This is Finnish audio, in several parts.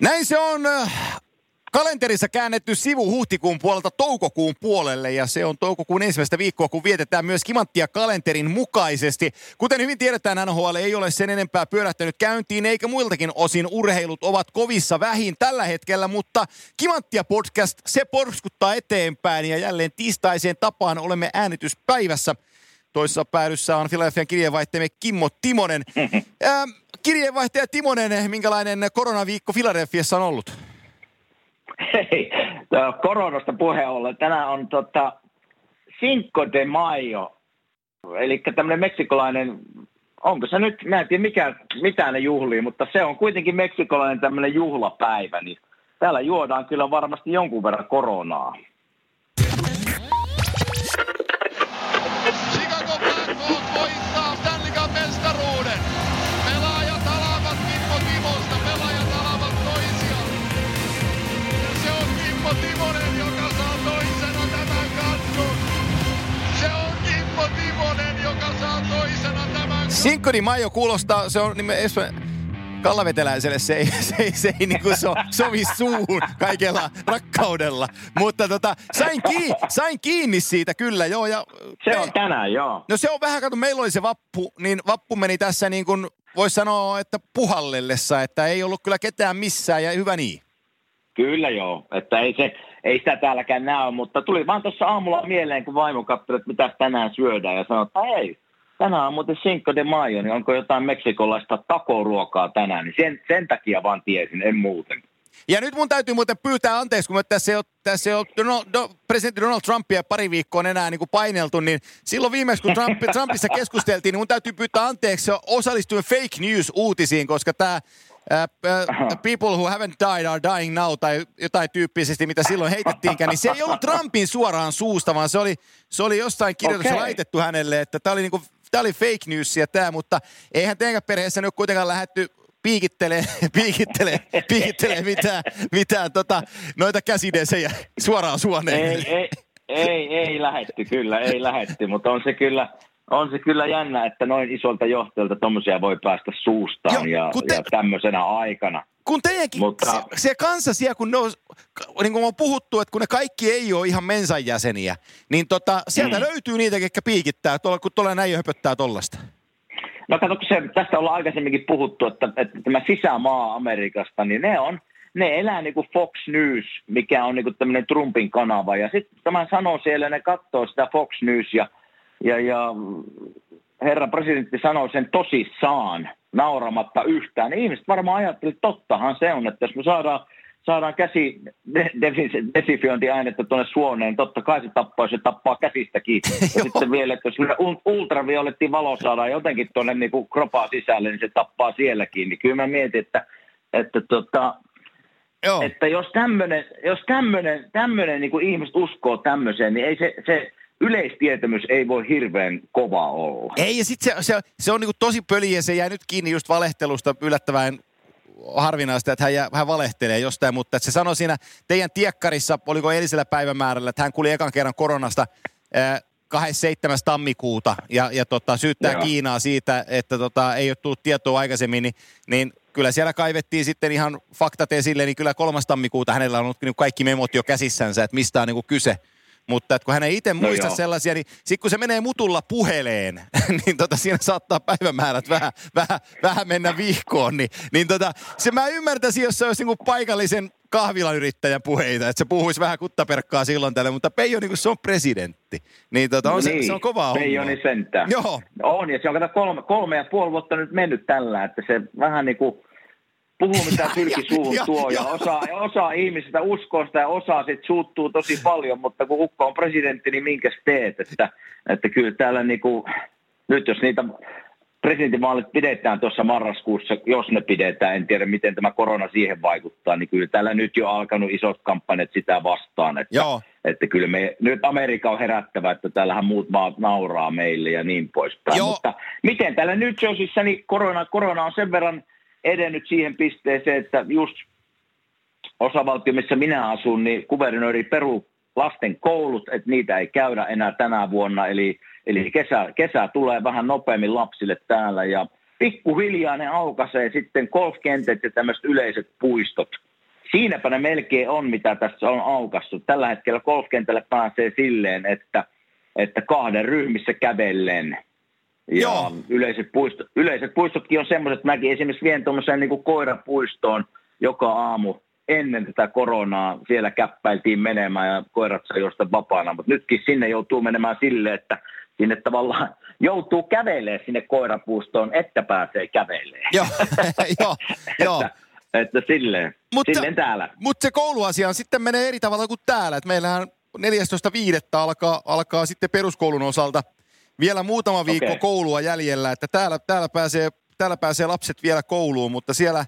Näin se on äh, kalenterissa käännetty sivu huhtikuun puolelta toukokuun puolelle ja se on toukokuun ensimmäistä viikkoa, kun vietetään myös kimanttia kalenterin mukaisesti. Kuten hyvin tiedetään, NHL ei ole sen enempää pyörähtänyt käyntiin eikä muiltakin osin urheilut ovat kovissa vähin tällä hetkellä, mutta Kimanttia podcast, se porskuttaa eteenpäin ja jälleen tiistaiseen tapaan olemme äänityspäivässä. Toisessa päädyssä on Filadelfian kirjeenvaihtajamme Kimmo Timonen. Ähm, kirjeenvaihtaja Timonen, minkälainen koronaviikko Filadelfiassa on ollut? Hei, koronasta puheen ollen. Tänään on tota Cinco de Mayo, eli tämmöinen meksikolainen, onko se nyt, mä en tiedä mikä, mitä ne juhlii, mutta se on kuitenkin meksikolainen tämmöinen juhlapäivä, niin täällä juodaan kyllä varmasti jonkun verran koronaa. Sinkkoni Majo kuulostaa, se on nimenomaan kallaveteläiselle se ei, se ei, se ei niin so, sovi suuhun kaikella rakkaudella. Mutta tota, sain, kiinni, sain kiinni siitä kyllä, joo. Ja, se on tänään, joo. No se on vähän, kato, meillä oli se vappu, niin vappu meni tässä niin kuin, voisi sanoa, että puhallellessa, että ei ollut kyllä ketään missään ja hyvä niin. Kyllä joo, että ei, se, ei sitä täälläkään näy, mutta tuli vaan tuossa aamulla mieleen, kun vaimo katsoi, että mitä tänään syödään ja sanoi, että ei, tänään on muuten Cinco de Mayo, niin onko jotain meksikolaista takoruokaa tänään, niin sen, sen takia vaan tiesin, en muuten. Ja nyt mun täytyy muuten pyytää anteeksi, kun tässä ei ole, tässä ei ole Donald, do, presidentti Donald Trumpia pari viikkoa enää niin kuin paineltu, niin silloin viimeksi, kun Trump, Trumpissa keskusteltiin, niin mun täytyy pyytää anteeksi osallistuin fake news-uutisiin, koska tämä uh, people who haven't died are dying now tai jotain tyyppisesti, mitä silloin heitettiinkään, niin se ei ollut Trumpin suoraan suusta, vaan se oli, se oli jostain kirjoituksessa okay. laitettu hänelle, että tämä oli niinku tämä oli fake newsia tämä, mutta eihän teidän perheessä nyt kuitenkaan lähetty piikittelee, piikittelee, piikittelee mitään, mitään tota, noita käsidesejä suoraan suoneen. Ei, ei, ei, ei lähetty kyllä, ei lähetty, mutta on se kyllä, on se kyllä jännä, että noin isolta johtajalta tuommoisia voi päästä suustaan Joo, ja, te... ja tämmöisenä aikana. Kun teidänkin, Mutta... se, se kanssa siellä, kun ne on, niin kuin on puhuttu, että kun ne kaikki ei ole ihan mensan jäseniä, niin tota, sieltä mm. löytyy niitä, ketkä piikittää, tuolla, kun tuolla näin höpöttää tollasta. No kato, kun se, tästä ollaan aikaisemminkin puhuttu, että, että tämä sisämaa Amerikasta, niin ne on, ne elää niin kuin Fox News, mikä on niin kuin tämmöinen Trumpin kanava. Ja sitten tämä sanoo siellä, ne katsoo sitä Fox News ja, ja, ja herra presidentti sanoi sen tosissaan, nauramatta yhtään. Niin ihmiset varmaan ajattelivat, että tottahan se on, että jos me saadaan, saadaan käsi desifiointiainetta tuonne suoneen, totta kai se tappaa, se tappaa käsistäkin. Ja sitten vielä, että jos ultravioletti valo saadaan jotenkin tuonne niin kuin kropaa sisälle, niin se tappaa sielläkin. Niin kyllä mä mietin, että, että tota, Joo. Että jos tämmöinen, jos tämmöinen, tämmöinen niin kuin ihmiset uskoo tämmöiseen, niin ei se, se, yleistietämys ei voi hirveän kova olla. Ei, ja sitten se, se, se on niinku tosi pöliä, se jää nyt kiinni just valehtelusta yllättävän harvinaista, että hän, jää, hän valehtelee jostain, mutta että se sanoi siinä teidän tiekkarissa, oliko eilisellä päivämäärällä, että hän kuuli ekan kerran koronasta ää, 27. tammikuuta ja, ja tota, syyttää Joo. Kiinaa siitä, että tota, ei ole tullut tietoa aikaisemmin, niin, niin kyllä siellä kaivettiin sitten ihan faktat esille, niin kyllä kolmas tammikuuta hänellä on ollut kaikki memot jo käsissänsä, että mistä on niin kyse. Mutta että kun hän ei itse no muista joo. sellaisia, niin sitten kun se menee mutulla puheleen, niin tota, siinä saattaa päivämäärät vähän, vähän, vähän mennä vihkoon. Niin, niin tota, se mä ymmärtäisin, jos se olisi niin paikallisen kahvilan yrittäjän puheita, että se puhuisi vähän kuttaperkkaa silloin tälle, mutta Peijo niin se on presidentti. Niin, tota, on niin, se, se on kova Peijo niin sentään. Joo. On, ja se on kolme, kolme ja puoli vuotta nyt mennyt tällä, että se vähän niin kuin puhuu mitä sylki suuhun tuo ja osa, osa ihmisistä uskoo sitä ja osa sitten suuttuu tosi paljon, mutta kun Ukko on presidentti, niin minkäs teet? Että, että kyllä täällä niinku, nyt jos niitä presidentinvaalit pidetään tuossa marraskuussa, jos ne pidetään, en tiedä miten tämä korona siihen vaikuttaa, niin kyllä täällä nyt jo alkanut isot kampanjat sitä vastaan, että, Joo. että kyllä me, nyt Amerikka on herättävä, että täällähän muut maat nauraa meille ja niin poispäin, Joo. mutta miten täällä nyt Jerseyssä, niin korona, korona on sen verran edennyt siihen pisteeseen, että just osavaltio, missä minä asun, niin kuvernööri peru lasten koulut, että niitä ei käydä enää tänä vuonna, eli, eli kesä, kesä tulee vähän nopeammin lapsille täällä ja pikkuhiljaa ne aukaisee sitten golfkentät ja tämmöiset yleiset puistot siinäpä ne melkein on, mitä tässä on aukastu. Tällä hetkellä golfkentälle pääsee silleen, että, että kahden ryhmissä kävellen. Ja Joo. Yleiset, puisto, yleiset puistotkin on semmoiset, että mäkin esimerkiksi vien tuommoiseen niin koirapuistoon joka aamu ennen tätä koronaa siellä käppäiltiin menemään ja koirat sai josta vapaana, mutta nytkin sinne joutuu menemään silleen, että sinne tavallaan joutuu kävelemään sinne koirapuustoon, että pääsee kävelemään. Joo, joo, joo. että, että silleen, mutta, silleen täällä. Mutta se kouluasia sitten menee eri tavalla kuin täällä. Et meillähän 14.5. Alkaa, alkaa sitten peruskoulun osalta vielä muutama viikko okay. koulua jäljellä, että täällä, täällä, pääsee, täällä pääsee lapset vielä kouluun, mutta siellä,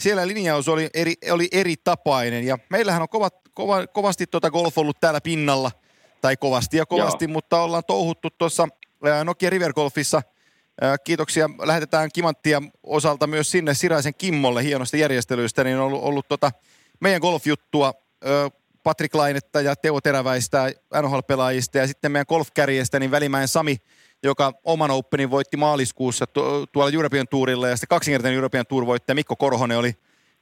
siellä linjaus oli eri, oli eri tapainen. Ja meillähän on kovat, kova, kovasti tuota golf ollut täällä pinnalla, tai kovasti ja kovasti, Joo. mutta ollaan touhuttu tuossa Nokia River Golfissa – Kiitoksia. Lähetetään Kimanttia osalta myös sinne Siraisen Kimmolle hienosta järjestelyistä. Niin on ollut, ollut tota meidän golfjuttua Patrick Lainetta ja Teo Teräväistä NHL-pelaajista ja sitten meidän golfkärjestä, niin Välimäen Sami, joka oman Openin voitti maaliskuussa tuolla European Tourilla ja sitten kaksinkertainen European Tour voittaja Mikko Korhonen oli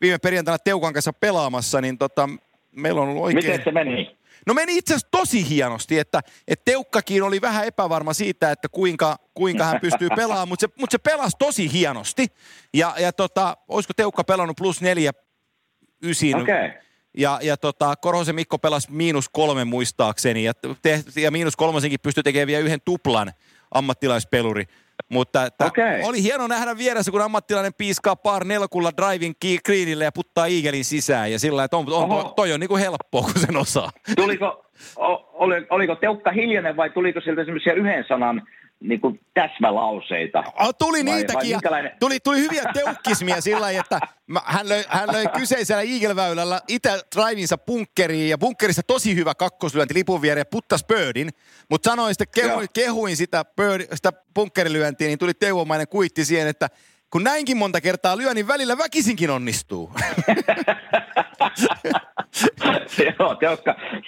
viime perjantaina Teukan kanssa pelaamassa, niin tota, meillä on ollut oikein... Miten se meni? No meni itse asiassa tosi hienosti, että, että Teukkakin oli vähän epävarma siitä, että kuinka, kuinka hän pystyy pelaamaan, mutta se, mutta se pelasi tosi hienosti. Ja, ja tota, olisiko Teukka pelannut plus neljä ysin. Okay. Ja, ja tota, Korhosen Mikko pelasi miinus kolme muistaakseni, ja, te, ja miinus kolmosenkin pystyi tekemään vielä yhden tuplan ammattilaispeluri. Mutta että okay. oli hieno nähdä vieressä, kun ammattilainen piiskaa par nelkulla driving greenille ja puttaa Eaglein sisään. Ja sillä että on, on, toi, toi on niin kuin helppoa, kun sen osaa. Tuliko, o, oli, oliko Teukka hiljainen vai tuliko sieltä semmoisia yhden sanan niin kuin täsmälauseita. Oh, tuli vai, niitäkin. Vai tuli, tuli hyviä teukkismia sillä lailla, että mä, hän, löi, hän löi kyseisellä Eagle-väylällä itse drivinsa bunkkeriin ja bunkkerissa tosi hyvä kakkoslyönti lipun viereen ja puttas birdin. Mutta sanoin sitten, kehuin, kehuin sitä, bird, sitä bunkkerilyöntiä, niin tuli teuvomainen kuitti siihen, että kun näinkin monta kertaa lyö, niin välillä väkisinkin onnistuu. Joo,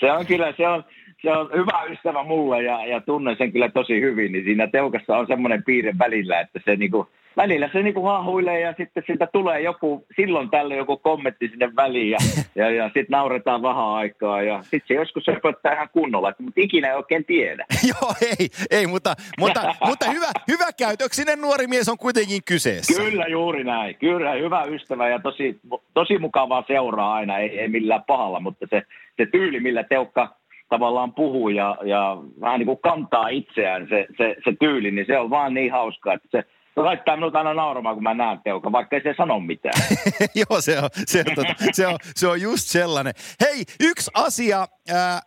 se on kyllä, se on, se on hyvä ystävä mulle ja, ja tunnen sen kyllä tosi hyvin, niin siinä teukassa on semmoinen piirre välillä, että se niinku, välillä se niinku hahuilee ja sitten siltä tulee joku, silloin tälle joku kommentti sinne väliin ja, ja, ja sitten nauretaan vähän aikaa ja sitten se joskus söpöttää ihan kunnolla, mutta ikinä ei oikein tiedä. Joo, ei, ei mutta, mutta, mutta hyvä, hyvä käytöksinen nuori mies on kuitenkin kyseessä. Kyllä juuri näin, kyllä hyvä ystävä ja tosi, tosi mukavaa seuraa aina, ei, ei millään pahalla, mutta se, se tyyli, millä Teukka tavallaan puhuu ja, ja vähän niin kuin kantaa itseään se, se, se tyyli, niin se on vaan niin hauskaa, että se, se laittaa minut aina nauramaan, kun mä näen Teuka, vaikka ei se sano mitään. Joo, se on, se, on, tota, se, on, se on just sellainen. Hei, yksi asia. Äh,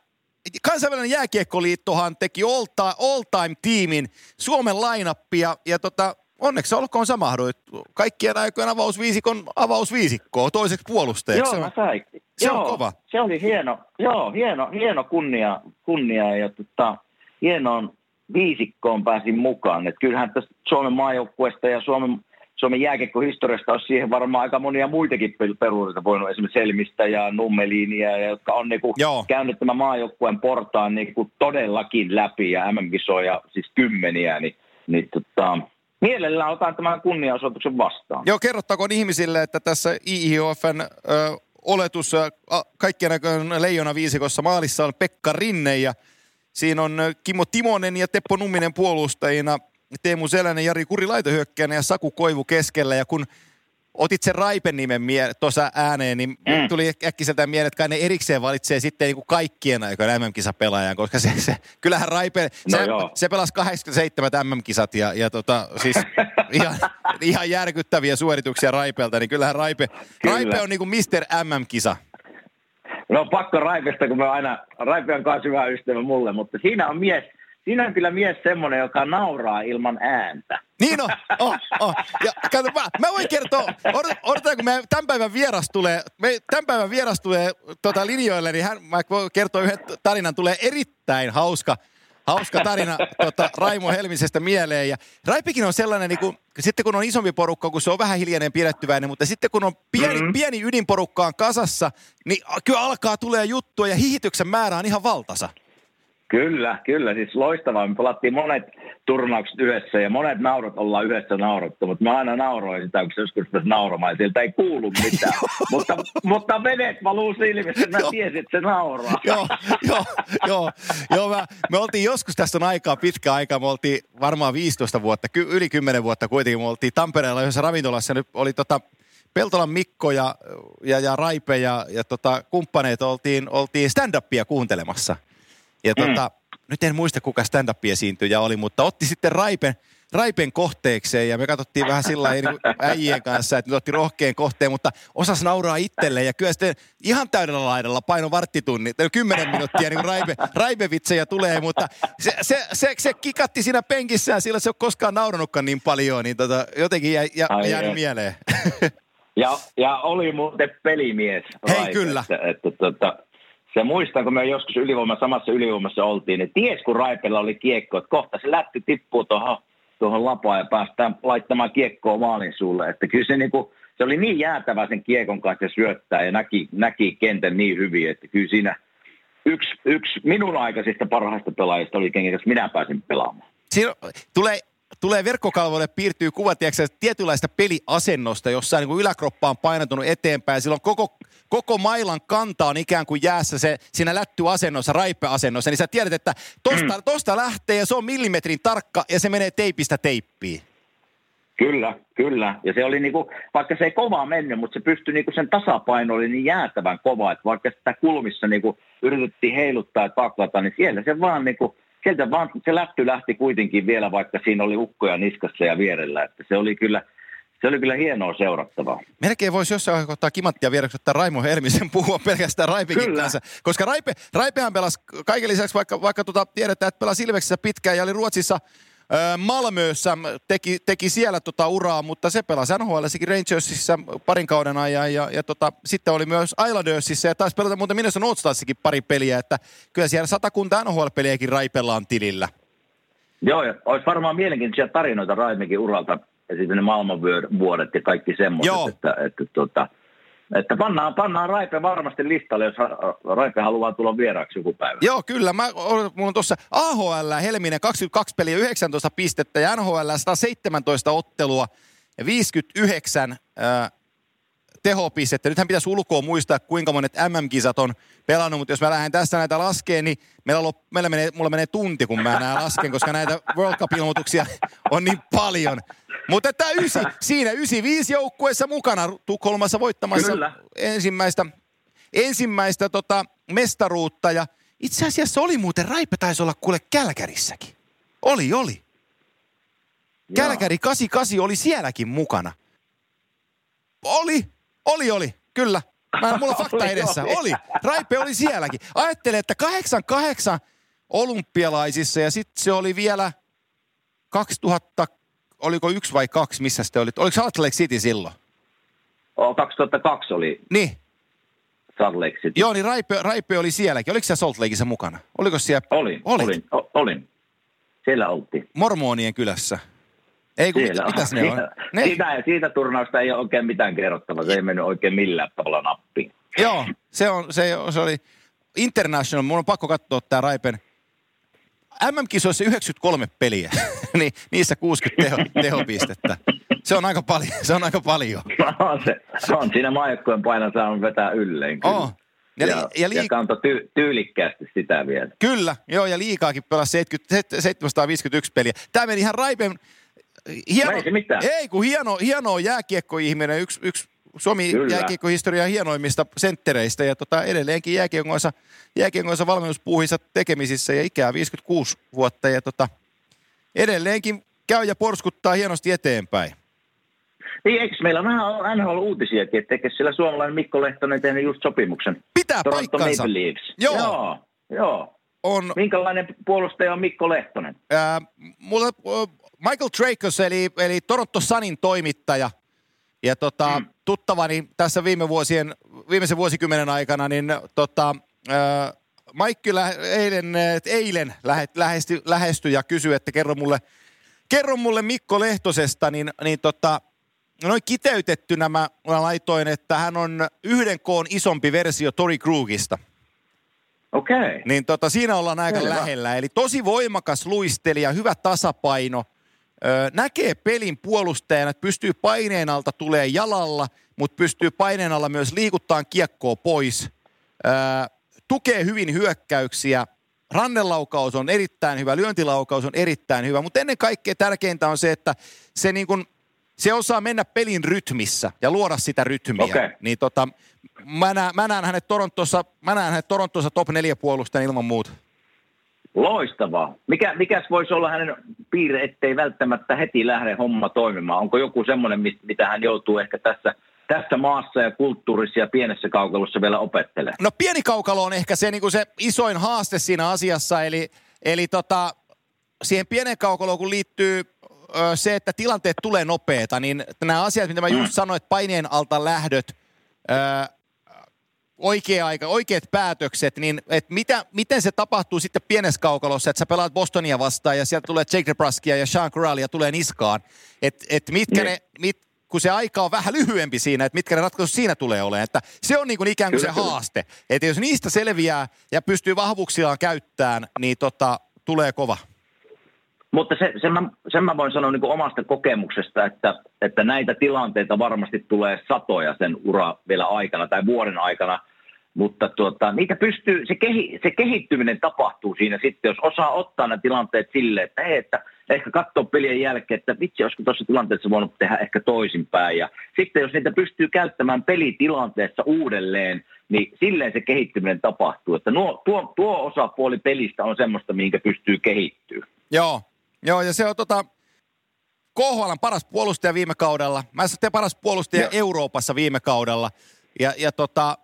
Kansainvälinen jääkiekkoliittohan teki all, time, all time tiimin Suomen lainappia ja tota, onneksi olkoon sä mahdoit kaikkien aikojen avausviisikon avausviisikkoa toiseksi puolustajaksi. Joo, mä sain. Se joo, on kova. Se oli hieno, joo, hieno, hieno kunnia, kunnia ja tota, hienoon viisikkoon pääsin mukaan. Et kyllähän tästä Suomen maajoukkueesta ja Suomen, Suomen jääkiekkohistoriasta on siihen varmaan aika monia muitakin peruudita voinut esimerkiksi Selmistä ja Nummeliinia, jotka on niinku käynyt tämän maajoukkueen portaan niinku todellakin läpi ja MM-kisoja siis kymmeniä, niin, niin tota, Mielellään otan tämän kunnianosoituksen vastaan. Joo, kerrottakoon ihmisille, että tässä IIHFn ö, oletus kaikkien näköinen leijona viisikossa maalissa on Pekka Rinne ja siinä on Kimmo Timonen ja Teppo Numminen puolustajina, Teemu Selänen, Jari Kuri laitohyökkäänä ja Saku Koivu keskellä ja kun otit sen Raipen nimen mie- tuossa ääneen, niin mm. tuli äkkiseltä mieleen, että kai ne erikseen valitsee sitten niin kuin kaikkien aikojen MM-kisapelaajan, koska se, se, kyllähän Raipe, no se, se pelasi 87 MM-kisat ja, ja tota, siis ihan, ihan järkyttäviä suorituksia Raipelta, niin kyllähän Raipe, Kyllä. Raipe on niin kuin Mr. MM-kisa. No pakko Raipesta, kun me aina, Raipe on kanssa hyvä ystävä mulle, mutta siinä on mies, Siinä on kyllä mies semmoinen, joka nauraa ilman ääntä. Niin on, oh, oh. Ja kato, mä, mä voin kertoa, odotetaan kun me tämän päivän vieras tulee, me, tämän päivän vieras tulee tota, linjoille, niin hän, mä voin kertoa yhden tarinan, tulee erittäin hauska, hauska tarina tota, Raimo Helmisestä mieleen. Ja Raipikin on sellainen, niin kuin, sitten kun on isompi porukka, kun se on vähän hiljainen pidettyväinen, mutta sitten kun on pieni, mm-hmm. pieni ydinporukkaan kasassa, niin kyllä alkaa tulee juttua ja hihityksen määrä on ihan valtasa. Kyllä, kyllä. Siis loistavaa. Me pelattiin monet turnaukset yhdessä ja monet naurot ollaan yhdessä naurattu, mutta mä aina nauroin sitä, kun se joskus pääsi nauramaan ja sieltä ei kuulu mitään. mutta, mutta vedet valuu silmissä, mä tiesin, että se nauraa. joo, joo, joo, joo mä, me oltiin joskus, tästä on aikaa, pitkä aika, me oltiin varmaan 15 vuotta, yli 10 vuotta kuitenkin, me oltiin Tampereella yhdessä ravintolassa, nyt oli tota, Peltolan Mikko ja, ja, ja Raipe ja, ja tota, kumppaneet oltiin, oltiin stand-upia kuuntelemassa. Ja mm. tota, nyt en muista kuka stand-up esiintyjä oli, mutta otti sitten Raipen, Raipen kohteekseen ja me katsottiin vähän sillä äijien kanssa, että nyt otti rohkeen kohteen, mutta osas nauraa itselleen ja kyllä sitten ihan täydellä laidalla paino varttitunni, kymmenen minuuttia niin Raipe, Raipevitsejä tulee, mutta se, se, se, se, kikatti siinä penkissään, sillä se ei ole koskaan nauranutkaan niin paljon, niin tota, jotenkin jäi, jä, jäänyt mieleen. Ja, ja oli muuten pelimies. Hei, Raipe, kyllä. Että, että, että, se muistan, kun me joskus ylivoima, samassa ylivoimassa oltiin, niin ties kun Raipella oli kiekko, että kohta se lätti tippuu tuohon, tuohon lapaan ja päästään laittamaan kiekkoa maalin sulle. Että kyllä se, niinku, se oli niin jäätävä sen kiekon kanssa syöttää ja näki, näki kentän niin hyvin, että kyllä siinä yksi, yksi minun aikaisista parhaista pelaajista oli kenkä, minä pääsin pelaamaan. Siinä tulee tulee verkkokalvoille piirtyy kuva tiedätkö, tietynlaista peliasennosta, jossa niin kuin yläkroppa on painantunut eteenpäin. Silloin koko, koko mailan kanta on ikään kuin jäässä se, siinä lättyasennossa, raipeasennossa. Niin sä tiedät, että tosta, mm. tosta lähtee ja se on millimetrin tarkka ja se menee teipistä teippiin. Kyllä, kyllä. Ja se oli niinku, vaikka se ei kovaa mennyt, mutta se pystyi niinku, sen tasapaino oli niin jäätävän kova, että vaikka sitä kulmissa niinku, yritettiin heiluttaa ja taklata, niin siellä se vaan niinku, sieltä vaan se lähty lähti kuitenkin vielä, vaikka siinä oli ukkoja niskassa ja vierellä. Että se oli kyllä, se oli kyllä hienoa seurattavaa. Melkein voisi jossain kohtaa kimanttia viedäksi ottaa Raimo Helmisen puhua pelkästään Raipekin kyllä. kanssa. Koska Raipe, Raipehan pelasi kaiken lisäksi, vaikka, vaikka tuota, tiedetään, että pelasi Ilveksessä pitkään ja oli Ruotsissa – Malmössä teki, teki siellä tota uraa, mutta se pelasi NHL Rangersissa parin kauden ajan ja, ja tota, sitten oli myös Islandersissa ja taisi pelata muuten Minnesota Northstarsikin pari peliä, että kyllä siellä satakunta NHL-peliäkin raipellaan tilillä. Joo, ja olisi varmaan mielenkiintoisia tarinoita Raimekin uralta ja sitten ne maailmanvuodet ja kaikki semmoiset, että, että, että tota, että pannaan, pannaan Raipe varmasti listalle, jos Raipe haluaa tulla vieraaksi joku päivä. Joo, kyllä. Mä, mulla on tuossa AHL Helminen 22 peliä 19 pistettä ja NHL 117 ottelua ja 59 äh, tehopistettä. Nythän pitäisi ulkoa muistaa, kuinka monet MM-kisat on pelannut, mutta jos mä lähden tässä näitä laskeen, niin meillä, lop, meillä menee, mulla menee tunti, kun mä näen lasken, koska näitä World Cup-ilmoituksia on niin paljon. Mutta tämä ysi, siinä 95 joukkueessa mukana Tukholmassa voittamassa Kyllä. ensimmäistä, ensimmäistä tota mestaruutta. Ja itse asiassa oli muuten, Raipe taisi olla kuule Kälkärissäkin. Oli, oli. Kälkäri 88 oli sielläkin mukana. Oli, oli, oli, kyllä. Mä, mulla on fakta edessä. Oli. Raipe oli sielläkin. Ajattele, että 88 olympialaisissa ja sitten se oli vielä 2000 oliko yksi vai kaksi, missä te olit? Oliko Salt Lake City silloin? O, 2002 oli. Niin. Salt Lake City. Joo, niin Raipe, Raipe oli sielläkin. Oliko se Salt Lakeissa mukana? Oliko siellä? Olin, Olit? olin, o, olin. Siellä oltiin. Mormonien kylässä. Ei kun, Siellä mit, mitäs ne on? Ne... Siitä, siitä turnausta ei ole oikein mitään kerrottavaa. Se ei mennyt oikein millään tavalla nappiin. Joo, se, on, se, se oli international. Mun on pakko katsoa tämä Raipen MM-kisoissa 93 peliä, niin niissä 60 teho, tehopistettä. Se on aika paljon. Se on aika paljon. on, se, on siinä maajoukkojen paino saanut vetää ylleen. Kyllä. Oh. Ja, ja, ja, liik- ja kantoi ty- tyylikkäästi sitä vielä. Kyllä, joo, ja liikaakin pelasi 70, 751 peliä. Tämä meni ihan raipen... Hieno, ei se mitään. Ei, kun hieno, hieno jääkiekkoihminen, yksi, yksi Suomi jääkiekkohistorian hienoimmista senttereistä ja tota, edelleenkin jääkiekoissa, jääkiekoissa valmennuspuuhissa tekemisissä ja ikää 56 vuotta ja tota, edelleenkin käy ja porskuttaa hienosti eteenpäin. Niin, eikö meillä on vähän NHL-uutisiakin, että eikö sillä suomalainen Mikko Lehtonen tehnyt just sopimuksen? Pitää Toronto paikkansa. Maple Leafs. Joo. joo. Joo. On, Minkälainen puolustaja on Mikko Lehtonen? Ää, mulla, Michael Dracos, eli, eli Toronto Sunin toimittaja – ja tota, mm. tuttavani tässä viime vuosien, viimeisen vuosikymmenen aikana, niin tota, äh, Maikki lä- eilen, eilen lähesty, lähestyi ja kysyi, että kerro mulle, kerro mulle Mikko Lehtosesta, niin, niin tota, noin kiteytettynä mä, mä laitoin, että hän on yhden koon isompi versio Tori Krugista. Okei. Niin tota, siinä ollaan aika Selvä. lähellä. Eli tosi voimakas luistelija, hyvä tasapaino. Näkee pelin puolustajana, että pystyy paineen alta tulee jalalla, mutta pystyy paineen alla myös liikuttaan kiekkoa pois. Tukee hyvin hyökkäyksiä. Rannelaukaus on erittäin hyvä, lyöntilaukaus on erittäin hyvä, mutta ennen kaikkea tärkeintä on se, että se, niin kun, se osaa mennä pelin rytmissä ja luoda sitä rytmiä. Okei. Niin tota, mä, näen, mä, näen hänet Torontossa, mä näen hänet Torontossa top 4 puolustajan ilman muuta. Loistavaa. Mikä, mikäs voisi olla hänen piirre, ettei välttämättä heti lähde homma toimimaan? Onko joku semmoinen, mit- mitä hän joutuu ehkä tässä, tässä maassa ja kulttuurissa ja pienessä kaukalossa vielä opettelemaan? No pieni kaukalo on ehkä se, niin kuin se isoin haaste siinä asiassa, eli, eli tota, siihen pienen kaukaloon kun liittyy ö, se, että tilanteet tulee nopeeta, niin nämä asiat, mitä mä just sanoin, että paineen alta lähdöt, ö, oikea aika, oikeat päätökset, niin et mitä, miten se tapahtuu sitten pienessä kaukalossa, että sä pelaat Bostonia vastaan ja sieltä tulee Jake DeBruskia ja Sean Corrallia tulee niskaan, että et mitkä Niin. ne, mit, kun se aika on vähän lyhyempi siinä, että mitkä ne ratkaisut siinä tulee olemaan. Että se on niin kuin ikään kuin Kyllä, se kyllä. haaste. Että jos niistä selviää ja pystyy vahvuuksiaan käyttämään, niin tota, tulee kova. Mutta se, sen, mä, sen mä voin sanoa niin omasta kokemuksesta, että, että näitä tilanteita varmasti tulee satoja sen ura vielä aikana tai vuoden aikana, mutta tuota, niitä pystyy, se, kehi, se kehittyminen tapahtuu siinä sitten, jos osaa ottaa ne tilanteet silleen, että hei, että ehkä katsoa pelien jälkeen, että vitsi, olisiko tuossa tilanteessa voinut tehdä ehkä toisinpäin. Ja sitten jos niitä pystyy käyttämään pelitilanteessa uudelleen, niin silleen se kehittyminen tapahtuu. Että nuo, tuo, tuo osapuoli pelistä on semmoista, mihinkä pystyy kehittyä. Joo, joo ja se on tota, KHLn paras puolustaja viime kaudella. Mä sanoin, paras puolustaja Joo. Euroopassa viime kaudella. Ja, ja tota,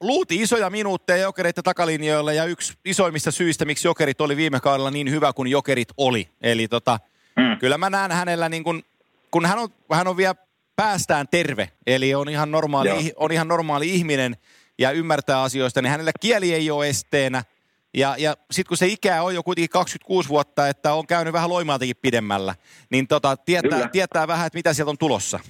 luuti isoja minuutteja jokereiden takalinjoilla ja yksi isoimmista syistä, miksi jokerit oli viime kaudella niin hyvä kuin jokerit oli. Eli tota, Mm. kyllä mä näen hänellä niin kun, kun hän on, hän on vielä päästään terve, eli on ihan normaali, Joo. on ihan normaali ihminen ja ymmärtää asioista, niin hänellä kieli ei ole esteenä. Ja, ja sitten kun se ikää on jo kuitenkin 26 vuotta, että on käynyt vähän loimaaltakin pidemmällä, niin tota, tietää, Kyllä. tietää vähän, että mitä sieltä on tulossa.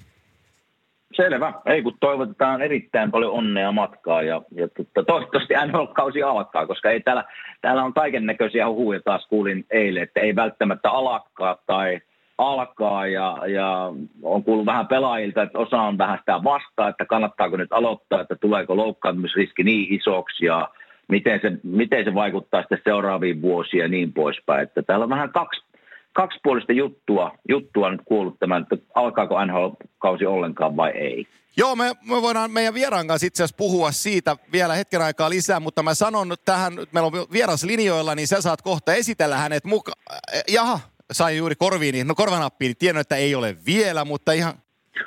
Selvä. Ei kun toivotetaan erittäin paljon onnea matkaa ja, ja tota, toivottavasti NHL-kausi alkaa, koska ei täällä, täällä on kaiken näköisiä huhuja taas kuulin eilen, että ei välttämättä alkaa tai alkaa ja, ja on kuullut vähän pelaajilta, että osa on vähän sitä vastaa, että kannattaako nyt aloittaa, että tuleeko loukkaantumisriski niin isoksi ja miten se, miten se vaikuttaa sitten seuraaviin vuosiin ja niin poispäin. Että täällä on vähän kaksi, kaksipuolista juttua, juttua nyt kuullut tämän, että alkaako NHL-kausi ollenkaan vai ei. Joo, me, me voidaan meidän vieraan kanssa itse asiassa puhua siitä vielä hetken aikaa lisää, mutta mä sanon nyt tähän, nyt meillä on vieras linjoilla, niin sä saat kohta esitellä hänet mukaan. Jaha, sain juuri korviin, no korvanappiin, niin tiedän, että ei ole vielä, mutta ihan...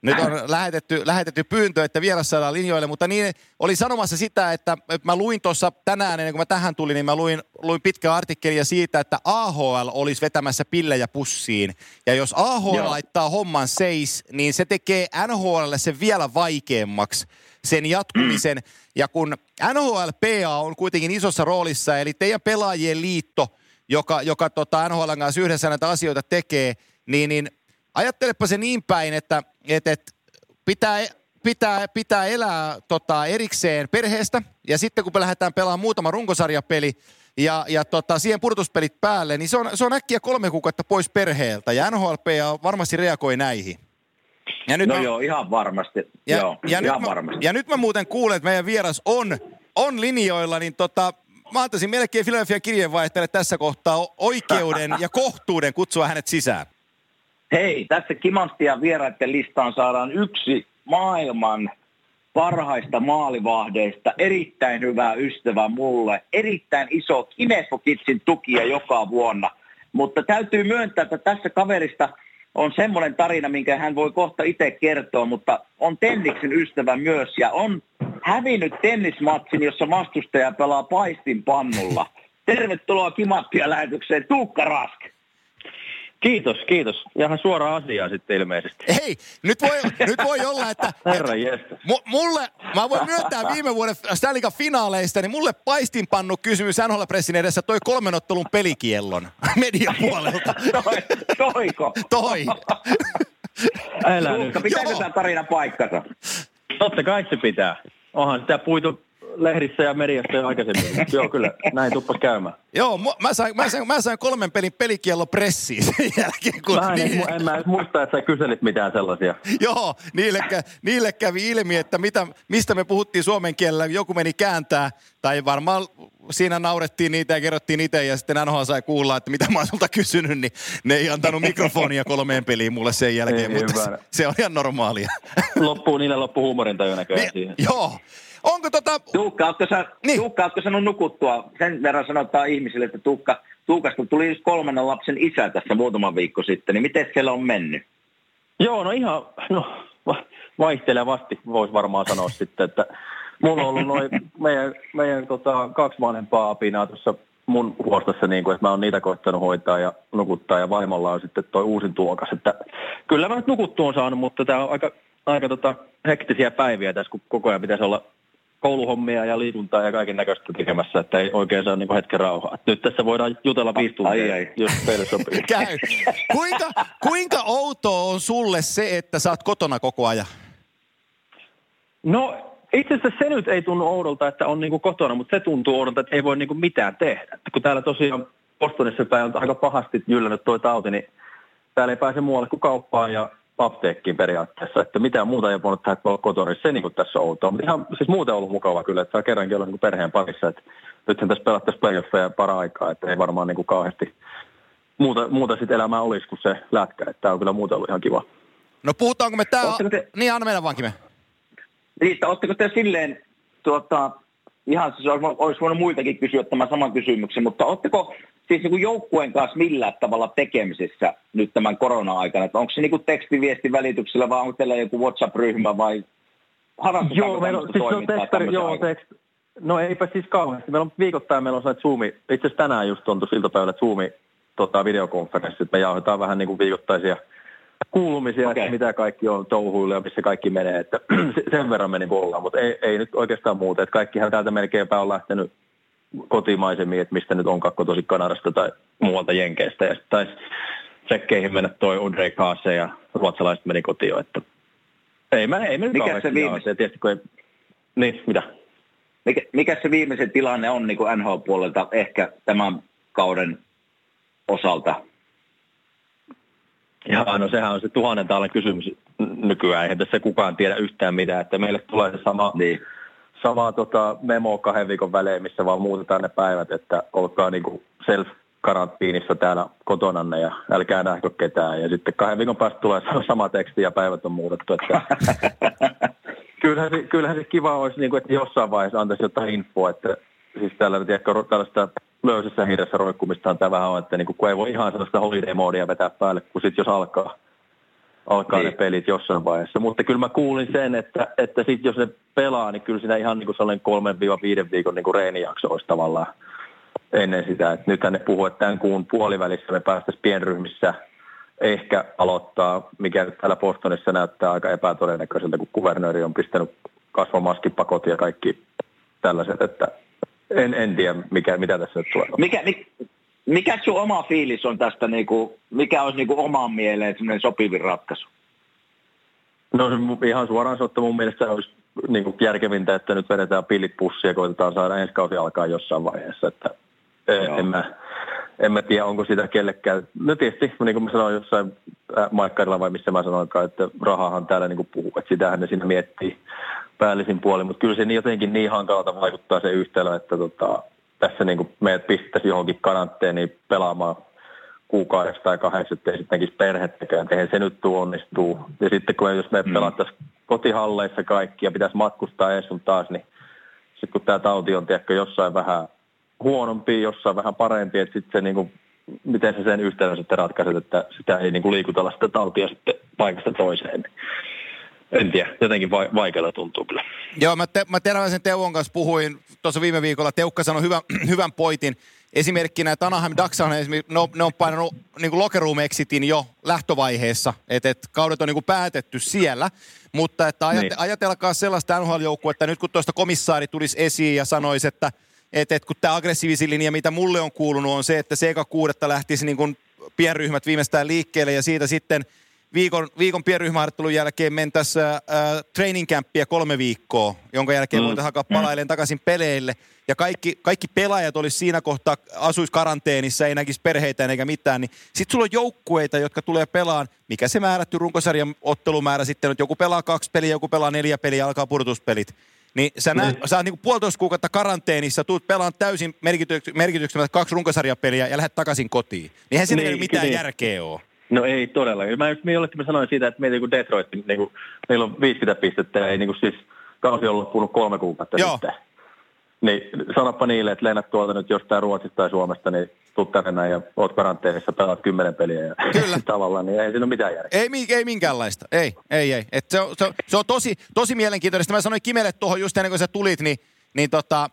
Nyt on lähetetty, lähetetty pyyntö, että vieras saadaan linjoille, mutta niin oli sanomassa sitä, että, että mä luin tuossa tänään, ennen kuin mä tähän tulin, niin mä luin, luin pitkää artikkelia siitä, että AHL olisi vetämässä pillejä pussiin. Ja jos AHL Joo. laittaa homman seis, niin se tekee NHLlle sen vielä vaikeammaksi sen jatkumisen. Mm. Ja kun NHLPA on kuitenkin isossa roolissa, eli teidän pelaajien liitto, joka, joka tota NHL kanssa yhdessä näitä asioita tekee, niin, niin ajattelepa se niin päin, että et, et pitää, pitää, pitää elää tota, erikseen perheestä, ja sitten kun me lähdetään pelaamaan muutama runkosarjapeli, ja, ja tota, siihen purtuspelit päälle, niin se on, se on äkkiä kolme kuukautta pois perheeltä, ja NHLPA varmasti reagoi näihin. Ja nyt No mä- joo, ihan varmasti. ja, joo, ja, nyt ihan mä, varmasti. ja nyt mä muuten kuulen, että meidän vieras on, on linjoilla, niin tota, mä antaisin melkein Philadelphia kirjeenvaihtajalle tässä kohtaa oikeuden ja kohtuuden kutsua hänet sisään. Hei, tässä Kimantia vieraiden listaan saadaan yksi maailman parhaista maalivahdeista, erittäin hyvä ystävä mulle, erittäin iso Kinefokitsin tukija joka vuonna. Mutta täytyy myöntää, että tässä kaverista on semmoinen tarina, minkä hän voi kohta itse kertoa, mutta on tenniksen ystävä myös ja on hävinnyt tennismatsin, jossa vastustaja pelaa paistinpannulla. Tervetuloa Kimanttia lähetykseen, Tuukka Rask. Kiitos, kiitos. Ihan suoraan asiaa sitten ilmeisesti. Hei, nyt voi, nyt voi olla, että... Herra että mulle, mä voin myöntää viime vuoden Stanley finaaleista, niin mulle paistinpannu kysymys NHL Pressin edessä toi kolmen ottelun pelikiellon median puolelta. Toi, toiko? Toi. Älä nyt. Tuukka, pitääkö tämä tarina paikkansa? Totta kai se pitää. Onhan sitä puitu lehdissä ja mediassa jo aikaisemmin. Joo, kyllä, näin tuppas käymään. Joo, mä sain, mä sain, mä sain kolmen pelin pelikiello pressiin sen jälkeen. Kun mä en, niin... en mä edes muista, että sä kyselit mitään sellaisia. Joo, niille, niille kävi ilmi, että mitä, mistä me puhuttiin suomen kielellä. Joku meni kääntää, tai varmaan siinä naurettiin niitä ja kerrottiin itse, ja sitten NHL sai kuulla, että mitä mä oon sulta kysynyt, niin ne ei antanut mikrofonia kolmeen peliin mulle sen jälkeen, ei, mutta se, se on ihan normaalia. Loppuu, niille loppuu huumorintaju näköjään niin, siihen. Joo, Onko tota... Tuukka, ootko, sä, niin. Tuukka, ootko sanonut nukuttua? Sen verran sanotaan ihmisille, että Tuukka, Tuukasta tuli kolmannen lapsen isä tässä muutama viikko sitten, niin miten siellä on mennyt? Joo, no ihan no, vaihtelevasti voisi varmaan sanoa sitten, että mulla on ollut noin meidän, meidän tota, kaksi vanhempaa apinaa tuossa mun huostassa, niin kuin, että mä oon niitä koittanut hoitaa ja nukuttaa ja vaimolla on sitten toi uusin tuokas. Että kyllä mä nyt nukuttua on saanut, mutta tämä on aika, aika tota, hektisiä päiviä tässä, kun koko ajan pitäisi olla kouluhommia ja liikuntaa ja kaiken näköistä tekemässä, että ei oikein saa niin hetken rauhaa. Nyt tässä voidaan jutella viisi tuntia, ai, ai. jos teille sopii. Käy. Kuinka, kuinka outoa on sulle se, että sä oot kotona koko ajan? No itse asiassa se nyt ei tunnu oudolta, että on niin kuin kotona, mutta se tuntuu oudolta, että ei voi niin kuin mitään tehdä. Että kun täällä tosiaan Bostonissa päin on aika pahasti jyllännyt toi tauti, niin täällä ei pääse muualle kuin kauppaan ja apteekkiin periaatteessa, että mitään muuta ei voinut tehdä kotona, se niin kuin tässä on outoa. Mutta ihan siis muuten ollut mukava kyllä, että saa kerrankin olla niin perheen parissa, että nythän tässä pelattaisiin playoffeja para aikaa, että ei varmaan niin kuin kauheasti muuta, muuta sitten elämää olisi kuin se lätkä, että tämä on kyllä muuten ollut ihan kiva. No puhutaanko me tää... Te... Niin, anna mennä vankin me. Riitta, oletteko te silleen, tuota, ihan siis olisi voinut muitakin kysyä tämän saman kysymyksen, mutta oletteko siis niin kuin joukkueen kanssa millään tavalla tekemisissä nyt tämän korona-aikana? Että onko se niin kuin tekstiviestin välityksellä vai onko teillä joku WhatsApp-ryhmä vai Joo, meillä on, siis on testari, joo, tekst, no eipä siis kauheasti. Meillä on viikoittain, meillä on se Zoomi, itse asiassa tänään just on tuossa iltapäivällä Zoomi tota, videokonferenssi, että me jauhetaan vähän niin kuin viikoittaisia kuulumisia, okay. että mitä kaikki on touhuilla ja missä kaikki menee, että sen verran meni ollaan, mutta ei, ei nyt oikeastaan muuta, että kaikkihan täältä melkeinpä on lähtenyt kotimaisemmin, että mistä nyt on kakko tosi Kanadasta tai muualta Jenkeistä. Ja sitten taisi tsekkeihin mennä toi Andre Kaase ja ruotsalaiset meni kotiin. Että ei mä, ei mä Mikä se viimeisen... Tietysti, kun ei... Niin, mitä? Mikä, mikä se viimeisen tilanne on niin kuin NHL-puolelta ehkä tämän kauden osalta? Ja no sehän on se tuhannen taalan kysymys nykyään. Eihän tässä kukaan tiedä yhtään mitään, että meille tulee se sama, niin. Sama tota, memo kahden viikon välein, missä vaan muutetaan ne päivät, että olkaa niin kuin self-karantiinissa täällä kotonanne ja älkää nähkö ketään. Ja sitten kahden viikon päästä tulee sama teksti ja päivät on muutettu. Että kyllähän, se, kyllähän se kiva olisi, niin kuin, että jossain vaiheessa antaisi jotain infoa, että siis täällä tiedätkö, tällaista löysässä hirressä roikkumistaan tämä vähän on, että niin kun ei voi ihan sellaista holiday-moodia vetää päälle, kun sitten jos alkaa, alkaa niin. ne pelit jossain vaiheessa. Mutta kyllä mä kuulin sen, että, että sit jos ne pelaa, niin kyllä siinä ihan niin kuin sellainen kolmen viiden viikon niin kuin reenijakso olisi tavallaan ennen sitä. Et nythän ne puhuu, että tämän kuun puolivälissä me päästäisiin pienryhmissä ehkä aloittaa, mikä nyt täällä Bostonissa näyttää aika epätodennäköiseltä, kun kuvernööri on pistänyt kasvomaskipakot ja kaikki tällaiset, että en, en tiedä, mikä, mitä tässä tulee. Mikä, mikä sun oma fiilis on tästä, niin kuin, mikä olisi niin kuin omaan mieleen semmoinen sopivin ratkaisu? No ihan suoraan sanottuna mun mielestä olisi niin kuin järkevintä, että nyt vedetään pillit pussia ja koitetaan saada ensi kausi alkaa jossain vaiheessa. Että e, en, mä, en mä tiedä, onko sitä kellekään. No tietysti, niin kuin mä sanoin jossain Maikkarilla vai missä mä sanoinkaan, että rahahan täällä niin kuin puhuu, että sitähän ne siinä miettii päällisin puoli, mutta kyllä se niin jotenkin niin hankalalta vaikuttaa se yhtälö, että tota, tässä niin kuin meidät pistäisi johonkin karanteeniin pelaamaan kuukaudessa tai kahdeksi, ettei sitten näkisi perhettekään, eihän se nyt tuu onnistuu. Ja sitten kun jos me mm. pelattaisiin kotihalleissa kaikki ja pitäisi matkustaa edes sun taas, niin sitten kun tämä tauti on tiedätkö, jossain vähän huonompi, jossain vähän parempi, että sitten se niin kuin, miten se sen yhtälön sitten ratkaiset, että sitä ei niin kuin liikutella sitä tautia sitten paikasta toiseen. En tiedä, jotenkin va- vaikealla tuntuu kyllä. Joo, mä, te, mä Teräväisen Teuvon kanssa puhuin tuossa viime viikolla. Teukka sanoi hyvän, hyvän poitin. Esimerkkinä, että Anaheim Ducks on ne on, ne on painanut niin kuin locker room exitin jo lähtövaiheessa, että, että kaudet on niin kuin päätetty siellä. Mutta että ajate, niin. ajatelkaa sellaista nhl että nyt kun tuosta komissaari tulisi esiin ja sanoisi, että, että, että kun tämä aggressiivisin linja, mitä mulle on kuulunut, on se, että se eka kuudetta lähtisi niin kuin pienryhmät viimeistään liikkeelle ja siitä sitten – viikon, viikon pienryhmäharjoittelun jälkeen mentäisiin äh, training campia kolme viikkoa, jonka jälkeen mm. voitaisiin alkaa palailemaan takaisin peleille. Ja kaikki, kaikki pelaajat olisi siinä kohtaa, asuisi karanteenissa, ei näkisi perheitä eikä mitään. Niin sitten sulla on joukkueita, jotka tulee pelaan, mikä se määrätty runkosarjan ottelumäärä sitten on, joku pelaa kaksi peliä, joku pelaa neljä peliä, alkaa purtuspelit. Niin sä, näet, mm. sä oot niinku puolitoista kuukautta karanteenissa, tuut pelaan täysin merkityksellä kaksi runkosarjapeliä ja lähdet takaisin kotiin. Niinhän siinä niin, ei mitään niin. järkeä ole. No ei todellakaan. Mä just mä sanoin siitä, että meitä kuin Detroit, niin kuin, meillä on 50 pistettä ei niin kuin siis kausi on loppunut kolme kuukautta Joo. sitten. Niin sanoppa niille, että lennät tuolta nyt jostain Ruotsista tai Suomesta, niin tuut tänne ja oot karanteenissa, pelaat kymmenen peliä ja Kyllä. tavallaan, niin ei siinä ole mitään järkeä. Ei, ei minkäänlaista, ei, ei, ei. Et se, on, se, on, se on tosi, tosi mielenkiintoista. Mä sanoin Kimelle tuohon just ennen kuin sä tulit, niin, niin tota,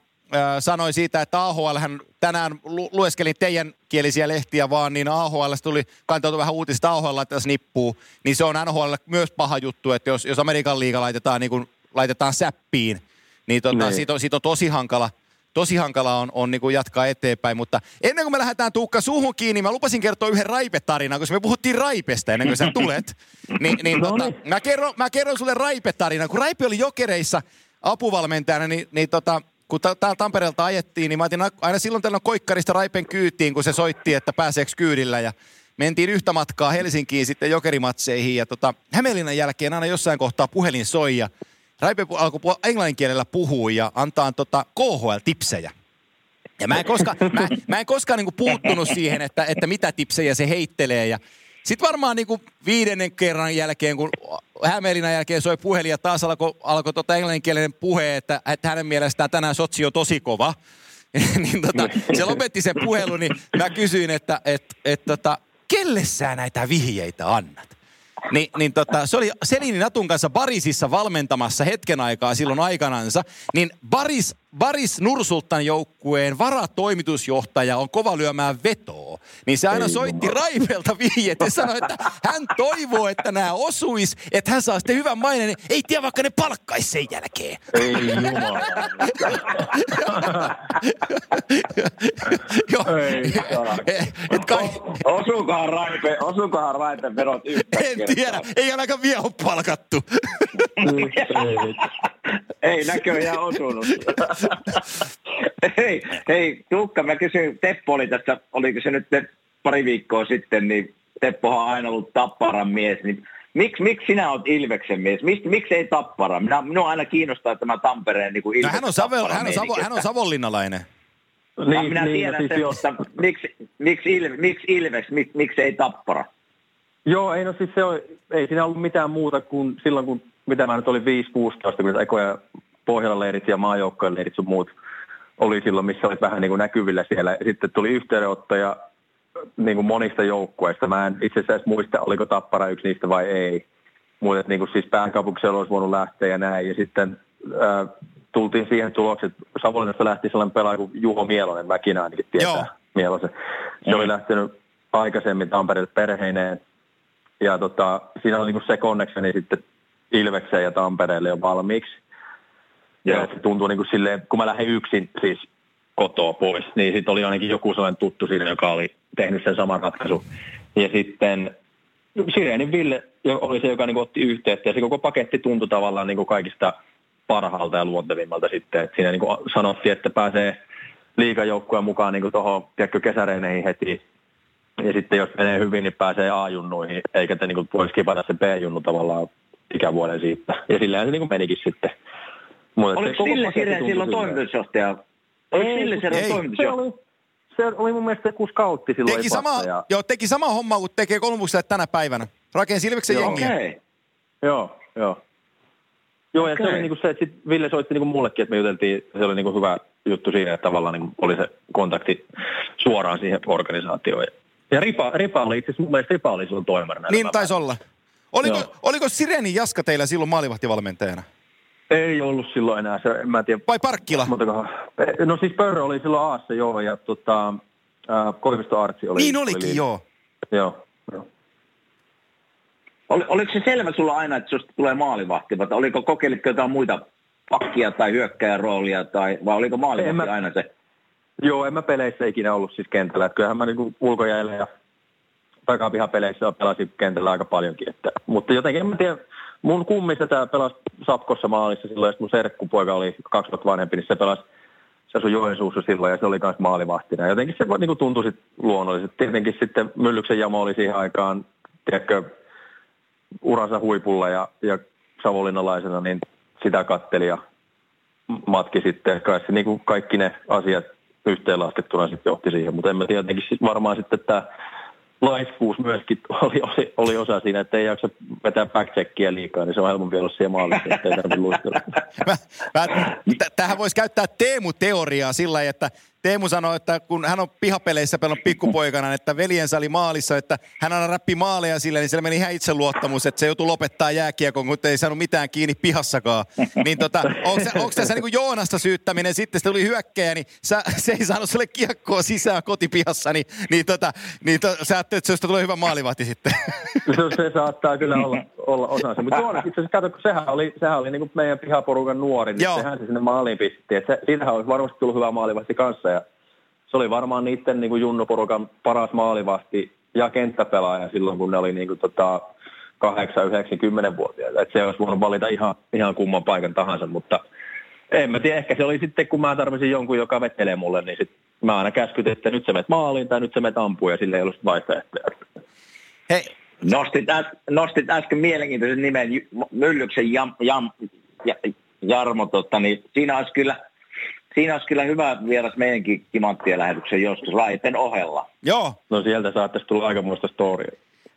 sanoi siitä, että AHL hän tänään lu- lueskelin teidän kielisiä lehtiä vaan, niin AHL tuli kantautui vähän uutista AHL tässä nippuu, niin se on NHL myös paha juttu, että jos, jos Amerikan liiga laitetaan, niin kun, laitetaan säppiin, niin tota, niin. siitä, on, siitä on tosi hankala, tosi hankala on, on niin kuin jatkaa eteenpäin, mutta ennen kuin me lähdetään Tuukka suhun kiinni, mä lupasin kertoa yhden raipetarinan, koska me puhuttiin raipesta ennen kuin sä tulet. Ni, niin, no tota, niin. mä, kerron, mä kerron sulle raipetarinan. Kun Raipe oli jokereissa apuvalmentajana, niin, niin tota, kun täällä Tampereelta ajettiin, niin mä otin aina silloin tällöin koikkarista Raipen kyytiin, kun se soitti, että pääseekö kyydillä. Ja mentiin yhtä matkaa Helsinkiin sitten jokerimatseihin. Ja tota, Hämeenlinnan jälkeen aina jossain kohtaa puhelin soi ja Raipe alkoi englannin kielellä puhua ja antaa tota KHL-tipsejä. Ja mä en, koska, mä, mä en koskaan niinku puuttunut siihen, että, että mitä tipsejä se heittelee. Ja sitten varmaan niinku viidennen kerran jälkeen, kun Hämeenlinnan jälkeen soi puhelin ja taas alkoi alko tota englanninkielinen puhe, että, että hänen mielestään tänään sotsi on tosi kova. niin tota, se lopetti sen puhelun, niin mä kysyin, että et, et, tota, kelle sä näitä vihjeitä annat? Ni, niin tota, se oli Selini Natun kanssa Barisissa valmentamassa hetken aikaa silloin aikanansa. Niin Baris, Baris Nursultan joukkueen varatoimitusjohtaja on kova lyömään vetoa. Niin se aina Ei soitti jumala. Raipelta vihjet ja sanoi, että hän toivoo, että nämä osuis, että hän saa sitten hyvän maineen. Niin ei tiedä, vaikka ne palkkaisi sen jälkeen. Ei jumala. Joo. Ei, et kai... Osuukohan Raipe, osuukohan Raipe verot En tiedä, ei ainakaan vielä ole palkattu. ei näköjään osunut. Hei, hei, Tuukka, mä kysyin, Teppo oli tässä, oliko se nyt pari viikkoa sitten, niin Teppohan on aina ollut tapparan mies, niin Miksi, miksi sinä olet Ilveksen mies? Miksi, miksi ei Tappara? Minä, minua aina kiinnostaa tämä Tampereen niin kuin no, hän, on Savo, hän, on Savo, hän on savonlinnalainen. Niin, minä niin, tiedän siis sen, mutta miksi, miksi, Ilves, miksi Ilves, miksi, miksi ei Tappara? Joo, ei no siis se on, ei siinä ollut mitään muuta kuin silloin, kun mitä mä nyt olin 5-16, kun ekoja Pohjolan leirit ja maajoukkojen leirit sun muut oli silloin, missä oli vähän niin kuin näkyvillä siellä. Sitten tuli yhteydenottoja niin kuin monista joukkueista. Mä en itse asiassa muista, oliko Tappara yksi niistä vai ei. Mutta niin kuin siis pääkaupunkiseudulla olisi voinut lähteä ja näin. Ja sitten äh, tultiin siihen tulokseen, että Savonlinnasta lähti sellainen pelaaja kuin Juho Mielonen, mäkin ainakin tietää Joo. Mielosen. Se oli lähtenyt aikaisemmin Tampereelle perheineen. Ja tota, siinä oli niin kuin se connectioni sitten Ilvekseen ja Tampereelle jo valmiiksi. Ja se tuntuu niin kuin silleen, kun mä lähdin yksin siis kotoa pois, niin sitten oli ainakin joku sellainen tuttu siinä, joka oli tehnyt sen saman ratkaisun. Ja sitten Sirenin Ville oli se, joka niin otti yhteyttä ja se koko paketti tuntui tavallaan niin kuin kaikista parhaalta ja luontevimmalta sitten. Et siinä niin kuin sanottiin, että pääsee liikajoukkueen mukaan niin tuohon kesäreineihin heti. Ja sitten jos menee hyvin, niin pääsee A-junnuihin, eikä te niin kuin voisi kipata se B-junnu tavallaan ikävuoden siitä. Ja silleen se niin kuin menikin sitten. Mutta Oliko Sille Siren silloin toimitusjohtaja? Oliko Sille Siren toimitusjohtaja? se oli mun mielestä joku scoutti silloin. Teki sama, joo, teki sama homma kuin tekee Kolmukselle tänä päivänä. Rakensi Ilveksen jengiä. Okay. Joo, joo. Joo, okay. ja se oli niinku se, että sit Ville soitti niinku mullekin, että me juteltiin, se oli niinku hyvä juttu siinä, että tavallaan niinku oli se kontakti suoraan siihen organisaatioon. Ja Ripa, Ripa oli itse asiassa, mun mielestä Ripa oli silloin toimarina. Niin taisi olla. Oliko, oliko Sireni Jaska teillä silloin maalivahtivalmentajana? Ei ollut silloin enää, se, en mä tiedä. Vai Parkkila? No siis Pörrö oli silloin Aassa joo, ja tota, äh, Koivisto Artsi oli. Niin olikin, oli, joo. Joo, joo. Ol, oliko se selvä sulla aina, että susta tulee maalivahti, vai oliko kokeilitko jotain muita pakkia tai hyökkäjän roolia, tai, vai oliko maalivahti mä, aina se? Joo, en mä peleissä ikinä ollut siis kentällä. Että kyllähän mä niinku ulkojäällä ja takapihapeleissä pelasi kentällä aika paljonkin. Että, mutta jotenkin en mä tiedä, mun kummissa tämä pelasi Sapkossa maalissa silloin, että mun serkkupoika oli kaksi vuotta vanhempi, niin se pelasi se asui Joensuussa silloin ja se oli myös maalivahtina. Jotenkin se niin kuin tuntui sit luonnollisesti. Tietenkin sitten Myllyksen jamo oli siihen aikaan, tiedätkö, uransa huipulla ja, ja savonlinnalaisena, niin sitä katteli ja matki sitten. Kai se niin kuin kaikki ne asiat yhteenlaskettuna sitten johti siihen, mutta en mä tiedä, jotenkin varmaan sitten tämä laiskuus myöskin oli, oli, oli, osa siinä, että ei jaksa vetää backcheckia liikaa, niin se on helpompi olla siellä maalissa, että ei tarvitse luistella. Tähän voisi käyttää Teemu-teoriaa sillä että Teemu sanoi, että kun hän on pihapeleissä pelannut pikkupoikana, että veljensä oli maalissa, että hän aina räppi maaleja sille, niin sillä meni ihan itseluottamus, että se joutui lopettaa jääkiekon, kun ei saanut mitään kiinni pihassakaan. Niin tota, onko, se, tässä niin kuin Joonasta syyttäminen, sitten se tuli hyökkäjä, niin sä, se ei saanut sulle kiekkoa sisään kotipihassa, niin, niin, tota, niin to, sä ajattelet, että se tulee hyvä maalivahti sitten. Se, se saattaa kyllä olla, olla osa Mutta Joonas itse asiassa, kato, kun sehän oli, sehän oli niin kuin meidän pihaporukan nuori, niin Joo. sehän se sinne maaliin pisti. Että se, siitähän olisi varmasti tullut hyvä maalivahti kanssa se oli varmaan niiden niin kuin junnuporukan paras maalivahti ja kenttäpelaaja silloin, kun ne oli niin kuin, tota, 8, 9, 10 vuotiaita. Että se olisi voinut valita ihan, ihan kumman paikan tahansa, mutta en mä tiedä, ehkä se oli sitten, kun mä tarvisin jonkun, joka vettelee mulle, niin sit mä aina käskytin, että nyt sä menet maaliin tai nyt sä menet ampuun ja sille ei ollut vaihtoehtoja. Hei, nostit, äs, nostit äsken mielenkiintoisen nimen Myllyksen Jam, Jam, Jarmo, totta, niin siinä olisi kyllä – siinä olisi kyllä hyvä vieras meidänkin kimanttien lähetyksen joskus laiten ohella. Joo. No sieltä saattaisi tulla aika muista storia.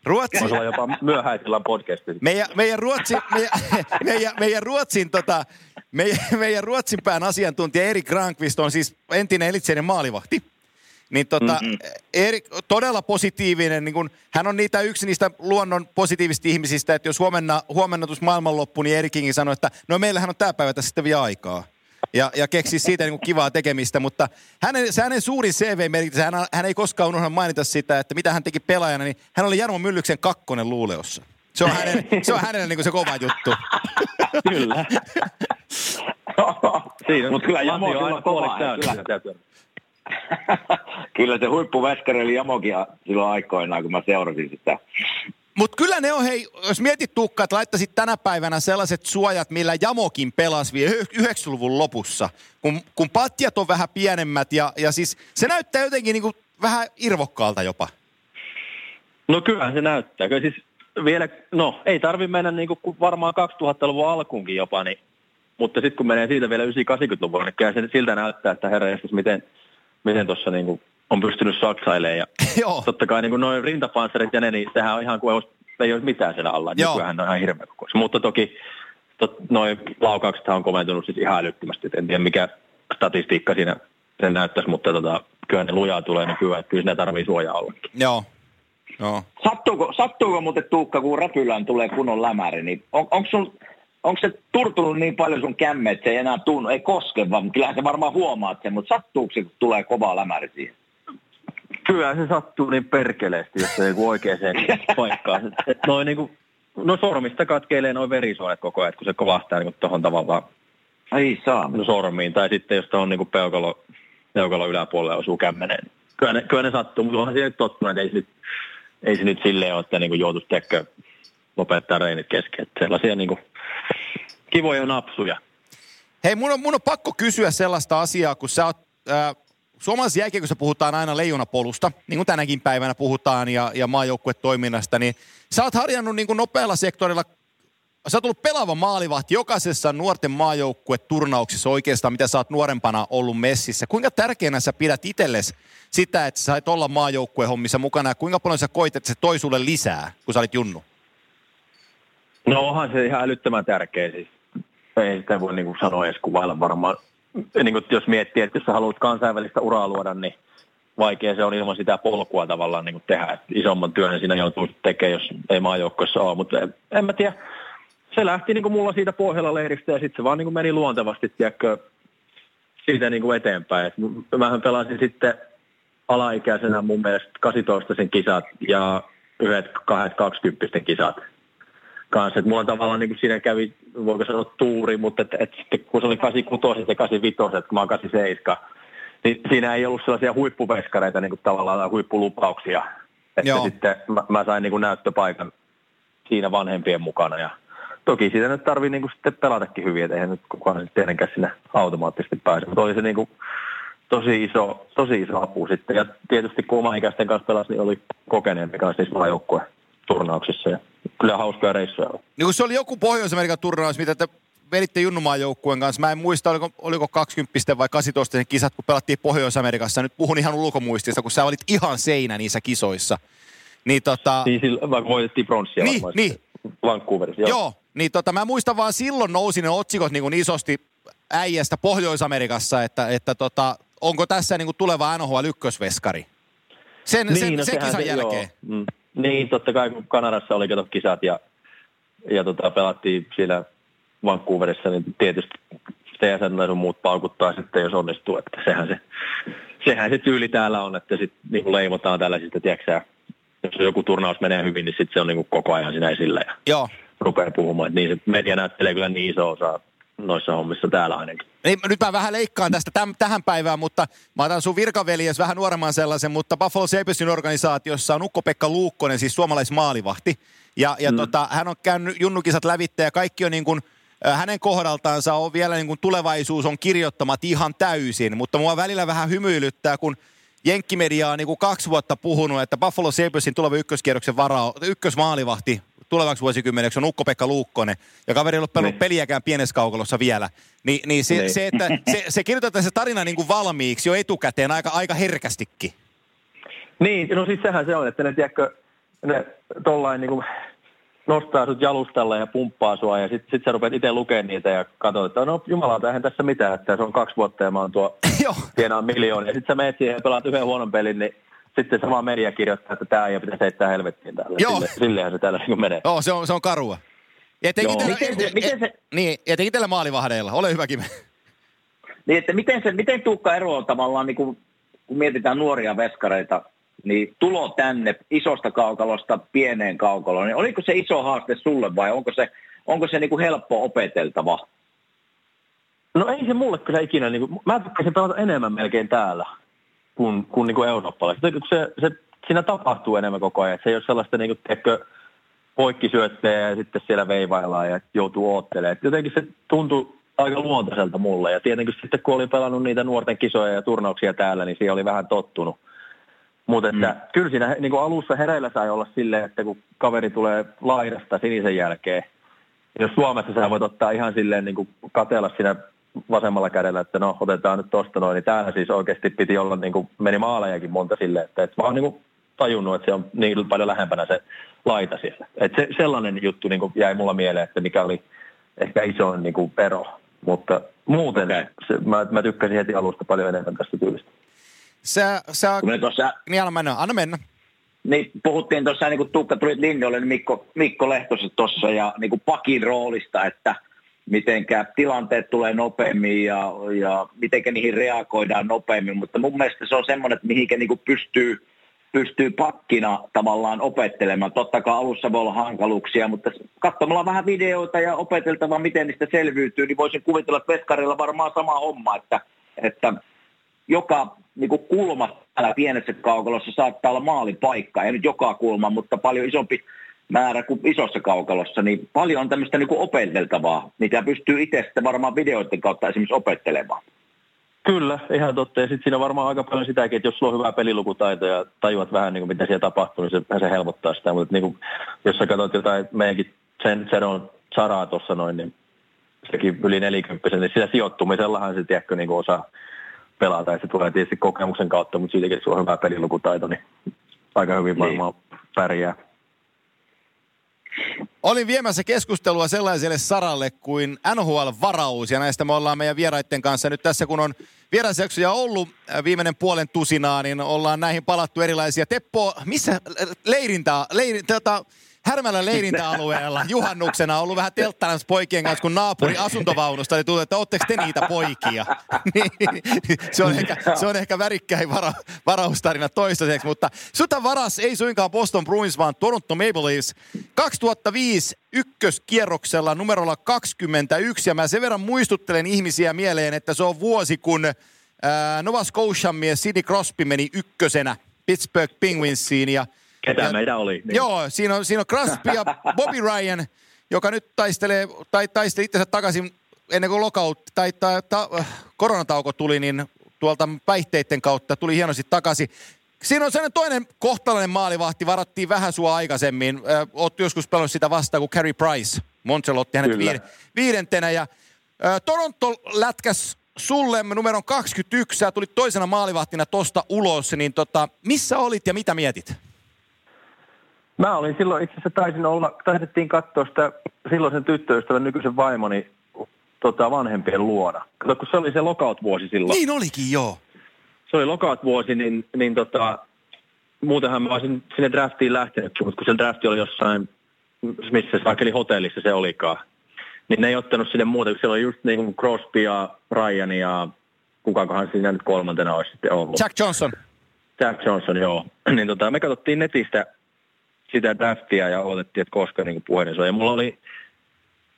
Ruotsi. Voisi olla jopa myöhäisillä podcastin. Meidän, meidän, Ruotsi, meidän, meidän, meidän, Ruotsin, tota, meidän, meidän Ruotsin pään asiantuntija Erik Grankvist on siis entinen elitseinen maalivahti. Niin tota, mm-hmm. Erik, todella positiivinen, niin kun, hän on niitä yksi niistä luonnon positiivisista ihmisistä, että jos huomenna, huomenna tuossa maailmanloppu, niin Erikinkin sanoi, että no meillähän on tämä päivä tässä sitten vielä aikaa ja, ja keksi siitä niin kuin kivaa tekemistä, mutta hänen, se hänen suurin CV-merkitys, hän, hän ei koskaan unohda mainita sitä, että mitä hän teki pelaajana, niin hän oli Jarmo Myllyksen kakkonen luuleossa. Se on, hänen, se on hänelle niin kuin se kova juttu. kyllä. Mutta kyllä Jamo on aina kova. Kyllä. kyllä se huippuväskäri oli Jamokin silloin aikoinaan, kun mä seurasin sitä. Mutta kyllä ne on, hei, jos mietit Tukka, että laittaisit tänä päivänä sellaiset suojat, millä Jamokin pelasi vielä 90-luvun lopussa, kun, kun patjat on vähän pienemmät ja, ja siis se näyttää jotenkin niin kuin vähän irvokkaalta jopa. No kyllä se näyttää. Kyllä siis vielä, no ei tarvi mennä niin kuin varmaan 2000-luvun alkuunkin jopa, niin, mutta sitten kun menee siitä vielä 90-80-luvulle, niin kyllä se siltä näyttää, että herra miten, miten tuossa niin kuin on pystynyt saksailemaan. Ja Joo. totta kai niin noin rintapanssarit ja ne, niin sehän on ihan kuin olisi, ei ole mitään siellä alla. Joo. Nykyään on ihan hirveä kokoisia. Mutta toki tot, noin laukaukset on komentunut siis ihan älyttömästi. En tiedä mikä statistiikka siinä sen näyttäisi, mutta tota, kyllä ne lujaa tulee nykyään, että kyllä ne tarvii suojaa ollakin. Joo. Joo. Sattuuko, sattuuko muuten Tuukka, kun räpylään tulee kunnon lämäri, niin on, onko sun onko se turtunut niin paljon sun kämme, että se ei enää tunnu, ei koske vaan, kyllähän se varmaan huomaat sen, mutta sattuuko se, kun tulee kova lämäri siihen? Kyllä se sattuu niin perkeleesti, jos se niinku oikeaan paikkaan. Et, noin niinku, no sormista katkeilee noin verisuonet koko ajan, kun se kovastaa niinku tuohon tavallaan Ai saa. No sormiin. Tai sitten jos on niinku peukalo, peukalo yläpuolelle osuu kämmeneen. Kyllä ne, kyllä ne sattuu, mutta onhan se nyt tottunut, että ei se nyt, ei se nyt silleen ole, että niinku joutuisi tekkö lopettaa reinit kesken. Että sellaisia niinku kivoja napsuja. Hei, mun on, mun on pakko kysyä sellaista asiaa, kun sä oot äh, suomalaisessa jälkeen, puhutaan aina leijonapolusta, niin kuin tänäkin päivänä puhutaan, ja, ja maajoukkuetoiminnasta, niin sä oot harjannut niin kuin nopealla sektorilla Sä oot ollut pelaava maalivahti jokaisessa nuorten maajoukkueturnauksessa oikeastaan, mitä sä oot nuorempana ollut messissä. Kuinka tärkeänä sä pidät itsellesi sitä, että sä sait olla maajoukkuehommissa mukana, ja kuinka paljon sä koit, että se toi sulle lisää, kun sä olit junnu? No onhan se ihan älyttömän tärkeä siis. Ei sitä voi niin kuin sanoa edes kuvailla varmaan niin kuin, jos miettii, että jos sä haluat kansainvälistä uraa luoda, niin vaikea se on ilman sitä polkua tavallaan niin kuin tehdä. Että isomman työn siinä joutuu tekemään, jos ei maajoukkoissa ole. Mutta en, en mä tiedä. Se lähti niin kuin mulla siitä pohjalla leiristä ja sitten se vaan niin kuin meni luontevasti, tiedätkö, siitä niin kuin eteenpäin. Et mähän pelasin sitten alaikäisenä mun mielestä 18 sen kisat ja yhdet kahdet 20 kisat kanssa. Et mulla tavallaan niin kuin siinä kävi, voiko sanoa tuuri, mutta et, et sitten kun se oli 86 ja 85, kun mä oon 87, niin siinä ei ollut sellaisia huippuveskareita niin kuin tavallaan huippulupauksia. Että Joo. sitten mä, mä sain niin kuin näyttöpaikan siinä vanhempien mukana ja toki siitä nyt tarvii niin kuin sitten pelatakin hyvin, että eihän nyt kukaan nyt tietenkään sinne automaattisesti pääse, mutta oli se niin kuin tosi iso, tosi iso apu sitten. Ja tietysti kun oma ikäisten kanssa pelasi, niin oli kokeneempi kanssa niissä maajoukkueen turnauksissa. Ja kyllä hauskoja reissuja oli. Niin kun se oli joku Pohjois-Amerikan turnaus, mitä te veditte Junnumaan joukkueen kanssa. Mä en muista, oliko, oliko 20 vai 18 sen kisat, kun pelattiin Pohjois-Amerikassa. Nyt puhun ihan ulkomuistista, kun sä olit ihan seinä niissä kisoissa. Niin tota... Siis vaikka voitettiin pronssia niin, niin. Vancouverissa. Joo. joo. niin tota, mä muistan vaan silloin nousi ne otsikot niin kuin isosti äijästä Pohjois-Amerikassa, että, että tota, onko tässä niin kuin tuleva NHL ykkösveskari? Sen, niin, sen, no, sen kisan se, jälkeen. Mm. Niin, totta kai kun Kanadassa oli kato kisat ja, ja tota, pelattiin siellä Vancouverissa, niin tietysti TSN sun muut paukuttaa sitten, jos onnistuu. Että sehän se, sehän se tyyli täällä on, että sitten niin leivotaan tällaisista, tiedätkö jos joku turnaus menee hyvin, niin sitten se on niin koko ajan siinä esillä ja Joo. rupeaa puhumaan. Että niin se media näyttelee kyllä niin iso osa noissa hommissa täällä ainakin. Ei, nyt mä vähän leikkaan tästä täm, tähän päivään, mutta mä otan sun virkaveljes vähän nuoremman sellaisen, mutta Buffalo Sabresin organisaatiossa on Ukko-Pekka Luukkonen, siis suomalaismaalivahti. Ja, ja mm. tota, hän on käynyt junnukisat lävitteen ja kaikki on niin kuin, hänen kohdaltaansa on vielä niin kuin tulevaisuus on kirjoittamat ihan täysin, mutta mua välillä vähän hymyilyttää, kun Jenkkimedia on niin kuin kaksi vuotta puhunut, että Buffalo Sabresin tuleva ykköskierroksen varao, ykkösmaalivahti tulevaksi vuosikymmeneksi on Ukko-Pekka Luukkonen, ja kaveri ei ole pelannut niin. peliäkään pienessä kaukalossa vielä. Ni, niin se, niin. se, että se, se kirjoitetaan se tarina niin kuin valmiiksi jo etukäteen aika, aika herkästikin. Niin, no siis sehän se on, että ne, tiedätkö, ne tollain niin kuin nostaa sut jalustalle ja pumppaa sua ja sitten sit sä rupeat itse lukemaan niitä ja katsot, että no jumala, eihän tässä mitään, että se on kaksi vuotta ja mä oon tuo tienaa miljoonia. Sitten sä menet siihen ja pelaat yhden huonon pelin, niin sitten sama media kirjoittaa, että tämä ei pitäisi heittää helvettiin täällä. Joo. Sille, sillehän se täällä niin menee. Joo, se on, se on karua. Ja Joo. Miten se, miten se... Niin, etenkin tällä maalivahdeilla. Ole hyvä Kime. Niin, että miten, se, miten Tuukka eroaa tavallaan, niin kun, kun mietitään nuoria veskareita, niin tulo tänne isosta kaukalosta pieneen kaukaloon, niin oliko se iso haaste sulle vai onko se, onko se niin kuin helppo opeteltava? No ei se mulle kyllä ikinä, niin kuin, mä tykkäsin pelata enemmän melkein täällä kuin, kuin, niin kuin eurooppalaiset. Se, se, siinä tapahtuu enemmän koko ajan. Se ei ole sellaista niin kuin, teekö, poikkisyöttejä ja sitten siellä veivaillaan ja joutuu oottelemaan. Jotenkin se tuntui aika luontaiselta mulle. Ja tietenkin sitten kun olin pelannut niitä nuorten kisoja ja turnauksia täällä, niin siihen oli vähän tottunut. Mutta mm. kyllä siinä niin kuin alussa hereillä sai olla silleen, että kun kaveri tulee laidasta sinisen jälkeen, jos Suomessa sä voit ottaa ihan silleen niin kuin katella siinä vasemmalla kädellä, että no otetaan nyt tosta noin, niin täällä siis oikeasti piti olla, niin kuin, meni maalajakin monta silleen, että et mä oon niin kuin tajunnut, että se on niin paljon lähempänä se laita siellä. Et se, sellainen juttu niin kuin jäi mulla mieleen, että mikä oli ehkä isoin niin kuin ero, mutta muuten okay. se, mä, mä tykkäsin heti alusta paljon enemmän tästä tyylistä. Sä, sä... Tuossa... Niin anna mennä, anna mennä. Niin, puhuttiin tuossa, niin kuin Tuukka tuli linjoille, niin Mikko, Mikko Lehtoset tuossa ja niin kuin pakin roolista, että – mitenkä tilanteet tulee nopeammin ja, ja mitenkä niihin reagoidaan nopeammin, mutta mun mielestä se on semmoinen, että mihinkä niin kuin pystyy, pystyy pakkina tavallaan opettelemaan. Totta kai alussa voi olla hankaluuksia, mutta katsomalla vähän videoita ja opeteltava, miten niistä selviytyy, niin voisin kuvitella, että Veskarilla varmaan sama homma, että, että joka niin kulma täällä pienessä kaukalossa saattaa olla maalipaikka, ei nyt joka kulma, mutta paljon isompi määrä kuin isossa kaukalossa, niin paljon on tämmöistä niin kuin opeteltavaa, mitä pystyy itse sitten varmaan videoiden kautta esimerkiksi opettelemaan. Kyllä, ihan totta. Ja sitten siinä on varmaan aika paljon sitäkin, että jos sulla on hyvä pelilukutaito ja tajuat vähän, niin kuin mitä siellä tapahtuu, niin se, se helpottaa sitä. Mutta niin kuin, jos sä katsot jotain meidänkin sen, sen on Saraa tuossa noin, niin sekin yli 40, niin sillä sijoittumisellahan se tiedätkö, niin kuin osaa pelata. Ja se tulee tietysti kokemuksen kautta, mutta siitäkin, että sulla on hyvä pelilukutaito, niin aika hyvin niin. varmaan niin. pärjää. Olin viemässä keskustelua sellaiselle saralle kuin NHL-varaus, ja näistä me ollaan meidän vieraiden kanssa nyt tässä, kun on vierasjaksoja ollut äh, viimeinen puolen tusinaa, niin ollaan näihin palattu erilaisia. Teppo, missä leirintä, leirintä tota, Härmälän leirintäalueella juhannuksena ollut vähän telttanas poikien kanssa, kun naapuri asuntovaunusta niin tuli, että ootteko te niitä poikia? Niin, se, on ehkä, se on ehkä värikkäin vara, varaustarina toistaiseksi, mutta suta varas ei suinkaan Boston Bruins, vaan Toronto Maple Leafs 2005 ykköskierroksella numerolla 21, ja mä sen verran muistuttelen ihmisiä mieleen, että se on vuosi, kun ää, Nova Scotian mies Sidney Crosby meni ykkösenä Pittsburgh Penguinsiin, ja Ketä ja, meidän oli. Niin. Joo, siinä on, siinä on Crosby ja Bobby Ryan, joka nyt taistelee, tai taisteli itsensä takaisin ennen kuin lockout, tai, tai ta, koronatauko tuli, niin tuolta päihteiden kautta tuli hienosti takaisin. Siinä on sellainen toinen kohtalainen maalivahti, varattiin vähän sua aikaisemmin. Oot joskus pelannut sitä vastaan kuin Carey Price. Montreal otti hänet viiden, viidentenä ja ä, Toronto lätkäs sulle numeron 21, sä tulit toisena maalivahtina tosta ulos, niin tota, missä olit ja mitä mietit? Mä olin silloin, itse asiassa taisin olla, taidettiin katsoa sitä silloisen tyttöystävän nykyisen vaimoni tota, vanhempien luona. Kato, kun se oli se lockout-vuosi silloin. Niin olikin, joo. Se oli lockout-vuosi, niin, niin tota, muutenhan mä olisin sinne draftiin lähtenyt, mutta kun se drafti oli jossain, missä se vaikka hotellissa se olikaan, niin ne ei ottanut sinne muuta, kun siellä oli just niin kuin Crosby ja Ryan ja kukakohan siinä nyt kolmantena olisi sitten ollut. Jack Johnson. Jack Johnson, joo. niin tota, me katsottiin netistä sitä draftia ja odotettiin, että koska niin puhelin soi. Ja mulla oli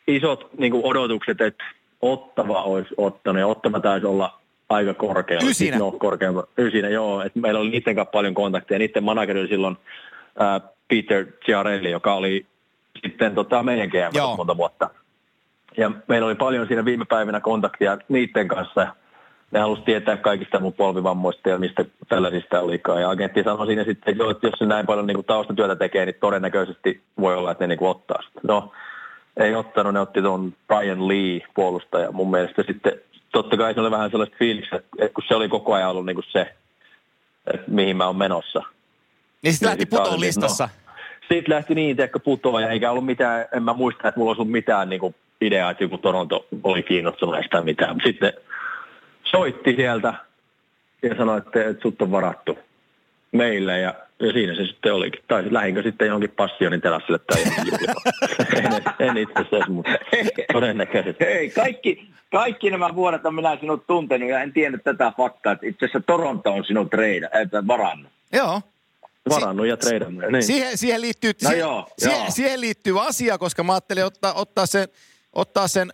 isot niin kuin odotukset, että Ottava olisi ottanut ja Ottava taisi olla aika korkealla. Ysinä? No, korkealla. Ysinä, joo. Et meillä oli niiden kanssa paljon kontakteja. Niiden manageri oli silloin ää, Peter Ciarelli, joka oli sitten tota, meidän GM monta vuotta. Ja meillä oli paljon siinä viime päivinä kontaktia niiden kanssa. Ne halusi tietää kaikista mun polvivammoista ja mistä tällaisista olikaan. Ja agentti sanoi siinä sitten, että jos se näin paljon niin kuin taustatyötä tekee, niin todennäköisesti voi olla, että ne niin kuin ottaa sitä. No, ei ottanut, ne otti tuon Brian Lee puolustaja. Mun mielestä sitten totta kai se oli vähän sellaista fiilistä, että kun se oli koko ajan ollut niin kuin se, että mihin mä oon menossa. Niin sitten lähti putoon listassa. No, siitä lähti niin, että putoa, ja eikä ollut mitään, en mä muista, että mulla olisi ollut mitään niin kuin ideaa, että joku Toronto oli kiinnostunut näistä mitään. Sitten soitti sieltä ja sanoi, että, että sut on varattu meille ja, ja siinä se sitten olikin. Tai lähinkö sitten johonkin passionin terassille tai en, en itse asiassa, mutta todennäköisesti. Hei, kaikki, kaikki nämä vuodet on minä sinut tuntenut ja en tiennyt tätä faktaa, että itse asiassa Toronto on sinut treida, että varannut. Joo. Varannut ja treidannut. Niin. Siihen, siihen, liittyy, no siihen, joo, siihen, joo. siihen liittyy asia, koska mä ajattelin ottaa, ottaa sen, ottaa sen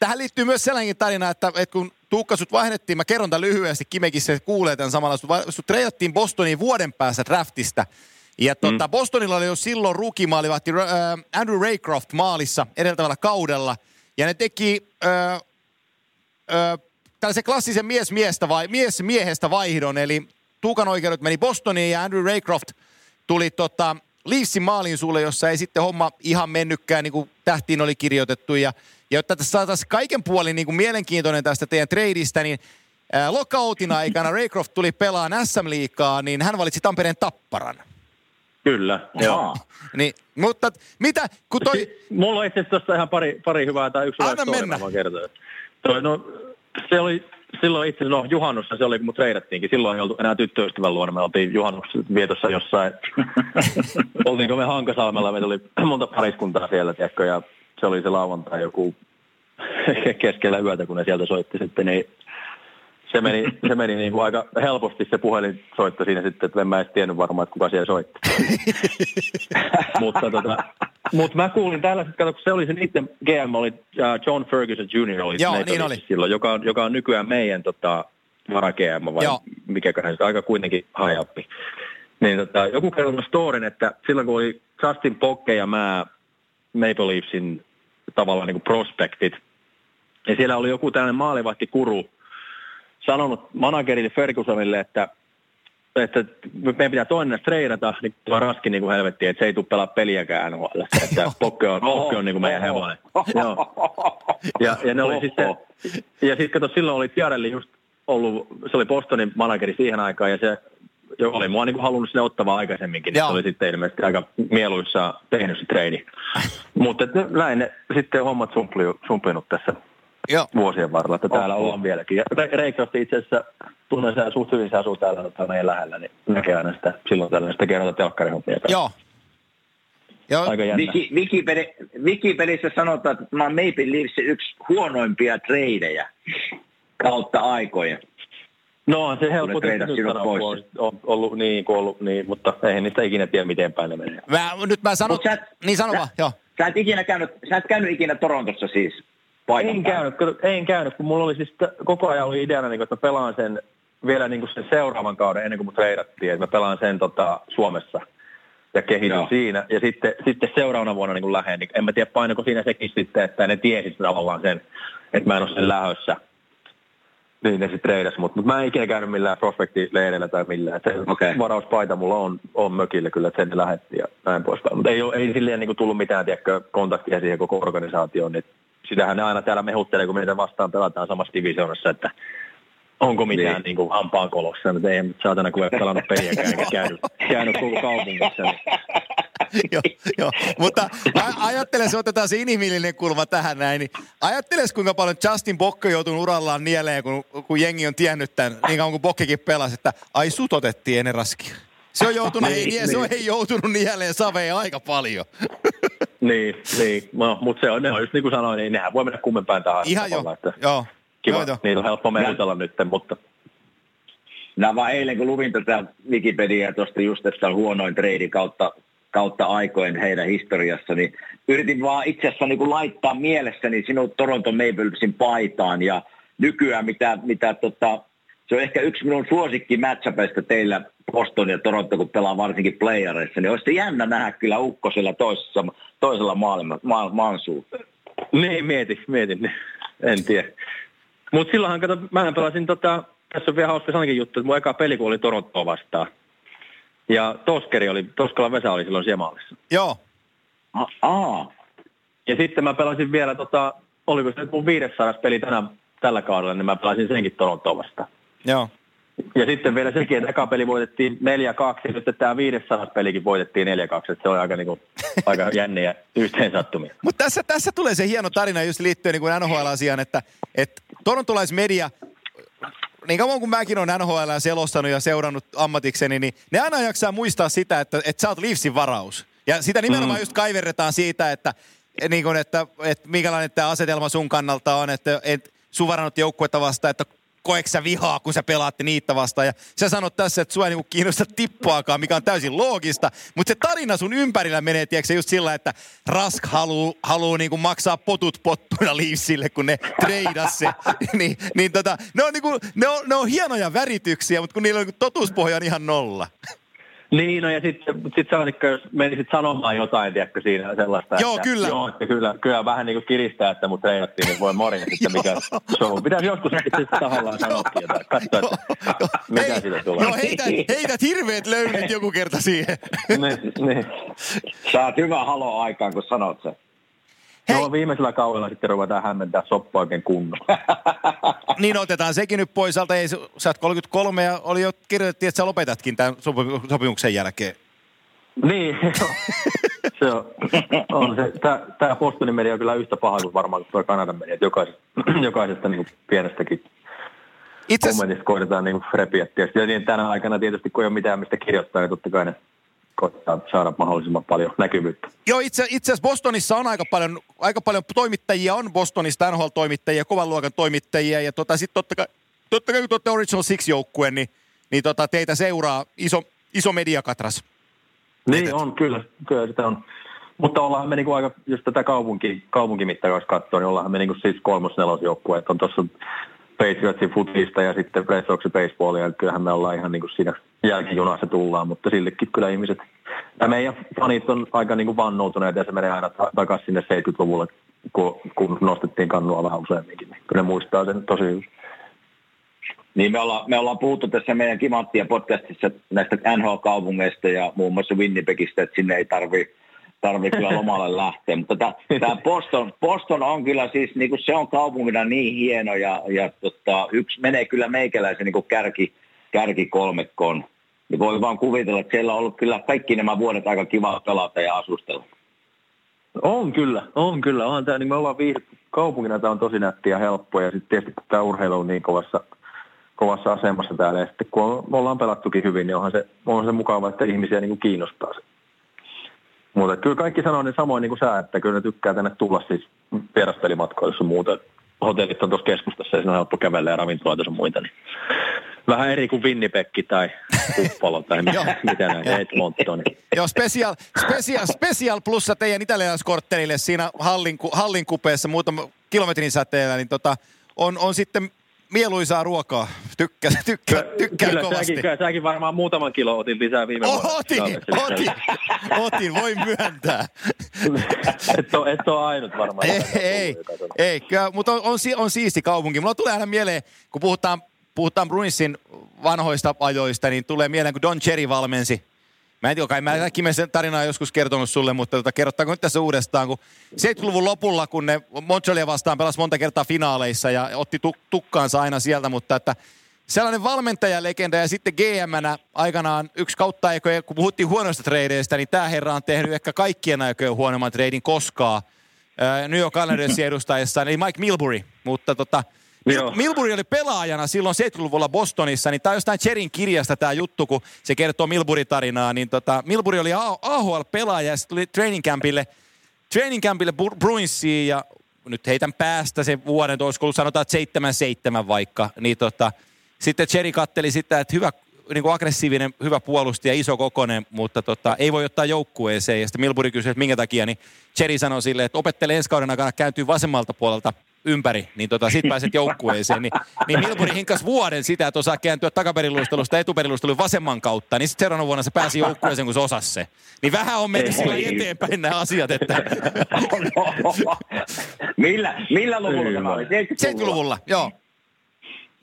Tähän liittyy myös sellainen tarina, että, että kun Tuukka sut vaihdettiin, mä kerron tämän lyhyesti, Kimekin se kuulee tämän samalla, sut, sut treidattiin Bostoniin vuoden päässä draftista. Ja tuota, mm. Bostonilla oli jo silloin ruukimaalivahti äh, Andrew Raycroft maalissa edeltävällä kaudella. Ja ne teki äh, äh, tällaisen klassisen mies, miestä vai, mies miehestä vaihdon. Eli Tuukan oikeudet meni Bostoniin ja Andrew Raycroft tuli tota, Leafsin maaliin sulle, jossa ei sitten homma ihan mennytkään, niin kuin tähtiin oli kirjoitettu. Ja, ja jotta tässä saataisiin kaiken puolin niin kuin mielenkiintoinen tästä teidän tradeista, niin ää, lockoutin aikana Raycroft tuli pelaan SM-liikaa, niin hän valitsi Tampereen Tapparan. Kyllä, joo. niin, mutta mitä, kun toi... Si- mulla on itse asiassa ihan pari, pari hyvää tai yksi Anna mennä. Toi, no, se oli silloin itse no juhannussa se oli, kun mut reidattiinkin. Silloin ei oltu enää tyttöystävän luona. Me oltiin juhannuksessa vietossa jossain. Oltiinko me Hankasalmella, meitä oli monta pariskuntaa siellä, tiedätkö, ja se oli se lauantai joku keskellä yötä, kun ne sieltä soitti sitten, niin se meni, se meni niin kuin aika helposti se puhelin soitto siinä sitten, että en mä edes tiennyt varmaan, että kuka siellä soitti. mutta tota, mut mä kuulin tällaiset, kato, kun se oli se niiden GM, oli uh, John Ferguson Jr. oli, Joo, niin oli. silloin, joka on, joka on nykyään meidän tota, vara GM, vai Joo. mikäköhän se aika kuitenkin hajappi. Niin tota, joku kertoi storin, että silloin kun oli Justin Pokke ja mä Maple Leafsin tavallaan niin kuin prospektit, ja siellä oli joku tällainen maalivahti kuru, sanonut managerille Fergusonille, että, että meidän pitää toinen treidata, niin tuo raski niin kuin helvettiin, että se ei tule pelaa peliäkään NHL. Että Pokke on, Pokke on niin kuin meidän hevonen. Joo. Ja, ja ne oli sitten, ja sitten kato, silloin oli Tiarelli just ollut, se oli Bostonin manageri siihen aikaan, ja se joka oli mua niin kuin halunnut sinne ottavaa aikaisemmin, niin se oli sitten ilmeisesti aika mieluissa tehnyt se treidi. Mutta näin ne sitten hommat sumplinut tässä Joo. vuosien varrella, että täällä oh, ollaan vieläkin. Ja Reikkosti itse asiassa tunnen sen suht hyvin, se asuu täällä tota meidän lähellä, niin näkee aina sitä, silloin tällainen sitä kerrota telkkarihommia. Joo. Joo. Aika jännä. Wiki, Wikipedi, Wikipedissä sanotaan, että tämä on Maple Leafsin yksi huonoimpia treidejä kautta aikojen. No se helppo nyt pois. On ollut niin kuin ollut niin, mutta eihän niistä ikinä tiedä miten päin ne menee. Mä, nyt mä sanon, sä, niin sano sä, vaan, joo. Sä et, ikinä käynyt, sä et käynyt ikinä Torontossa siis? En käynyt, en käynyt, kun mulla oli siis koko ajan oli ideana, niin, että mä pelaan sen vielä niin kuin sen seuraavan kauden ennen kuin mut reidattiin, että mä pelaan sen tota, Suomessa. ja kehityn siinä. Ja sitten, sitten seuraavana vuonna niin lähden, niin en mä tiedä painako siinä sekin sitten, että ne tiesi tavallaan sen, että mä en ole sen lähössä. Niin ne sitten treidas, mutta mut mä en ikinä käynyt millään prospektileirillä tai millään. Se okay. varauspaita mulla on, on mökillä kyllä, että sen lähetti ja näin poispäin. Mutta ei, ei silleen niin tullut mitään tiedäkö, kontaktia siihen koko organisaatioon. Niin sitähän ne aina täällä mehuttelee, kun meitä vastaan pelataan samassa divisioonassa, että onko mitään niin. Niin kuin hampaan kolossa. Mutta ei saatana kun ei pelannut peliäkään eikä käynyt, käynyt koko kaupungissa. Niin. Joo, jo. mutta ajattele, se otetaan se inhimillinen kulma tähän näin, niin ajatteles kuinka paljon Justin Bokko joutunut urallaan nieleen, kun, kun jengi on tiennyt tämän, niin kauan kuin Bokkekin pelasi, että ai sut otettiin ennen raskia. Se on joutunut, niin, ei, niin. se on ei joutunut nieleen saveen aika paljon. niin, niin. No, mutta se on, ne on just niin kuin sanoin, niin nehän voi mennä kummempään tähän. Ihan jo, että joo. Kiva, joo, niillä on helppo mehutella nyt, mutta... Nämä vaan eilen, kun luvin tätä Wikipediaa tuosta just, että on huonoin treidi kautta kautta aikojen heidän historiassa, niin yritin vaan itse asiassa niin kuin laittaa mielessäni sinun Toronto Maplesin paitaan ja nykyään mitä, mitä tota, se on ehkä yksi minun suosikki matchupeista teillä Boston ja Toronto, kun pelaa varsinkin playareissa, niin olisi jännä nähdä kyllä ukkosella toisessa, toisella maailman, maan, maan suhteen. Niin, mietin, mietin. En tiedä. Mutta silloinhan, kato, mä pelasin tota, tässä on vielä hauska sellainenkin juttu, että mun eka peli, kun oli Torontoa vastaan, ja Toskeri oli, Toskala Vesa oli silloin siellä maalissa. Joo. Aa. Ja sitten mä pelasin vielä, tota, oliko se nyt mun 500 peli tänä, tällä kaudella, niin mä pelasin senkin Torontoa vastaan. Joo. Ja sitten vielä sekin, että eka peli voitettiin 4-2, ja sitten tämä 500 pelikin voitettiin 4-2, että se on aika, niin kuin, aika jänniä yhteen sattumia. Mutta tässä, tässä tulee se hieno tarina just liittyen niin NHL-asiaan, että, että torontolaismedia niin kauan kuin mäkin olen NHL selostanut ja seurannut ammatikseni, niin ne aina jaksaa muistaa sitä, että, että sä oot Leafsin varaus. Ja sitä nimenomaan mm. just kaiverretaan siitä, että, niin kuin, että, että minkälainen tämä asetelma sun kannalta on, että, että sun varannut joukkuetta vastaan, että koeks sä vihaa, kun sä pelaatte niitä vastaan. Ja sä sanot tässä, että sua ei niinku kiinnosta tippuakaan, mikä on täysin loogista. Mutta se tarina sun ympärillä menee, tiedätkö, just sillä, että Rask haluu, haluu niinku maksaa potut pottuina Leafsille, kun ne treidas se. niin, niin tota, ne, on niinku, ne, on, ne on hienoja värityksiä, mutta kun niillä on niinku totuuspohja on ihan nolla. Niin, no ja sitten sit niin, jos menisit sanomaan jotain, tiedätkö, siinä sellaista, Joo, että, kyllä. Joo, että kyllä, kyllä vähän niin kuin kiristää, että mut reinattiin, niin voi morin sitten mikä show. Pitäisi joskus sitten tahallaan sanoakin jotain, katsoa, että mitä Hei, siitä tulee. Joo, heität, heität hirveät löydät joku kerta siihen. niin, niin. Saat hyvää haloa aikaan, kun sanot sen. Hei. No viimeisellä kaudella sitten ruvetaan hämmentää soppa oikein kunnolla. niin otetaan sekin nyt pois alta. Ei, sä oot 33 ja oli jo kirjoitettiin, että sä lopetatkin tämän sopimuksen jälkeen. Niin, se on, on se. Tämä Bostonin media on kyllä yhtä paha kuin varmaan tuo Kanadan media. Jokaisesta, jokaisesta niin pienestäkin Itse... kommentista koitetaan niin repiä tietysti. Ja niin tänä aikana tietysti, kun ei ole mitään mistä kirjoittaa, niin totta kai ne koittaa saada mahdollisimman paljon näkyvyyttä. Joo, itse, itse asiassa Bostonissa on aika paljon, aika paljon toimittajia, on Bostonista NHL-toimittajia, kovan luokan toimittajia, ja tota, sitten totta kai, totta kai kun tuotte Original Six-joukkueen, niin, niin tota, teitä seuraa iso, iso mediakatras. Niin on, kyllä, kyllä sitä on. Mutta ollaan me niinku aika, jos tätä kaupunki, kaupunkimittakaavassa katsoo, niin ollaan me niinku siis kolmos nelosjoukkue. On tuossa Patriotsin futista ja sitten Red Soxin baseballia. Kyllähän me ollaan ihan niinku siinä jälkijunassa tullaan, mutta sillekin kyllä ihmiset, ja meidän fanit on aika niin kuin vannoutuneet ja se menee aina takaisin sinne 70-luvulle, kun, nostettiin kannua vähän useamminkin. Niin kyllä ne muistaa sen tosi hyvin. Niin me ollaan, me ollaan puhuttu tässä meidän Kimanttia podcastissa näistä NHL-kaupungeista ja muun muassa Winnipegistä, että sinne ei tarvi, tarvi kyllä lomalle lähteä. Mutta tämä Boston, Boston on kyllä siis, niin kuin se on kaupungina niin hieno ja, ja tota, yksi menee kyllä meikäläisen niin kuin kärki, kärkikolmekkoon. Niin voi vaan kuvitella, että siellä on ollut kyllä kaikki nämä vuodet aika kiva pelata ja asustella. On kyllä, on kyllä. On tämä, niin me ollaan viihdetty kaupungina, tämä on tosi nätti ja helppo. Ja sitten tietysti kun tämä urheilu on niin kovassa, kovassa asemassa täällä. Ja sitten kun me ollaan pelattukin hyvin, niin onhan se, on se mukava, että ihmisiä niin kuin kiinnostaa se. Mutta kyllä kaikki sanoo niin samoin niin kuin sä, että kyllä ne tykkää tänne tulla siis vieraspelimatkoille ja muuta. Hotellit on tuossa keskustassa ja siinä on helppo kävellä ja ravintoloita ja muita. Niin Vähän eri kuin Winnipeg tai Buffalo tai mitä näin, Edmonton. Joo, special, special, special plussa teidän italialaiskorttelille siinä hallin, hallin kupeessa muutama kilometrin säteellä, niin tota, on, on sitten mieluisaa ruokaa. Tykkää, tykkää, tykkää kyllä, kovasti. Säkin, kyllä säkin varmaan muutaman kilo otin lisää viime vuonna. Otin, otin, otin, voin myöntää. et, ole, et ole ainut varmaan. Ei, ei, ei kyllä, mutta on, on, on siisti kaupunki. Mulla tulee aina mieleen, kun puhutaan, puhutaan Bruinsin vanhoista ajoista, niin tulee mieleen, kun Don Cherry valmensi Mä en tiedä, kai mä äkkiä sen tarinaa joskus kertonut sulle, mutta tota, kerrottaako nyt tässä uudestaan, kun 70-luvun lopulla, kun ne Montrealia vastaan pelasi monta kertaa finaaleissa ja otti tuk- tukkaansa aina sieltä, mutta että sellainen valmentajalegenda ja sitten GM-nä aikanaan yksi kautta aikoja, kun puhuttiin huonoista tradeista, niin tämä herra on tehnyt ehkä kaikkien aikojen huonomman treidin koskaan New York Islandersin edustajassa, eli Mike Milbury, mutta tota, Joo. Milbury oli pelaajana silloin 70-luvulla Bostonissa, niin tämä on jostain Cherin kirjasta tämä juttu, kun se kertoo Milbury-tarinaa, niin tota, Milbury oli AHL-pelaaja ja sitten tuli training campille, training campille Bruinsiin ja nyt heitän päästä sen vuoden, olisiko ollut sanotaan 7-7 vaikka, niin tota, sitten Cherry katteli sitä, että hyvä, niin kuin aggressiivinen, hyvä puolustaja, iso kokonen, mutta tota, ei voi ottaa joukkueeseen. Ja sitten Milbury kysyi, että minkä takia, niin Cherry sanoi sille, että opettele ensi kauden aikana kääntyy vasemmalta puolelta ympäri, niin tota, sit pääset joukkueeseen. Niin, niin Milbury hinkas vuoden sitä, että osaa kääntyä takaperiluistelusta etuperiluistelun vasemman kautta, niin sitten seuraavana vuonna se pääsi joukkueeseen, kun se osasi se. Niin vähän on mennyt sillä eteenpäin nämä asiat, että... millä, millä luvulla tämä oli? 70-luvulla, joo.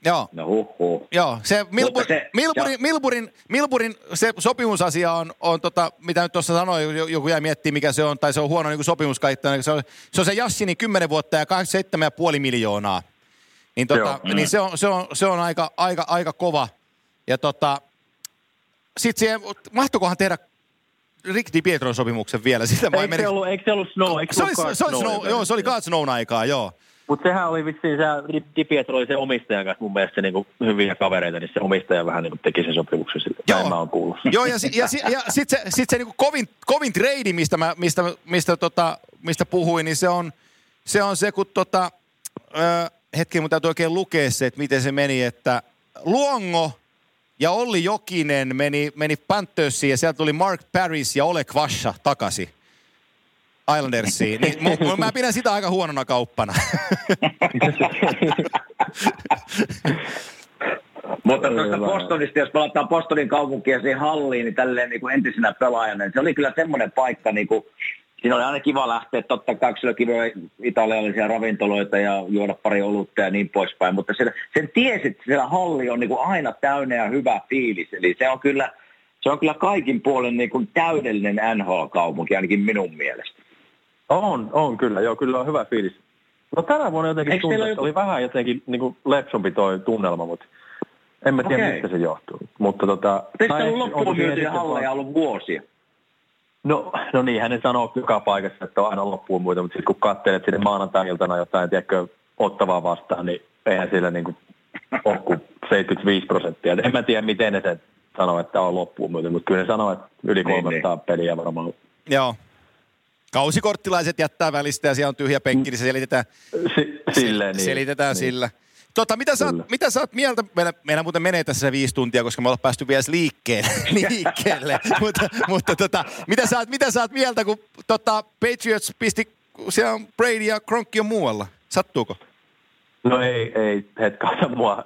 Joo. No huhhuh. Joo, se, Milbur, se Milburin, Milburin, Milburin, se sopimusasia on, on tota, mitä nyt tuossa sanoi, joku jäi miettimään mikä se on, tai se on huono niin sopimuskaitta. Se on, se on se Jassini 10 vuotta ja 87,5 miljoonaa. Niin, tota, Joo, niin se, on, se, on, se on aika, aika, aika kova. Ja tota, sitten siihen, mahtokohan tehdä Rick Di Pietron sopimuksen vielä? Sitä eikö, se ollut, eikö se ollut Snow? Eikö se, oli, se, se, Snow, Snow, joo, se oli God Snown aikaa, joo. Mutta sehän oli vissiin, se Di Pietro oli se omistajan kanssa mun mielestä niinku hyviä kavereita, niin se omistaja vähän niinku teki sen sopimuksen sitten. Joo. mä oon kuullut. Joo, ja, ja, ja, ja sitten se, sit se niinku kovin, kovin trade, mistä, mä, mistä, mistä, tota, mistä puhuin, niin se on se, on se kun tota, ö, hetki mun täytyy oikein lukea se, että miten se meni, että Luongo ja Olli Jokinen meni, meni Panthersiin ja sieltä tuli Mark Paris ja Ole Kvasha takaisin. Islandersiin, niin m- mä pidän sitä aika huonona kauppana. Mutta tuosta Bostonista, jos palataan Bostonin kaupunkia siihen halliin, niin tälleen niin kuin entisenä pelaajana, niin se oli kyllä semmoinen paikka, niin kuin, siinä oli aina kiva lähteä, totta kai sillä kiva italialaisia ravintoloita ja juoda pari olutta ja niin poispäin, mutta sen, sen tiesi, että siellä halli on niin kuin aina täynnä ja hyvä fiilis, eli se on kyllä, se on kyllä kaikin puolen niin kuin täydellinen NHL-kaupunki, ainakin minun mielestä. On, on kyllä. Joo, kyllä on hyvä fiilis. No tänä vuonna jotenkin tuntuu, että joku... oli vähän jotenkin niin kuin lepsompi toi tunnelma, mutta en mä tiedä, okay. mistä se johtuu. Mutta tota... Se ollut loppuun myytyjä halleja ollut vuosia? No, no niin, hänen sanoo joka paikassa, että on aina loppuun muita, mutta sitten kun katselet sinne maanantai-iltana jotain, tiedätkö, ottavaa vastaan, niin eihän sillä niin kuin ole kuin 75 prosenttia. En mä tiedä, miten ne sen sanoo, että on loppuun muita, mutta kyllä ne sanoo, että yli 300 niin, niin. peliä varmaan. Joo, Kausikorttilaiset jättää välistä ja siellä on tyhjä penkki, niin se selitetään, si- silleen, niin. selitetään niin. sillä. Tota, mitä, sä, mitä sä oot mieltä, meillä, meillä muuten menee tässä viisi tuntia, koska me ollaan päästy vielä liikkeelle, liikkeelle. mutta, mutta tota, mitä, sä, mitä sä oot mieltä, kun tota, Patriots pisti, siellä on Brady ja Kronkki on muualla, sattuuko? No ei, ei hetkauta mua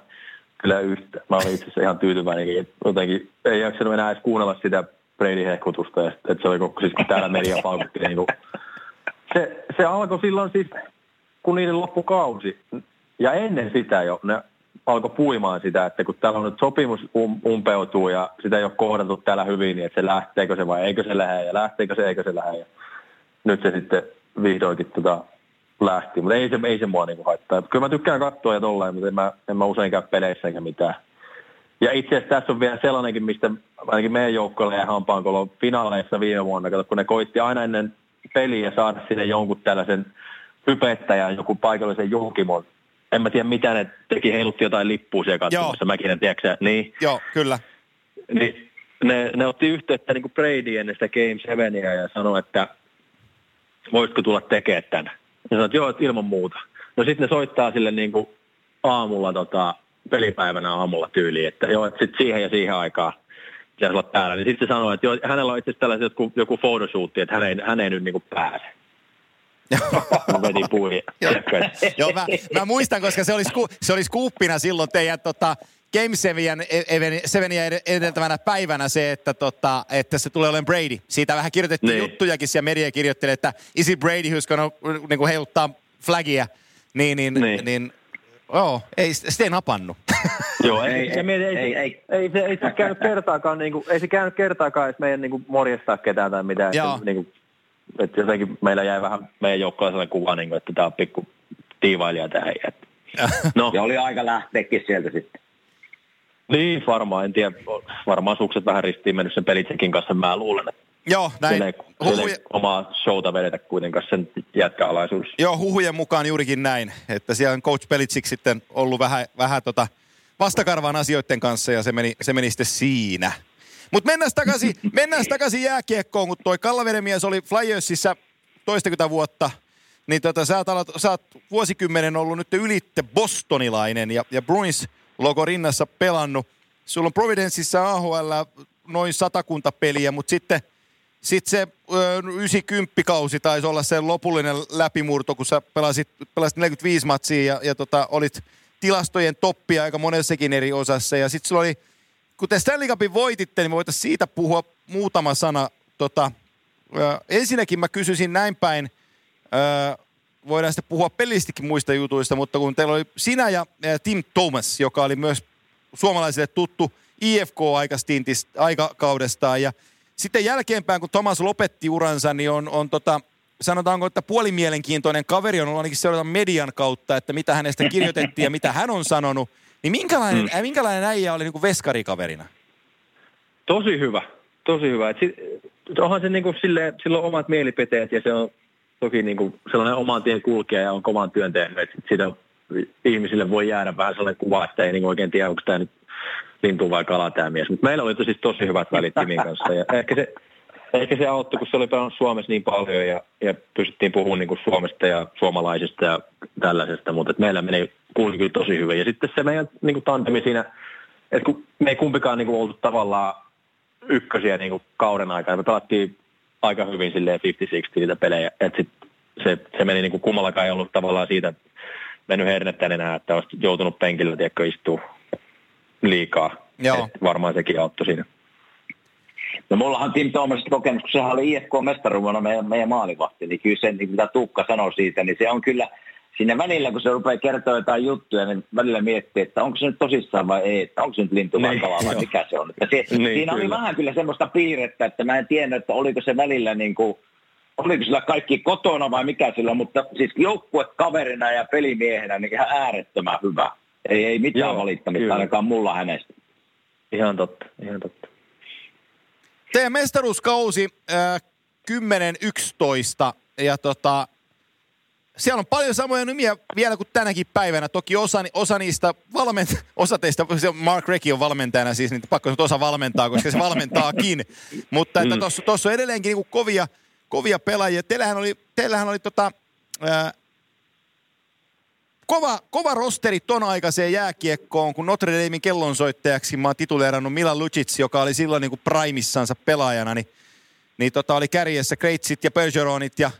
kyllä yhtä. Mä olin itse asiassa ihan tyytyväinen, jotenkin ei jaksanut enää edes kuunnella sitä Brady hehkutusta, ja että se oli koko, siis kun täällä media paukutti, niin se, se alkoi silloin siis, kun niiden loppukausi, ja ennen sitä jo, ne alkoi puimaan sitä, että kun täällä on nyt sopimus um, umpeutuu ja sitä ei ole kohdattu täällä hyvin, niin että se lähteekö se vai eikö se lähde ja lähteekö se, eikö se lähde. Ja nyt se sitten vihdoinkin tota lähti, mutta ei se, ei se mua niinku haittaa. Kyllä mä tykkään katsoa ja tolleen, mutta en mä, en mä usein käy peleissä eikä mitään. Ja itse asiassa tässä on vielä sellainenkin, mistä ainakin meidän joukkoille ja hampaankolo finaaleissa viime vuonna, kun ne koitti aina ennen peliä saada sinne jonkun tällaisen hypettäjän, joku paikallisen julkimon. En mä tiedä, mitä ne teki, heilutti jotain lippua siellä katsomassa, mäkin en tiedä, niin. Joo, kyllä. Niin, ne, ne otti yhteyttä niin kuin Brady ennen sitä Game 7 ja sanoi, että voisitko tulla tekemään tänne. Ja sanoi, että joo, että ilman muuta. No sitten ne soittaa sille niin kuin aamulla tota, pelipäivänä aamulla tyyliin, että joo, että sitten siihen ja siihen aikaan pitäisi olla täällä. Niin sitten se sanoi, että joo, hänellä on itse asiassa tällaiset joku, joku photoshoot, että hän ei, hän ei nyt niin kuin pääse. veti puihin. Joo, mä, mä, muistan, koska se oli, sku, se oli skuuppina silloin teidän tota, Game 7 e- edeltävänä päivänä se, että, tota, että se tulee olemaan Brady. Siitä vähän kirjoitettiin niin. juttujakin ja media kirjoitteli, että is it Brady who's gonna niin kuin heiluttaa flagia. Niin, niin, niin. niin Joo, ei, sitä ei napannut. Joo, ei, ei, ei, ei, ei, ei, ei, se, ei se käynyt kertaakaan, niin kuin, ei se käynyt kertaakaan että meidän niin kuin, morjestaa ketään tai mitään. Että, niin kuin, että jotenkin meillä jäi vähän meidän joukkoon sellainen kuva, niin kuin, että tämä on pikku tiivailija tähän. No. Ja oli aika lähteäkin sieltä sitten. Niin, varmaan, en tiedä. Varmaan sukset vähän ristiin mennyt sen pelitsekin kanssa, mä luulen, että Joo, näin. Siellä ei, huhuja... omaa showta vedetä kuitenkaan sen jätkäalaisuudessa. Joo, huhujen mukaan juurikin näin, että siellä on Coach Pelitsik sitten ollut vähän, vähän tota vastakarvaan asioiden kanssa ja se meni, se meni sitten siinä. Mutta mennään takaisin, mennään takaisin jääkiekkoon, kun toi Kallavedenmies oli Flyersissa toistakymmentä vuotta, niin tota, sä, oot, sä oot vuosikymmenen ollut nyt ylitte bostonilainen ja, ja Bruins logo rinnassa pelannut. Sulla on Providenceissa AHL noin satakunta peliä, mutta sitten – sitten se ö, 90 kausi taisi olla se lopullinen läpimurto, kun sä pelasit, pelasit 45 matsia ja, ja tota, olit tilastojen toppia aika monessakin eri osassa. Ja sitten sulla oli, kun te Stanley Cupin voititte, niin voitaisiin siitä puhua muutama sana. Tota, ö, ensinnäkin mä kysyisin näin päin, ö, voidaan sitten puhua pelillistikin muista jutuista, mutta kun teillä oli sinä ja Tim Thomas, joka oli myös suomalaisille tuttu IFK-aikakaudestaan ja sitten jälkeenpäin, kun Thomas lopetti uransa, niin on, on tota, sanotaanko, että puolimielenkiintoinen kaveri on ollut ainakin seurata median kautta, että mitä hänestä kirjoitettiin ja mitä hän on sanonut. Niin minkälainen, mm. minkälainen äijä oli niin kuin veskarikaverina? Tosi hyvä, tosi hyvä. Et sit, onhan se niin kuin sille, sillä on omat mielipiteet ja se on toki niin kuin sellainen oman tien kulkija ja on kovan työn tehnyt. Et sitä ihmisille voi jäädä vähän sellainen kuva, että ei niin oikein tiedä, onko tämä nyt lintu vai kala tämä mies. Mutta meillä oli tosi, tosi hyvät välit Timin kanssa. Ja ehkä se, ehkä se auttoi, kun se oli pelannut Suomessa niin paljon ja, ja pystyttiin puhumaan niin kuin Suomesta ja suomalaisista ja tällaisesta, mutta meillä meni kuuli kyllä tosi hyvin. Ja sitten se meidän niin kuin tantemi siinä, että kun me ei kumpikaan niin kuin oltu tavallaan ykkösiä niin kuin kauden aikana, me pelattiin aika hyvin silleen 50-60 niitä pelejä, että sit se, se meni niin kuin kummallakaan ei ollut tavallaan siitä mennyt hernettä enää, että olisi joutunut penkillä tiedätkö, istua liikaa. Joo. Et varmaan sekin auttoi siinä. No mullahan Tim Thomas kokemus, kun sehän oli IFK-mestaruudena meidän, meidän maalivahti, niin kyllä se, niin mitä Tuukka sanoi siitä, niin se on kyllä siinä välillä, kun se rupeaa kertoa jotain juttuja, niin välillä miettii, että onko se nyt tosissaan vai ei, että onko se nyt lintu vai kala vai mikä se on. Että se, niin, siinä kyllä. oli vähän kyllä semmoista piirrettä, että mä en tiennyt, että oliko se välillä niin kuin, oliko sillä kaikki kotona vai mikä sillä, mutta siis joukkue kaverina ja pelimiehenä niin ihan äärettömän hyvä. Ei, ei mitään Joo, valittamista kyllä. ainakaan mulla hänestä. Ihan totta, ihan totta. Teidän mestaruuskausi äh, 10-11 ja tota, siellä on paljon samoja nimiä vielä kuin tänäkin päivänä. Toki osa, osa niistä valment, osa teistä, Mark Recki on valmentajana siis, niin pakko nyt osa valmentaa, koska se valmentaakin. Mutta että tuossa mm. on edelleenkin niin kovia, kovia pelaajia. Teillähän oli, teillähän oli tota, ää, kova, kova rosteri ton aikaiseen jääkiekkoon, kun Notre Damein kellonsoittajaksi mä oon tituleerannut Milan Lucic, joka oli silloin niin kuin primissansa pelaajana, niin, niin tota oli kärjessä Kreitsit ja Bergeronit ja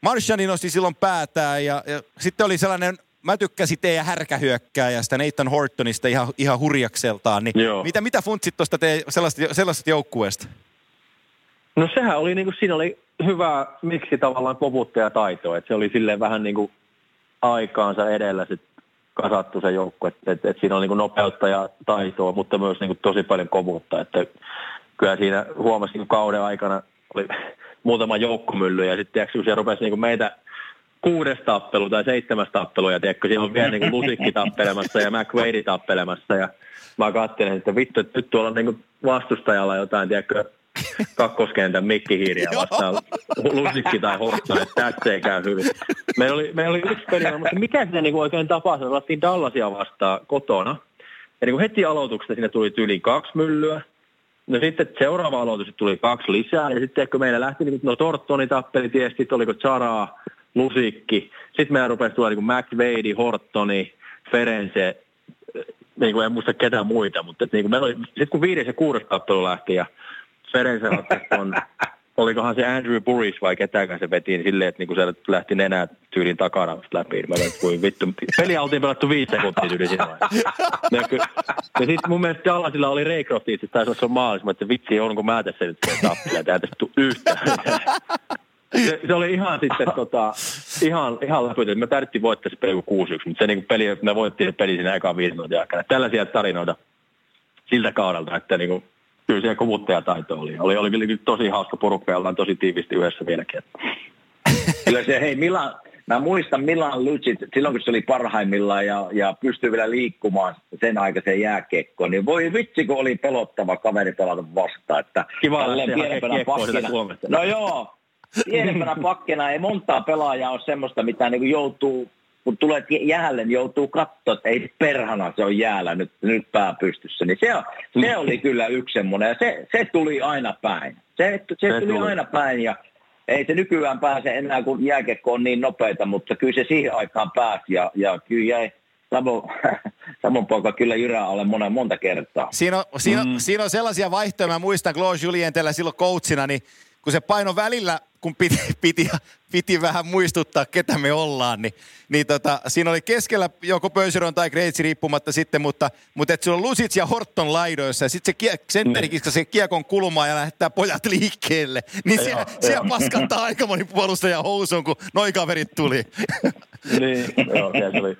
Marshani nosti silloin päätään ja, ja sitten oli sellainen, mä tykkäsin teidän härkähyökkääjästä Nathan Hortonista ihan, ihan hurjakseltaan, niin Joo. mitä, mitä funtsit tuosta sellaisesta, sellaisesta joukkueesta? No sehän oli, niin kuin, siinä oli hyvä miksi tavallaan taito, että se oli silleen vähän niin kuin aikaansa edellä sit kasattu se joukko, että et, et siinä on niin nopeutta ja taitoa, mutta myös niin tosi paljon kovuutta, että kyllä siinä huomasi niin kauden aikana oli muutama joukkomylly ja sitten kun se rupesi niin meitä kuudes tappelu tai seitsemäs tappelu ja tiedätkö, siinä on vielä niin Lusikki tappelemassa ja McWade tappelemassa ja mä katselin, että vittu, että nyt tuolla on niin vastustajalla jotain, tiedätkö, kakkoskentän mikkihiiriä vastaan lusikki tai Horton, että tässä ei käy hyvin. Meillä oli, meillä oli yksi peli, mutta mikä se niin oikein tapasi? Me pelattiin Dallasia vastaan kotona. Ja niin kuin heti aloituksesta siinä tuli yli kaksi myllyä. No sitten seuraava aloitus tuli kaksi lisää. Ja sitten kun meillä lähti, niin no Tortoni tappeli tietysti, oliko Charaa, Lusikki. Sitten meillä rupesi tulla niin McVeidi, Hortoni, Ferense, niin kuin en muista ketään muita, mutta niin kuin meillä oli, sitten kun viides ja kuudes tappelu lähti ja Ferense on olikohan se Andrew Burris vai ketään se veti niin silleen, että niinku se lähti nenää tyylin takana läpi. Mä olin, kuin vittu. Peli oltiin pelattu viisi sekuntia yli siinä Ja, ja sitten mun mielestä Dallasilla oli Raycroft itse, taisi olla se maalis, että vitsi, onko mä tässä nyt tappia, tää tästä yhtään. Se, se, oli ihan sitten tota, ihan, ihan läpi, että me tarvittiin voittaa se peli 6-1, mutta se niin peli, me voittiin se peli siinä ekaan viisi minuutin aikana. Tällaisia tarinoita siltä kaudelta, että niin kuin, kyllä siellä kovuttajataito oli. Oli, oli kyllä tosi hauska porukka ja ollaan tosi tiivisti yhdessä vieläkin. Kyllä se, hei Milan, mä muistan Milan Lucit, silloin kun se oli parhaimmillaan ja, ja pystyi vielä liikkumaan sen aikaisen jääkiekkoon, niin voi vitsi kun oli pelottava kaveri pelata vastaan. Että Kiva, pienempänä pakkina. No joo, pienempänä pakkina ei montaa pelaajaa ole semmoista, mitä niin joutuu kun tulet jäälle, niin joutuu katsoa, että ei perhana se on jäällä nyt, nyt pää pystyssä. Niin se, se oli kyllä yksi semmoinen, ja se, se tuli aina päin. Se, se, se tuli, tuli aina päin, ja ei se nykyään pääse enää, kun jääkekko on niin nopeita, mutta kyllä se siihen aikaan pääsi, ja, ja kyllä jäi Samo, Samon poika kyllä jyrää alle monen, monta kertaa. Siinä on, siinä, mm. siinä on sellaisia vaihtoehtoja, mä muistan Claude Julien teillä silloin coachina, niin kun se paino välillä, kun piti, piti, piti vähän muistuttaa, ketä me ollaan, niin, niin tota, siinä oli keskellä joko Pöyseron tai Greitsi riippumatta sitten, mutta, mutta että sulla on Lusits ja Horton laidoissa ja sitten se kie, sentteri niin. se kiekon kulmaa ja lähettää pojat liikkeelle. Niin siellä, siellä paskattaa aika moni puolustaja housuun, kun noi kaverit tuli. niin, joo, se oli,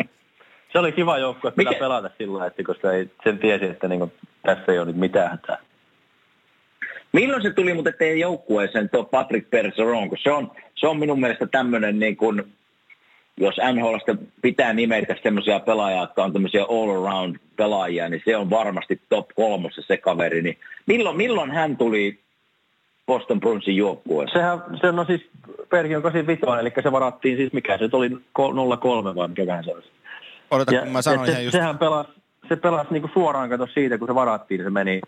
se oli kiva joukkue että pelata sillä että koska ei, sen tiesi, että niin kuin, tässä ei ole nyt mitään hätää. Milloin se tuli mutta teidän joukkueeseen tuo Patrick Perseron, kun se on, se on minun mielestä tämmöinen niin kuin, jos NHLstä pitää nimetä semmoisia pelaajia, jotka on tämmöisiä all-around pelaajia, niin se on varmasti top kolmossa se kaveri. Niin milloin, milloin hän tuli Boston Bruinsin joukkueeseen? Sehän, se no siis Perki on 85, eli se varattiin siis mikä se oli 0-3 vai mikä se olisi. Odota, ja, kun mä sanoin se, just... Sehän pelasi, se pelasi niinku suoraan kato siitä, kun se varattiin, se meni,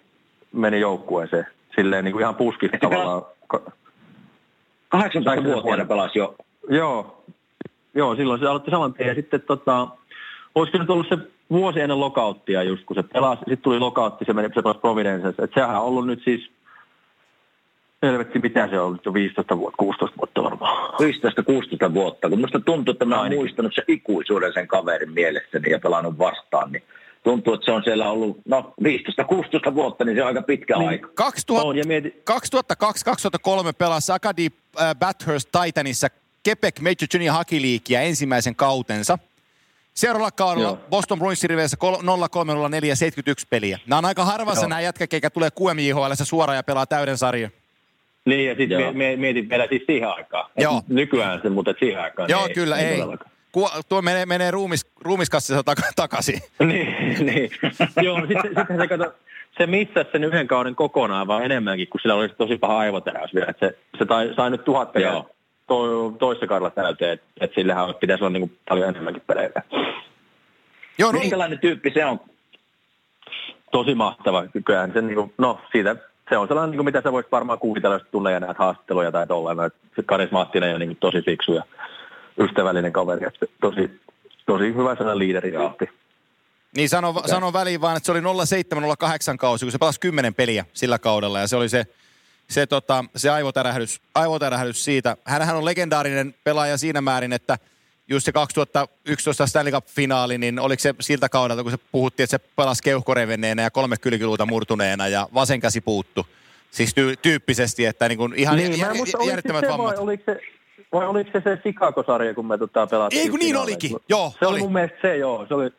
meni joukkueeseen silleen niin kuin ihan puskista tavallaan. 18-vuotiaana pelasi jo. Joo, joo, silloin se aloitti saman tien. Ja sitten tota, olisiko nyt ollut se vuosi ennen lokauttia just, kun se pelasi. Sitten tuli lokautti, se meni se pelasi Providencessa. Että sehän on ollut nyt siis Helvetti, mitä se on ollut jo 15 vuotta, 16 vuotta varmaan. 15-16 vuotta, kun musta tuntuu, että mä oon muistanut se ikuisuuden sen kaverin mielessäni ja pelannut vastaan, niin tuntuu, että se on siellä ollut no 15-16 vuotta, niin se on aika pitkä niin, aika. 2002-2003 pelasi Acadie äh, Bathurst Titanissa Quebec Major Junior Hockey Leaguea ensimmäisen kautensa. Seuraavalla kaudella Joo. Boston Bruinsin riveissä 0304 71 peliä. Nämä on aika harvassa nämä jätkät, eikä tulee QMJHL suoraan ja pelaa täyden sarjan. Niin, ja sitten mietin vielä siis siihen aikaan. Joo. Nykyään se, mutta siihen aikaan. Joo, ei, kyllä, ei. ei tuo menee, menee ruumis, ruumiskassissa tak- takaisin. niin, niin. Joo, sitten, sitten se kato, se missasi sen yhden kauden kokonaan, vaan enemmänkin, kun sillä oli tosi paha aivoteräys vielä. Se, se tai, sai nyt tuhat peliä to, toissa kaudella täyteen, että et sillähän pitäisi olla niin kuin paljon enemmänkin pelejä. Joo, no, Minkälainen tyyppi se on? Tosi mahtava. Kyllähän se, niin kuin, no siitä, se on sellainen, niin kuin, mitä sä voisit varmaan kuvitella, jos ja näet haastatteluja tai tolleen. Se karismaattinen ja niin kuin, tosi fiksu ja ystävällinen kaveri. Että tosi, tosi hyvä sellainen liideri. Niin sano, sano väliin vaan, että se oli 0708 kausi, kun se pelasi 10 peliä sillä kaudella ja se oli se, se, tota, se aivotärähdys, aivotärähdys siitä. Hänhän on legendaarinen pelaaja siinä määrin, että just se 2011 Stanley Cup-finaali, niin oliko se siltä kaudelta, kun se puhuttiin, että se pelasi keuhkorevenneenä ja kolme kylkiluuta murtuneena ja vasen käsi puuttu. Siis tyy- tyyppisesti, että niin kuin ihan niin, jär, järjettömät vammat. Vai oliko se, vai oliko se se Chicago-sarja, kun me tota pelattiin? Ei kun niin olikin, joo. Se oli. oli mun mielestä se, joo. Se oli,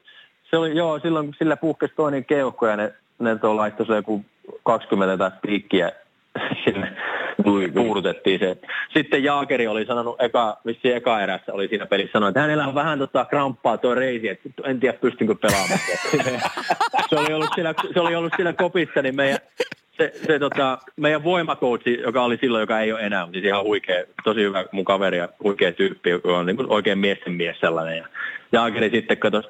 se oli, joo, silloin kun sillä puhkesi toinen keuhko ja ne, ne tuo laittoi se joku 20 tai piikkiä sinne puudutettiin se. Sitten Jaakeri oli sanonut, eka, vissi eka erässä oli siinä pelissä, sanonut, että hänellä on vähän tota kramppaa tuo reisi, että en tiedä pystynkö pelaamaan. se, oli ollut siellä, se oli ollut siellä kopissa, niin meidän, se, se tota, meidän voimakoutsi, joka oli silloin, joka ei ole enää, siis ihan huikea, tosi hyvä mun kaveri ja huikea tyyppi, joka on niin oikein miesten mies sellainen. Ja Jaakeri sitten katsoi,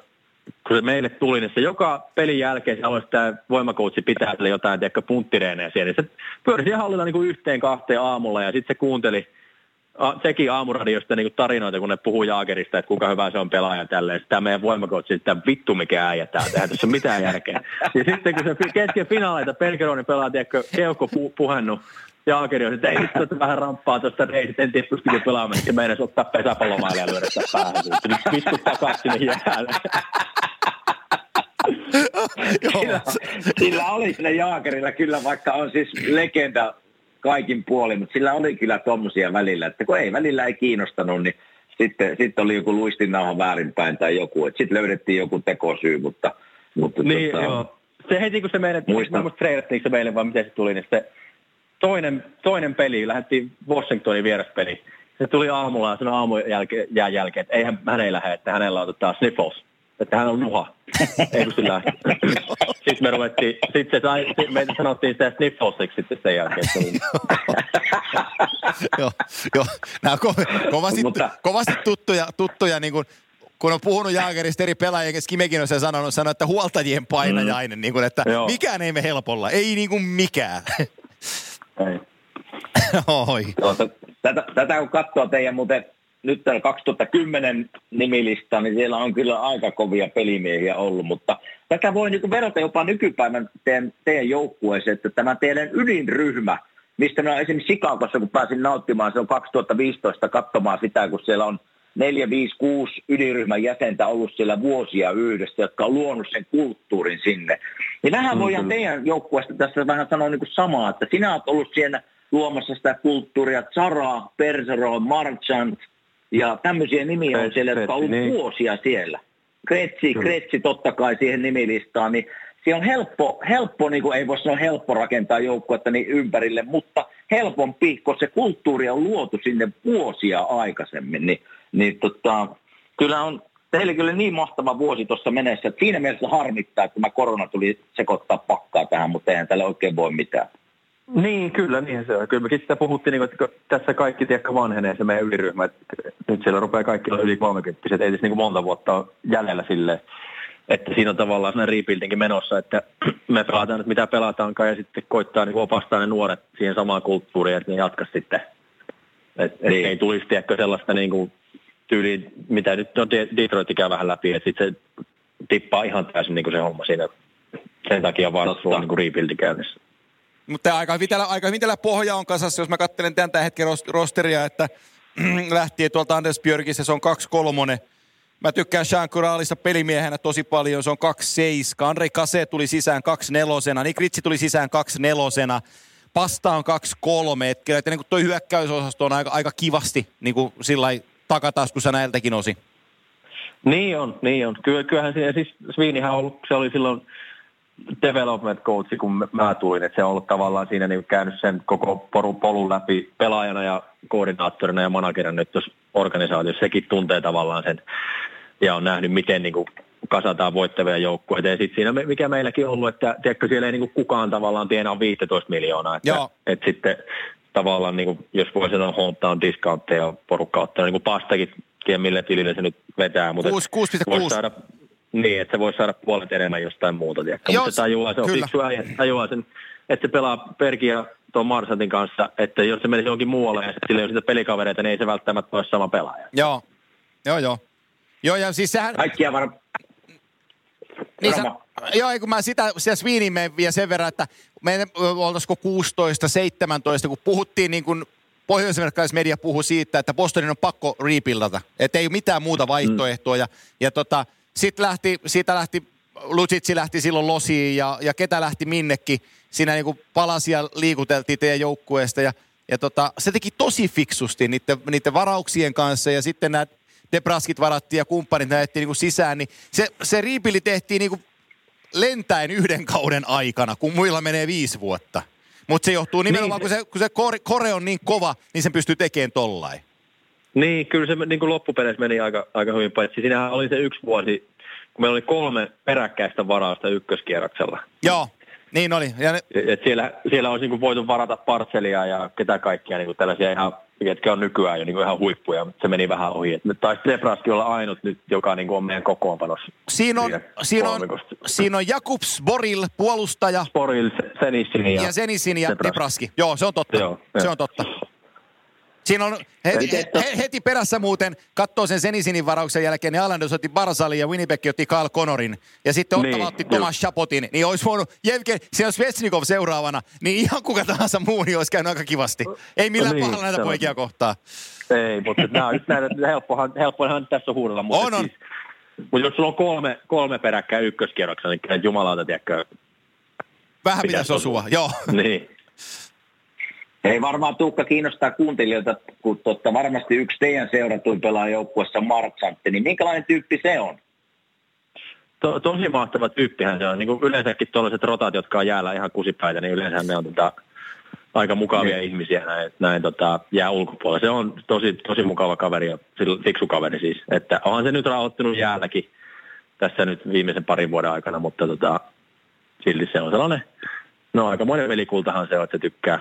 kun se meille tuli, niin se joka pelin jälkeen se aloisi tämä voimakoutsi pitää sille jotain, tiedäkö, punttireenejä siellä. Niin se pyörisi hallilla niin kuin yhteen kahteen aamulla ja sitten se kuunteli teki aamuradiosta niin tarinoita, kun ne puhuu Jaagerista, että kuinka hyvä se on pelaaja tälleen. Tämä meidän voimakoutsi, että vittu mikä äijä tää, eihän tässä mitään järkeä. Ja sitten kun se kesken finaaleita Pelkeronin pelaa, tiedätkö, keuhko pu- puhennut, Jaakeri on, että ei että vähän ramppaa tuosta reisit, en tiedä pystykö pelaamaan, niin meinas ottaa pesäpallomaille ja lyödä sitä päähän. Nyt piskut takaisin sinne jäälle. sillä, sillä oli sillä Jaakerilla kyllä, vaikka on siis legenda kaikin puolin, mutta sillä oli kyllä tommosia välillä, että kun ei välillä ei kiinnostanut, niin sitten, sitten oli joku luistinnauha väärinpäin tai joku, että sitten löydettiin joku tekosyy, mutta... mutta niin, tota, joo. Se heti kun se meidän, muistan, se meille vai miten se tuli, niin se toinen, toinen peli, lähdettiin Washingtonin vieraspeli. Se tuli aamulla ja sanoi aamun jälkeen, jälkeen, että eihän, hän ei lähde, että hänellä on tota sniffles että hän on nuha. Ei pysty lähteä. Sitten me ruvettiin, sitten se sai, me sanottiin sitä snifflesiksi sitten sen jälkeen. joo, joo. Nämä on ko- kovasti, Mutta... kovasti tuttuja, tuttuja niin kuin, kun on puhunut Jaagerista eri pelaajien kesken, Kimekin on sen sanonut, sanonut, että huoltajien painajainen, mm. niin kuin, että Joo. mikään ei me helpolla, ei niin kuin mikään. Ei. Oi. Tuota, tätä, tätä kun katsoo teidän muuten nyt täällä 2010 nimilista, niin siellä on kyllä aika kovia pelimiehiä ollut, mutta tätä voi niin verrata jopa nykypäivän teidän, teidän joukkueeseen, että tämä teidän ydinryhmä, mistä minä esimerkiksi Chicagossa, kun pääsin nauttimaan, se on 2015 katsomaan sitä, kun siellä on 4, 5, 6 ydinryhmän jäsentä ollut siellä vuosia yhdessä, jotka on luonut sen kulttuurin sinne. Niin vähän voidaan teidän joukkueesta tässä vähän sanoa niin kuin samaa, että sinä olet ollut siellä luomassa sitä kulttuuria, Zara, Persero, Marchant, ja tämmöisiä nimiä on siellä, jotka on ollut niin. vuosia siellä. Kretsi, Kretsi totta kai siihen nimilistaan, niin se on helppo, helppo niin kuin ei voi sanoa helppo rakentaa joukkuetta niin ympärille, mutta helpompi, koska se kulttuuri on luotu sinne vuosia aikaisemmin, niin, niin tota, kyllä on teille kyllä niin mahtava vuosi tuossa menessä, että siinä mielessä harmittaa, että tämä korona tuli sekoittaa pakkaa tähän, mutta eihän tällä oikein voi mitään. Niin, kyllä, niin se on. Kyllä mekin sitä puhuttiin, niin että tässä kaikki tiekka vanhenee se meidän yliryhmä. Että nyt siellä rupeaa kaikki olla yli 30 ei tässä niin monta vuotta jäljellä sille, että siinä on tavallaan sellainen rebuildingin menossa, että me pelataan nyt mitä pelataankaan ja sitten koittaa niin opastaa ne nuoret siihen samaan kulttuuriin, että ne jatka sitten. Että niin. ei tulisi tiedäkö sellaista niin kuin tyyliin, mitä nyt on Detroit käy vähän läpi, että sitten se tippaa ihan täysin niin kuin se homma siinä. Sen takia vaan sulla on niin rebuildi käynnissä. Mutta aika hyvin, täällä, aika hyvin täällä pohja on kasassa, jos mä katselen tämän hetken rosteria, että lähtien tuolta Anders Björkistä, se on 2-3. Mä tykkään Sean Kuraalista pelimiehenä tosi paljon, se on 2-7. Andrei Kase tuli sisään 2-4. Nick Ritsi tuli sisään 2-4. Pasta on 2-3. Että, niin kuin toi hyökkäysosasto on aika, aika kivasti niin kuin sillä takataskussa näiltäkin osin. Niin on, niin on. Ky- kyllähän se, siis Sviinihän ollut, se oli silloin development coachi, kun mä tulin, että se on ollut tavallaan siinä niin käynyt sen koko polun läpi pelaajana ja koordinaattorina ja managerina nyt tuossa organisaatiossa. Sekin tuntee tavallaan sen ja on nähnyt, miten niin kuin kasataan voittavia joukkueita. Ja sitten siinä, mikä meilläkin on ollut, että tiedätkö, siellä ei niin kuin kukaan tavallaan tienaa 15 miljoonaa. Että, Joo. että sitten tavallaan, niin kuin, jos voi sanoa hometown discountteja porukka ottaa, niin kuin pastakin, tiedä mille tilille se nyt vetää. Mutta 6,6. Saada niin, että se voi saada puolet enemmän jostain muuta. Tiedäkö? Mutta se tajuaa, se on fiksu äijä, tajuaa sen, että se pelaa Perkiä tuon Marsantin kanssa, että jos se menisi johonkin muualle ja sillä ei ole sitä pelikavereita, niin ei se välttämättä ole sama pelaaja. Joo, joo, joo. Joo, ja siis sehän... Kaikkia varmaan... Niin sä, joo, kun mä sitä, sitä Sviiniin vielä sen verran, että me oltaisiko 16, 17, kun puhuttiin niin kuin pohjois media puhui siitä, että Bostonin on pakko rebuildata, että ei ole mitään muuta vaihtoehtoa. Mm. Ja, ja tota, sitten lähti, siitä lähti, Lutsitsi lähti silloin losiin ja, ja ketä lähti minnekin. Siinä niin palasia liikuteltiin teidän joukkueesta ja, ja tota, se teki tosi fiksusti niiden, niiden varauksien kanssa ja sitten nämä Debraskit varattiin ja kumppanit näettiin niin sisään, niin se, se riipili tehtiin niin kuin lentäen yhden kauden aikana, kun muilla menee viisi vuotta. Mutta se johtuu nimenomaan, niin, kun se, kun se kore, kore on niin kova, niin sen pystyy tekemään tollain. Niin, kyllä se niin kuin loppupeleissä meni aika, aika hyvin, paitsi siinähän oli se yksi vuosi, kun meillä oli kolme peräkkäistä varausta ykköskierroksella. Joo, niin oli. Ja ne... Et siellä, siellä olisi niin voitu varata parselia ja ketä kaikkia niin kuin tällaisia ihan, jotka on nykyään jo niin kuin ihan huippuja, mutta se meni vähän ohi. Et taisi Zebraski olla ainut nyt, joka niin kuin on meidän kokoonpanossa. Siinä on, siinä on, siinä on Jakubs Boril, puolustaja. Boril, Senisin ja, ja Senisin ja Debraski. Joo, se on totta. Joo, se on totta. Siinä on heti, he, heti perässä muuten, katsoo sen Senisinin varauksen jälkeen, niin Islanders otti Barzalin ja Winnipeg otti Kyle Connorin. Ja sitten Ottava niin, otti Thomas Chapotin. Niin olisi voinut, Jevgen, siinä olisi Svetsnikov seuraavana, niin ihan kuka tahansa muu, niin olisi käynyt aika kivasti. Ei millään niin, pahalla näitä poikia kohtaa. Ei, mutta nämä on just näitä, helppohan, helppohan tässä huudella. Mutta on, on. Siis, mutta jos sulla on kolme, kolme peräkkäin ykköskierroksen, niin jumalauta, tiedätkö, Vähän pitäisi osua, joo. Niin. Ei varmaan Tuukka kiinnostaa kuuntelijoita, kun totta, varmasti yksi teidän seuratuin pelaajoukkuessa Marksantti, niin minkälainen tyyppi se on? To, tosi mahtava tyyppihän se on. Niin kuin yleensäkin tuollaiset rotat, jotka on jäällä ihan kusipäitä, niin yleensä ne on tota, aika mukavia niin. ihmisiä näin, näin tota, jää ulkopuolella. Se on tosi, tosi mukava kaveri ja fiksu kaveri siis. Että onhan se nyt rauhoittunut jäälläkin tässä nyt viimeisen parin vuoden aikana, mutta tota, silti se on sellainen, no aika monen velikultahan se on, että se tykkää,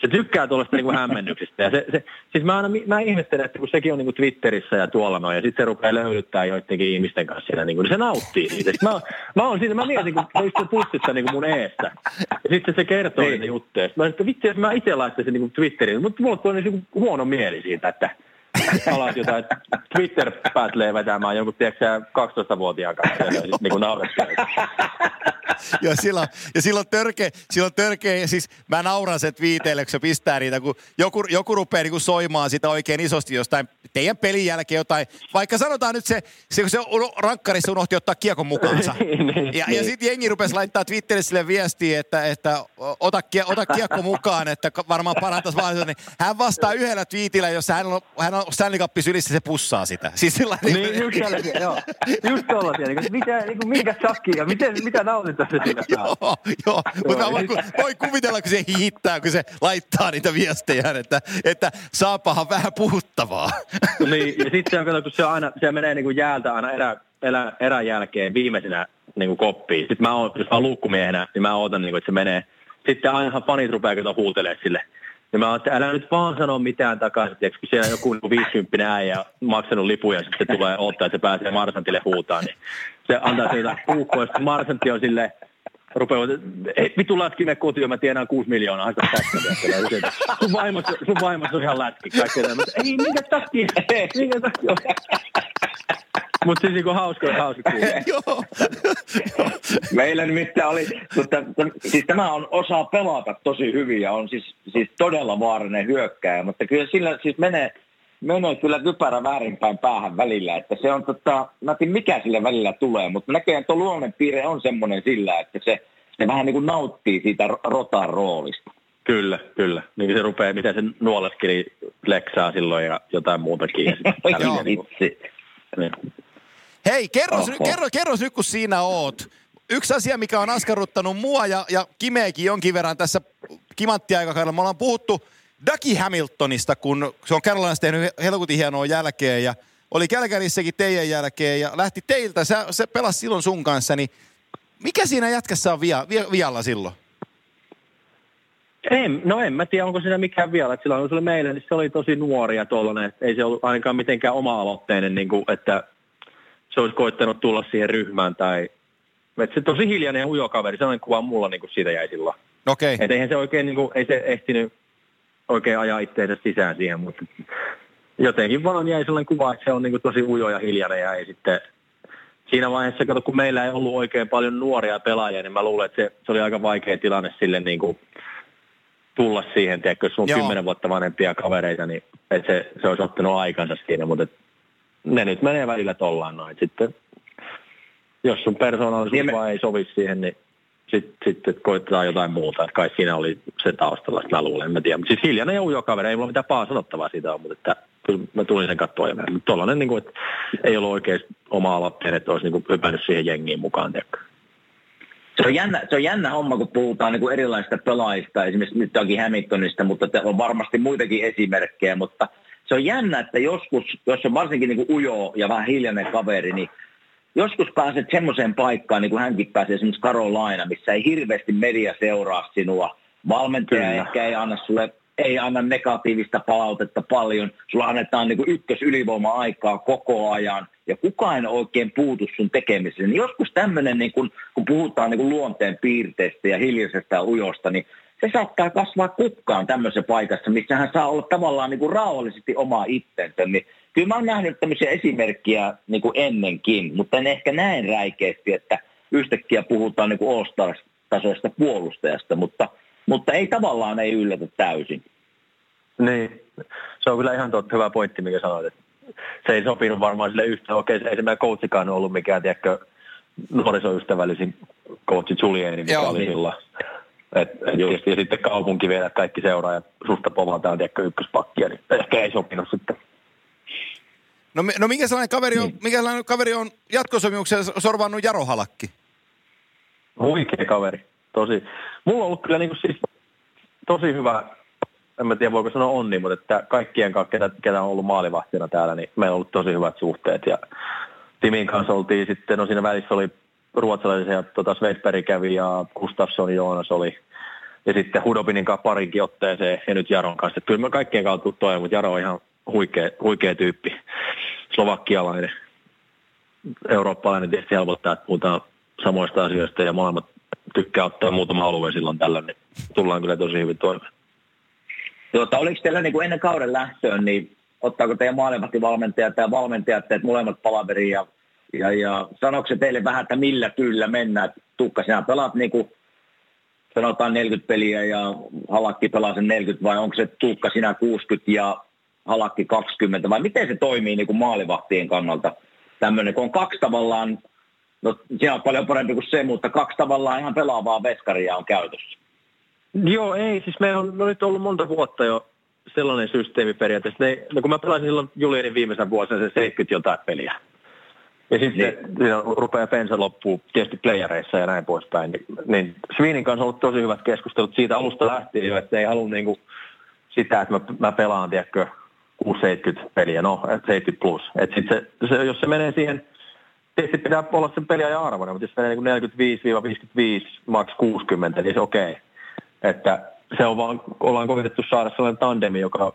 se tykkää tuollaista niin hämmennyksistä. Ja se, se, siis mä, aina, mä ihmettelen, että kun sekin on niin Twitterissä ja tuolla noin, ja sitten se rupeaa löydyttää joidenkin ihmisten kanssa siinä, niin, kuin, niin se nauttii siitä. Sitten mä, mä oon siinä, mä mietin, kun se istuu pussissa niin mun eestä. Ja sitten se kertoo niin. niitä juttuja. Mä että vitsi, jos mä itse laittaisin niin Twitteriin, mutta mulla tulee niin huono mieli siitä, että alat jotain Twitter-päätlee vetämään jonkun, tiedätkö 12-vuotiaan kanssa ja sitten niin naureskelee. ja silloin, ja silloin törkeä, silloin törkeä, ja siis mä nauran sen viiteille, kun se pistää niitä, kun joku, joku rupeaa niin kuin soimaan sitä oikein isosti jostain teidän pelin jälkeen jotain, vaikka sanotaan nyt se, se kun se rankkarissa unohti ottaa kiekon mukaansa. Niin, niin, ja, ja niin. sitten jengi rupesi laittaa Twitterissä sille viestiä, että, että ota, ota kiekko mukaan, että varmaan parantaisi vaan. Niin hän vastaa yhdellä twiitillä, jos hän on, hän on Stanley Cup sylissä, se pussaa sitä. Siis sillä niin, niin, just tällaisia, joo. Just tollaisia, niin kuin, mitä, niin kuin, minkä shakkia, miten, mitä nautinta se siinä saa. joo, joo. mutta mä voin, voin kuvitella, kun se hiittää, kun se laittaa niitä viestejä, että, että saapahan vähän puhuttavaa. niin, ja sitten se on, kato, kun se, on aina, se menee niin kuin jäältä aina erä, erä, erän jälkeen viimeisenä niin kuin koppiin. Sitten mä oon, jos mä oon luukkumiehenä, niin mä ootan, niin kuin, että se menee. Sitten aina fanit rupeaa kato huutelemaan sille ja mä että älä nyt vaan sano mitään takaisin, tiiäks, kun siellä on joku niin 50 äijä maksanut lipuja ja sitten tulee ottaa, että se pääsee Marsantille huutaan, niin se antaa siitä puukkoa, ja Marsantti on silleen, rupeaa, ei vitu lätkille kotiin, mä tienaan 6 miljoonaa, haista tästä. Sun vaimos, sun vaimos on ihan lätki, kaikkea Ei, minkä takia, minkä takia. Mutta siis niinku hauska, hauska Joo. Meillä nimittäin oli, mutta siis tämä on osaa pelata tosi hyvin ja on siis, siis todella vaarallinen hyökkääjä, mutta kyllä sillä siis menee, menee kyllä kypärä väärinpäin päähän välillä, että se on tota, mä tiedän mikä sille välillä tulee, mutta näköjään tuo luonnonpiirre on semmoinen sillä, että se, se vähän niin kuin nauttii siitä rotan roolista. Kyllä, kyllä. Niin se rupeaa, mitä se nuoleskeli leksaa silloin ja jotain muutakin. Ja Joo, niin, niin. Hei, kerros, kerro, kerros nyt kun siinä oot. Yksi asia, mikä on askarruttanut mua ja, ja Kimeekin jonkin verran tässä kimanttiaikakaudella, me ollaan puhuttu Ducky Hamiltonista, kun se on Carolinassa tehnyt helkutin hienoa jälkeen ja oli Kälkärissäkin teidän jälkeen ja lähti teiltä, se, se pelasi silloin sun kanssa, niin mikä siinä jätkässä on via, via, vialla silloin? En, no en mä tiedä, onko siinä mikään vielä. Että silloin kun se oli meille, niin se oli tosi nuoria tuollainen. Ei se ollut ainakaan mitenkään oma-aloitteinen, niin kuin, että se olisi koittanut tulla siihen ryhmään tai... Että se tosi hiljainen ja ujo kaveri, sellainen kuva mulla niin kuin siitä jäi silloin. Okei. Okay. Että eihän se oikein, niin kuin, ei se ehtinyt oikein ajaa itseensä sisään siihen, mutta jotenkin vaan jäi sellainen kuva, että se on niin tosi ujo ja hiljainen ja ei sitten siinä vaiheessa, kato, kun meillä ei ollut oikein paljon nuoria pelaajia, niin mä luulen, että se, se oli aika vaikea tilanne sille niin kuin tulla siihen, tiedätkö, jos on kymmenen vuotta vanhempia kavereita, niin että se, se olisi ottanut aikansa siinä, mutta ne nyt menee välillä tollaan noin. Sitten jos sun persoonallisuus niin me... vaan ei sovi siihen, niin sitten sit, koitetaan jotain muuta. Että kai siinä oli se taustalla, mä luulen, en mä tiedä. Mutta siis hiljainen ja ujo kaveri, ei mulla mitään paha sanottavaa siitä on, mutta että kyllä mä tulin sen katsoa. Mutta tollainen, niin kuin, että ei ollut oikein oma aloitteen, että olisi niin kuin, hypännyt siihen jengiin mukaan. Se on, jännä, se on jännä homma, kun puhutaan niin kuin erilaisista pelaajista, esimerkiksi nyt onkin Hamiltonista, mutta on varmasti muitakin esimerkkejä, mutta – se on jännä, että joskus, jos on varsinkin niin kuin ujo ja vähän hiljainen kaveri, niin joskus pääset semmoiseen paikkaan, niin kuin hänkin pääsee esimerkiksi Karolaina, missä ei hirveästi media seuraa sinua. Valmentaja Kyllä. ehkä ei anna sulle ei anna negatiivista palautetta paljon. Sulla annetaan niin ykkös ylivoima-aikaa koko ajan ja kukaan ei oikein puutu sun tekemiseen. Niin joskus tämmöinen, niin kun, kun puhutaan niin kuin luonteen piirteistä ja hiljaisesta ja ujosta, niin se saattaa kasvaa kukkaan tämmöisessä paikassa, missä hän saa olla tavallaan niin kuin rauhallisesti oma itsensä. Niin kyllä mä oon nähnyt tämmöisiä esimerkkiä niin kuin ennenkin, mutta en ehkä näin räikeästi, että yhtäkkiä puhutaan niin kuin tasoista puolustajasta, mutta, mutta ei tavallaan ei yllätä täysin. Niin, se on kyllä ihan totta hyvä pointti, mikä sanoit, että se ei sopinut varmaan sille yhtä. Okei, se ei se meidän coachikaan ollut mikään, tiedätkö, nuorisoystävällisin coachi Julieni, mikä Joo, oli niin. silloin. Et, et just, ja sitten kaupunki vielä, kaikki seuraajat susta povataan, tiedätkö, ykköspakkia, niin ehkä ei sopinut sitten. No, no mikä sellainen kaveri on, niin. mikä sellainen kaveri on jatkosopimuksen sorvannut Jaro Halakki? Huikea kaveri, tosi. Mulla on ollut kyllä niin kuin siis tosi hyvä, en mä tiedä voiko sanoa onni, mutta että kaikkien kanssa, ketä, ketä on ollut maalivahtina täällä, niin meillä on ollut tosi hyvät suhteet. Ja Timin kanssa oltiin sitten, no siinä välissä oli ruotsalaisia, tota Svedberg kävi ja Gustafsson Joonas oli. Ja sitten Hudobinin kanssa parinkin otteeseen ja nyt Jaron kanssa. Että kyllä me kaikkien kautta tuttuja, mutta Jaro on ihan huikea, huikea tyyppi. Slovakkialainen, eurooppalainen tietysti helpottaa, että puhutaan samoista asioista ja molemmat tykkää ottaa muutama alue silloin tällä, niin tullaan kyllä tosi hyvin toimeen. Tuota, oliko teillä niin kuin ennen kauden lähtöön, niin ottaako teidän maalivahtivalmentajat ja valmentajat teet molemmat palaveriin ja, ja, ja sanoiko se teille vähän, että millä kyllä mennään? Tukka, sinä pelaat niin kuin, sanotaan 40 peliä ja Halakki pelaa sen 40 vai onko se Tuukka sinä 60 ja Halakki 20 vai miten se toimii niin kuin maalivahtien kannalta tämmöinen, kun on kaksi tavallaan, no se on paljon parempi kuin se, mutta kaksi tavallaan ihan pelaavaa veskaria on käytössä. Joo, ei, siis me on, me on nyt ollut monta vuotta jo sellainen systeemi periaatteessa. Ne, no kun mä pelasin silloin Julienin viimeisen vuosina se 70 jotain peliä. Ja sitten niin. siinä rupeaa pensa loppuu tietysti playereissa ja näin poispäin. Niin, niin Swinin kanssa on ollut tosi hyvät keskustelut siitä alusta lähtien jo, että ei halua niinku sitä, että mä, mä pelaan, tiedätkö, 670 peliä, no 70 plus. Et sit se, se, jos se menee siihen, tietysti pitää olla sen peliajan arvoinen, mutta jos se menee niin 45-55, maks 60, niin se okei. Okay. Että se on vaan, ollaan kovitettu saada sellainen tandemi, joka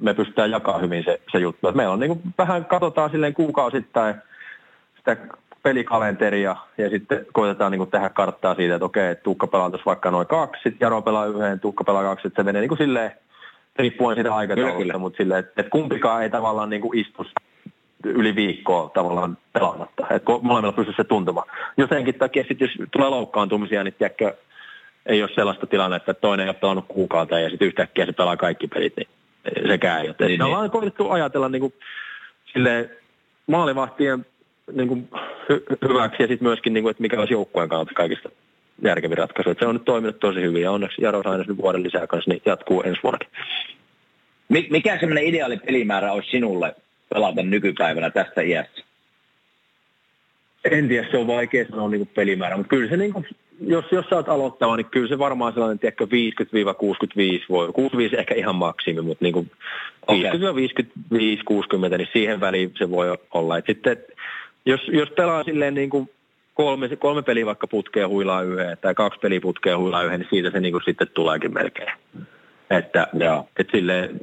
me pystytään jakamaan hyvin se, se juttu. Et meillä on niin kuin, vähän katsotaan silleen kuukausittain sitä pelikalenteria ja sitten koitetaan niin kuin, tehdä karttaa siitä, että okei, että Tuukka pelaa vaikka noin kaksi, sitten Jaro pelaa yhden, Tuukka pelaa kaksi, että se menee niin kuin silleen riippuen siitä aikataulusta, mutta silleen, että, että kumpikaan ei tavallaan niin kuin istu yli viikkoa tavallaan pelaamatta. Että molemmilla pystyy se tuntumaan. Jo senkin takia sitten, jos tulee loukkaantumisia, niin tiedätkö, ei ole sellaista tilannetta, että toinen ei ole pelannut kuukautta ja sitten yhtäkkiä se pelaa kaikki pelit, niin sekään ei ole. Niin, niin. ollaan koitettu ajatella niin kuin, silleen, maalivahtien niin kuin, hy- hyväksi ja sitten myöskin, niin kuin, että mikä olisi joukkueen kannalta kaikista järkevin ratkaisu. Että se on nyt toiminut tosi hyvin ja onneksi Jaro sai nyt vuoden lisää kanssa, niin jatkuu ensi vuonnakin. Mikä semmoinen ideaali pelimäärä olisi sinulle pelata nykypäivänä tästä iässä? En tiedä, se on vaikea sanoa niin pelimäärä, mutta kyllä se niin kuin, jos, jos sä oot aloittava, niin kyllä se varmaan sellainen, tiedätkö, 50-65 voi, 65 ehkä ihan maksimi, mutta niin kuin okay. 50-55-60, niin siihen väliin se voi olla. Et sitten, jos, jos pelaa silleen niin kuin kolme, kolme peliä vaikka putkea huilaa yhden, tai kaksi peliä putkea huilaa yhden, niin siitä se niin kuin sitten tuleekin melkein. Että, et silleen,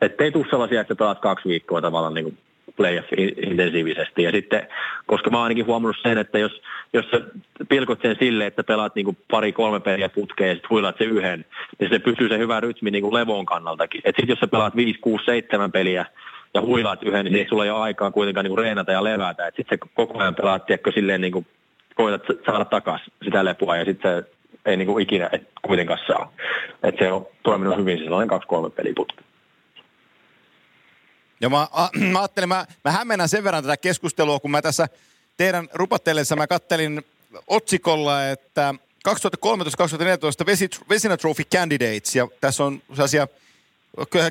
ettei tule sellaisia, että pelaat kaksi viikkoa tavallaan niin kuin playoff intensiivisesti. Ja sitten, koska mä oon ainakin huomannut sen, että jos, jos sä pilkot sen silleen, että pelaat niin kuin pari-kolme peliä putkeen ja sitten huilaat se yhden, niin se pysyy se hyvä rytmi niin kuin levon kannaltakin. Että sitten jos sä pelaat 5, 6, 7 peliä ja huilaat yhden, niin, niin. sulla ei ole aikaa kuitenkaan niin reenata ja levätä. Sitten se koko ajan pelaat, tiedätkö, silleen niin kuin koetat saada takaisin sitä lepua ja sitten se ei niin kuin ikinä et kuitenkaan saa. Että se on toiminut hyvin sellainen kaksi-kolme peliputkea. Ja mä, a, mä ajattelin, mä, mä hämmennän sen verran tätä keskustelua, kun mä tässä teidän rupatellessa mä kattelin otsikolla, että 2013-2014 Vesina Trophy Candidates, ja tässä on sellaisia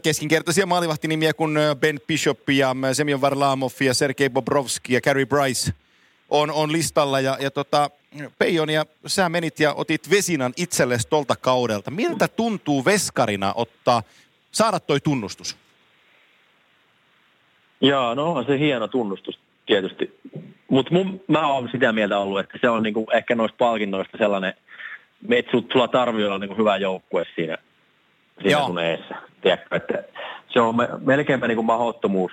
keskinkertaisia maalivahtinimiä kuin Ben Bishop ja Semyon Varlamov ja Sergei Bobrovski ja Carey Bryce on, on listalla. Ja, ja tota, Peijon, ja sä menit ja otit Vesinan itsellesi tolta kaudelta. Miltä tuntuu veskarina ottaa, saada toi tunnustus? Joo, no on se hieno tunnustus tietysti. Mutta mä oon sitä mieltä ollut, että se on niinku ehkä noista palkinnoista sellainen, että sulla tarvii olla niinku hyvä joukkue siinä, siinä sun eessä. Tiedätkö, että se on me, melkeinpä niinku mahdottomuus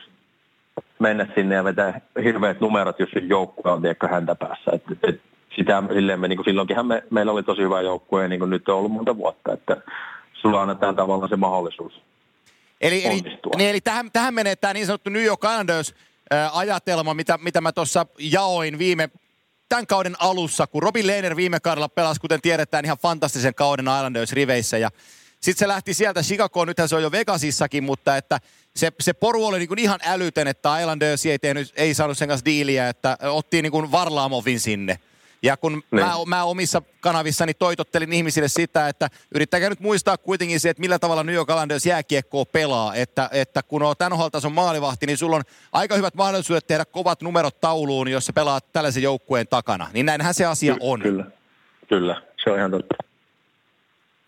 mennä sinne ja vetää hirveät numerot, jos joukkue on tiedätkö, häntä päässä. Et, et, sitä silleen me, niin kuin silloinkinhan me, meillä oli tosi hyvä joukkue, niin kuin nyt on ollut monta vuotta, että sulla annetaan tavallaan se mahdollisuus Eli, eli, niin, eli tähän, tähän menee tämä niin sanottu New York Islanders ajatelma, mitä, mitä mä tuossa jaoin viime tämän kauden alussa, kun Robin Lehner viime kaudella pelasi, kuten tiedetään, ihan fantastisen kauden Islanders-riveissä. Ja sitten se lähti sieltä Chicagoon, nythän se on jo Vegasissakin, mutta että se, se poru oli niin ihan älytön, että Islanders ei, tehnyt, ei saanut sen kanssa diiliä, että otti niin Varlaamovin sinne. Ja kun niin. mä, mä omissa kanavissani toitottelin ihmisille sitä, että yrittäkää nyt muistaa kuitenkin se, että millä tavalla New York Islanders jääkiekkoa pelaa. Että, että kun on tämän tason maalivahti, niin sulla on aika hyvät mahdollisuudet tehdä kovat numerot tauluun, jos sä pelaat tällaisen joukkueen takana. Niin näinhän se asia on. Kyllä, kyllä. Se on ihan totta.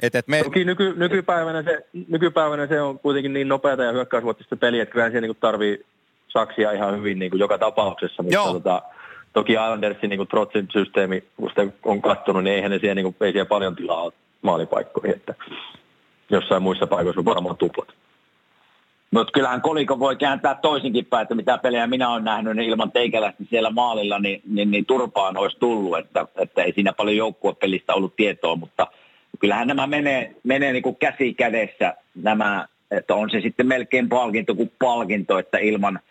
Et, et me... Toki nyky, nykypäivänä, se, nykypäivänä se on kuitenkin niin nopeata ja hyökkäysvuotista peliä, että kyllä siellä niin tarvii saksia ihan hyvin niin kuin joka tapauksessa. Mutta Joo. Tota, toki Islandersin niin Trotsin systeemi, kun sitä on katsonut, niin eihän ne siellä, niin kuin, ei siellä paljon tilaa ole maalipaikkoihin, että jossain muissa paikoissa on varmaan tuplat. Mutta kyllähän koliko voi kääntää toisinkin päin, että mitä pelejä minä olen nähnyt, niin ilman teikälästi siellä maalilla, niin, niin, niin turpaan olisi tullut, että, että ei siinä paljon joukkuepelistä ollut tietoa, mutta kyllähän nämä menee, menee niin kuin käsi kädessä, nämä, että on se sitten melkein palkinto kuin palkinto, että ilman –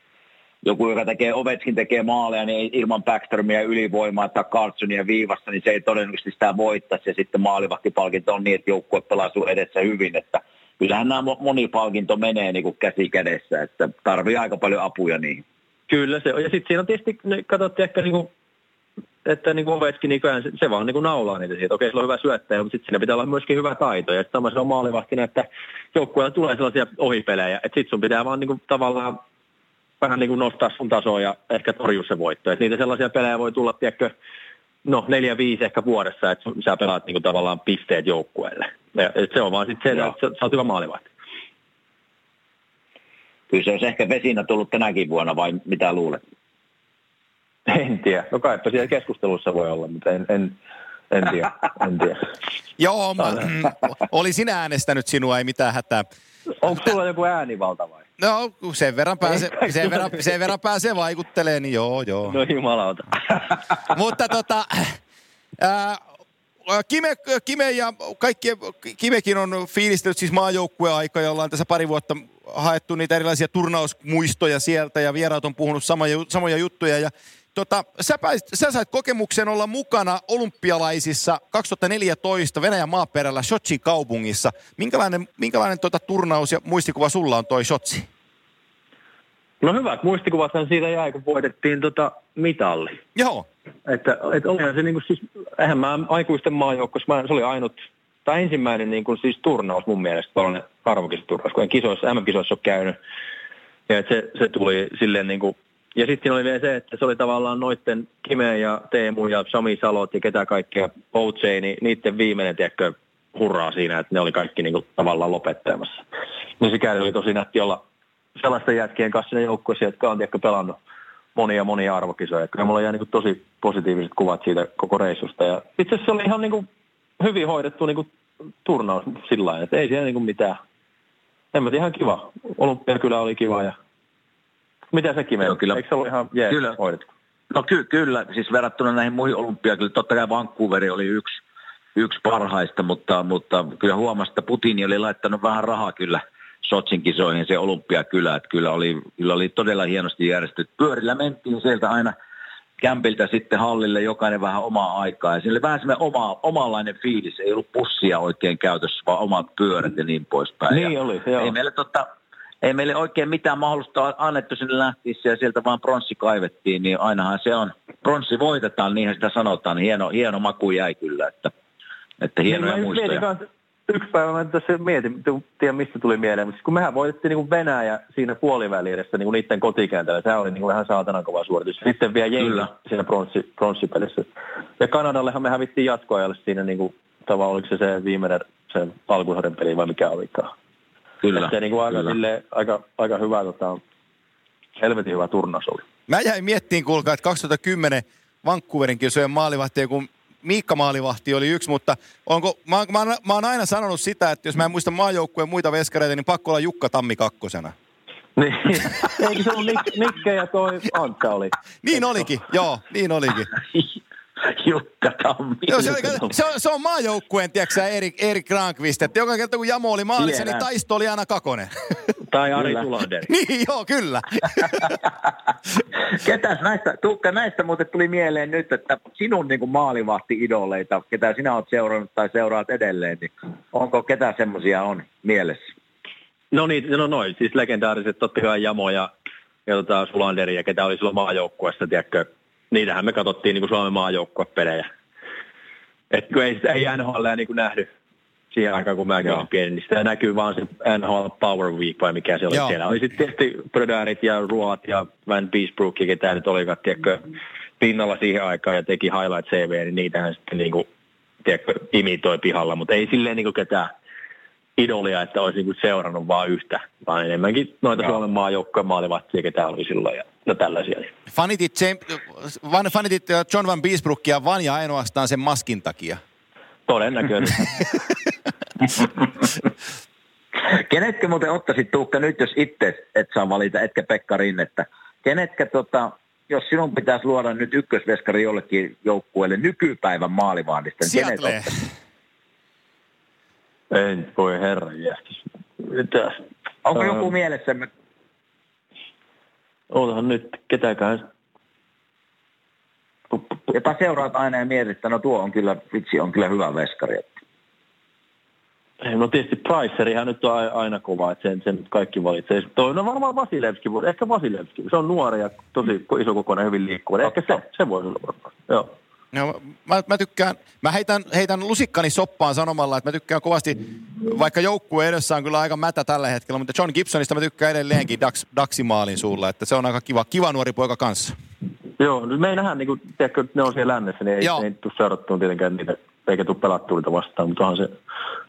joku, joka tekee Ovetskin tekee maaleja, niin ilman Backstromia ylivoimaa tai Carlsonia viivassa, niin se ei todennäköisesti sitä voittaisi. Ja sitten maalivahtipalkinto on niin, että joukkue pelaa sun edessä hyvin, että kyllähän nämä monipalkinto menee niin kuin käsi kädessä, että tarvii aika paljon apuja niihin. Kyllä se on. Ja sitten siinä on tietysti, katsottiin ehkä niin kuin, että niin kuin Ovechkin, niin se, se vaan niin kuin naulaa niitä siitä. Okei, sillä on hyvä syöttäjä, mutta sitten siinä pitää olla myöskin hyvä taito. Ja sitten on maalivahtina, että joukkueella tulee sellaisia ohipelejä, että sitten sun pitää vaan niin kuin tavallaan vähän niin kuin nostaa sun tasoa ja ehkä torjua se voitto. Et niitä sellaisia pelejä voi tulla, tiedätkö, no neljä, viisi ehkä vuodessa, että sä pelaat niin kuin tavallaan pisteet joukkueelle. Ja se on vaan sitten se, että sä oot hyvä maalivahti. Kyllä se olisi ehkä vesinä tullut tänäkin vuonna, vai mitä luulet? En tiedä. No kaipa siellä keskustelussa voi olla, mutta en, en, en tiedä. En tiedä. Joo, mä, mm, oli sinä äänestänyt sinua, ei mitään hätää. Onko sulla joku äänivalta vai? No, sen verran pääsee, sen verran, sen verran pääsee vaikuttelee, niin joo, joo. No jumalauta. Mutta tota, ää, Kime, Kime ja kaikki, Kimekin on fiilistellyt siis maajoukkueaika, jolla on tässä pari vuotta haettu niitä erilaisia turnausmuistoja sieltä ja vieraat on puhunut samoja, samoja juttuja. Ja Tota, sä, pääsit, sä sait kokemuksen olla mukana olympialaisissa 2014 Venäjän maaperällä Sochi kaupungissa. Minkälainen, minkälainen tota turnaus ja muistikuva sulla on toi Sochi? No hyvät muistikuvat siitä jäi, kun voitettiin tota mitalli. Joo. Että, että olihan se niin kuin siis, eihän mä aikuisten maajoukkossa, mä, se oli ainut, tai ensimmäinen niin kuin siis turnaus mun mielestä, tällainen arvokisaturnaus, kun en kisoissa, MM-kisoissa ole käynyt. Ja että se, se tuli silleen niin kuin ja sitten oli vielä se, että se oli tavallaan noitten Kime ja Teemu ja Sami Salot ja ketä kaikkea Outsei, niin niiden viimeinen, tiedätkö, hurraa siinä, että ne oli kaikki niin kuin, tavallaan lopettelemassa. Niin sikäli oli tosi nätti olla sellaisten jätkien kanssa ne joukkueessa, jotka on tiedätkö, pelannut monia monia arvokisoja. Kyllä mulla jäi niin kuin, tosi positiiviset kuvat siitä koko reissusta. Ja itse asiassa se oli ihan niin kuin, hyvin hoidettu niin kuin, turnaus sillä lailla, että ei siellä niin kuin, mitään. En mä tiedä, ihan kiva. Olympia kyllä oli kiva ja mitä sekin meni? Kyllä. Eikö se ollut ihan jees kyllä. hoidettu? No ky- kyllä, siis verrattuna näihin muihin olympia, kyllä totta kai Vancouveri oli yksi, yksi parhaista, mutta, mutta kyllä huomasi, että Putin oli laittanut vähän rahaa kyllä Sotsin kisoihin se olympiakylä, että kyllä oli, kyllä oli todella hienosti järjestetty. Pyörillä mentiin sieltä aina kämpiltä sitten hallille jokainen vähän omaa aikaa. Ja sillä oli vähän semmoinen oma, omanlainen fiilis, ei ollut pussia oikein käytössä, vaan omat pyörät ja niin poispäin. Niin ja oli, joo. Ei meillä totta, ei meille oikein mitään mahdollista annettu sinne lähtiessä ja sieltä vaan pronssi kaivettiin, niin ainahan se on, pronssi voitetaan, niinhän sitä sanotaan, hieno, hieno maku jäi kyllä, että, että hienoja niin, muistoja. Mietin, yksi päivä mä tässä mietin, tiedän mistä tuli mieleen, mutta kun mehän voitettiin niin Venäjä siinä puoliväli edessä niin niiden kotikentällä, sehän oli niin kuin ihan saatanan kova suoritus. Sitten vielä jengi siinä pronssi, pronssipelissä. Ja Kanadallehan me hävittiin jatkoajalle siinä niin kuin, tavallaan, oliko se se viimeinen se alkusarjan peli vai mikä olikaan. Kyllä. Se niin kuin aika, kyllä. Sille, aika, aika hyvä, tota, helvetin hyvä turnaus oli. Mä jäin miettiin, kuulkaa, että 2010 Vancouverin kisojen maalivahti, kun Miikka Maalivahti oli yksi, mutta onko, mä, mä, mä oon aina sanonut sitä, että jos mä en muista maajoukkueen muita veskareita, niin pakko olla Jukka Tammi kakkosena. Niin, eikö se ollut Nik, Nikke ja toi Antta oli? niin olikin, joo, niin olikin. Jukka Tammi. No, se, on, se, on, se on maajoukkueen, tiedätkö Erik, Erik Granqvist, että joka kerta kun Jamo oli maalissa, niin taisto oli aina kakonen. Tai Ari Sulander. niin, joo, kyllä. Ketäs näistä, Tuukka, näistä muuten tuli mieleen nyt, että sinun niin maalivahti-idoleita, ketä sinä olet seurannut tai seuraat edelleen, niin onko ketä semmoisia on mielessä? No niin, no noin, siis legendaariset totta kai Jamo ja, ja tota Sulanderi ja ketä oli silloin maajoukkueessa, tiedätkö, niitähän me katsottiin niin kuin Suomen maajoukkuepelejä. Et kun ei, ei NHL niin kuin nähdy siihen aikaan, kun mäkin olin pieni, niin sitä näkyy vaan se NHL Power Week vai mikä se oli Joo. siellä. Oli sitten tietysti Bröderit ja Ruot ja Van Beesbrook ja ketä nyt olivat, tiedätkö, pinnalla siihen aikaan ja teki highlight CV, niin niitähän sitten niin kuin, tiedätkö, imitoi pihalla, mutta ei silleen niin kuin ketään idolia, että olisi niin seurannut vaan yhtä, vaan enemmänkin noita Joo. Suomen maajoukkojen maalivattia, ketä oli silloin ja no tällaisia. Fanitit, James, fanitit John Van Beesbrookia vain ja ainoastaan sen maskin takia. Todennäköisesti. Kenetkä muuten ottaisit Tuukka nyt, jos itse et saa valita, etkä Pekka Rinnettä. Kenetkä tota, jos sinun pitäisi luoda nyt ykkösveskari jollekin joukkueelle nykypäivän maalivahdista, niin kenet En voi herra. Mitäs? Onko joku ähm, mielessä? Ootahan nyt, ketäkään. Jota seuraat aina ja mietit, että no tuo on kyllä, vitsi on kyllä hyvä veskari. No tietysti Pricerihan nyt on aina kova, että sen, sen kaikki valitsee. Toi, no varmaan Vasilevski, ehkä Vasilevski. Se on nuori ja tosi iso kokoinen, hyvin liikkuva. Ehkä se, se voi olla varmaan. Joo. No, mä, mä, tykkään, mä heitän, heitän lusikkani soppaan sanomalla, että mä tykkään kovasti, vaikka joukkue edessä on kyllä aika mätä tällä hetkellä, mutta John Gibsonista mä tykkään edelleenkin Dax, Daximaalin suulla, että se on aika kiva, kiva nuori poika kanssa. Joo, nyt me ei nähdä, niin kuin, tiedätkö, ne on siellä lännessä, niin ei, Joo. ei tule seurattua tietenkään niitä, eikä tule pelattua niitä vastaan, mutta onhan se,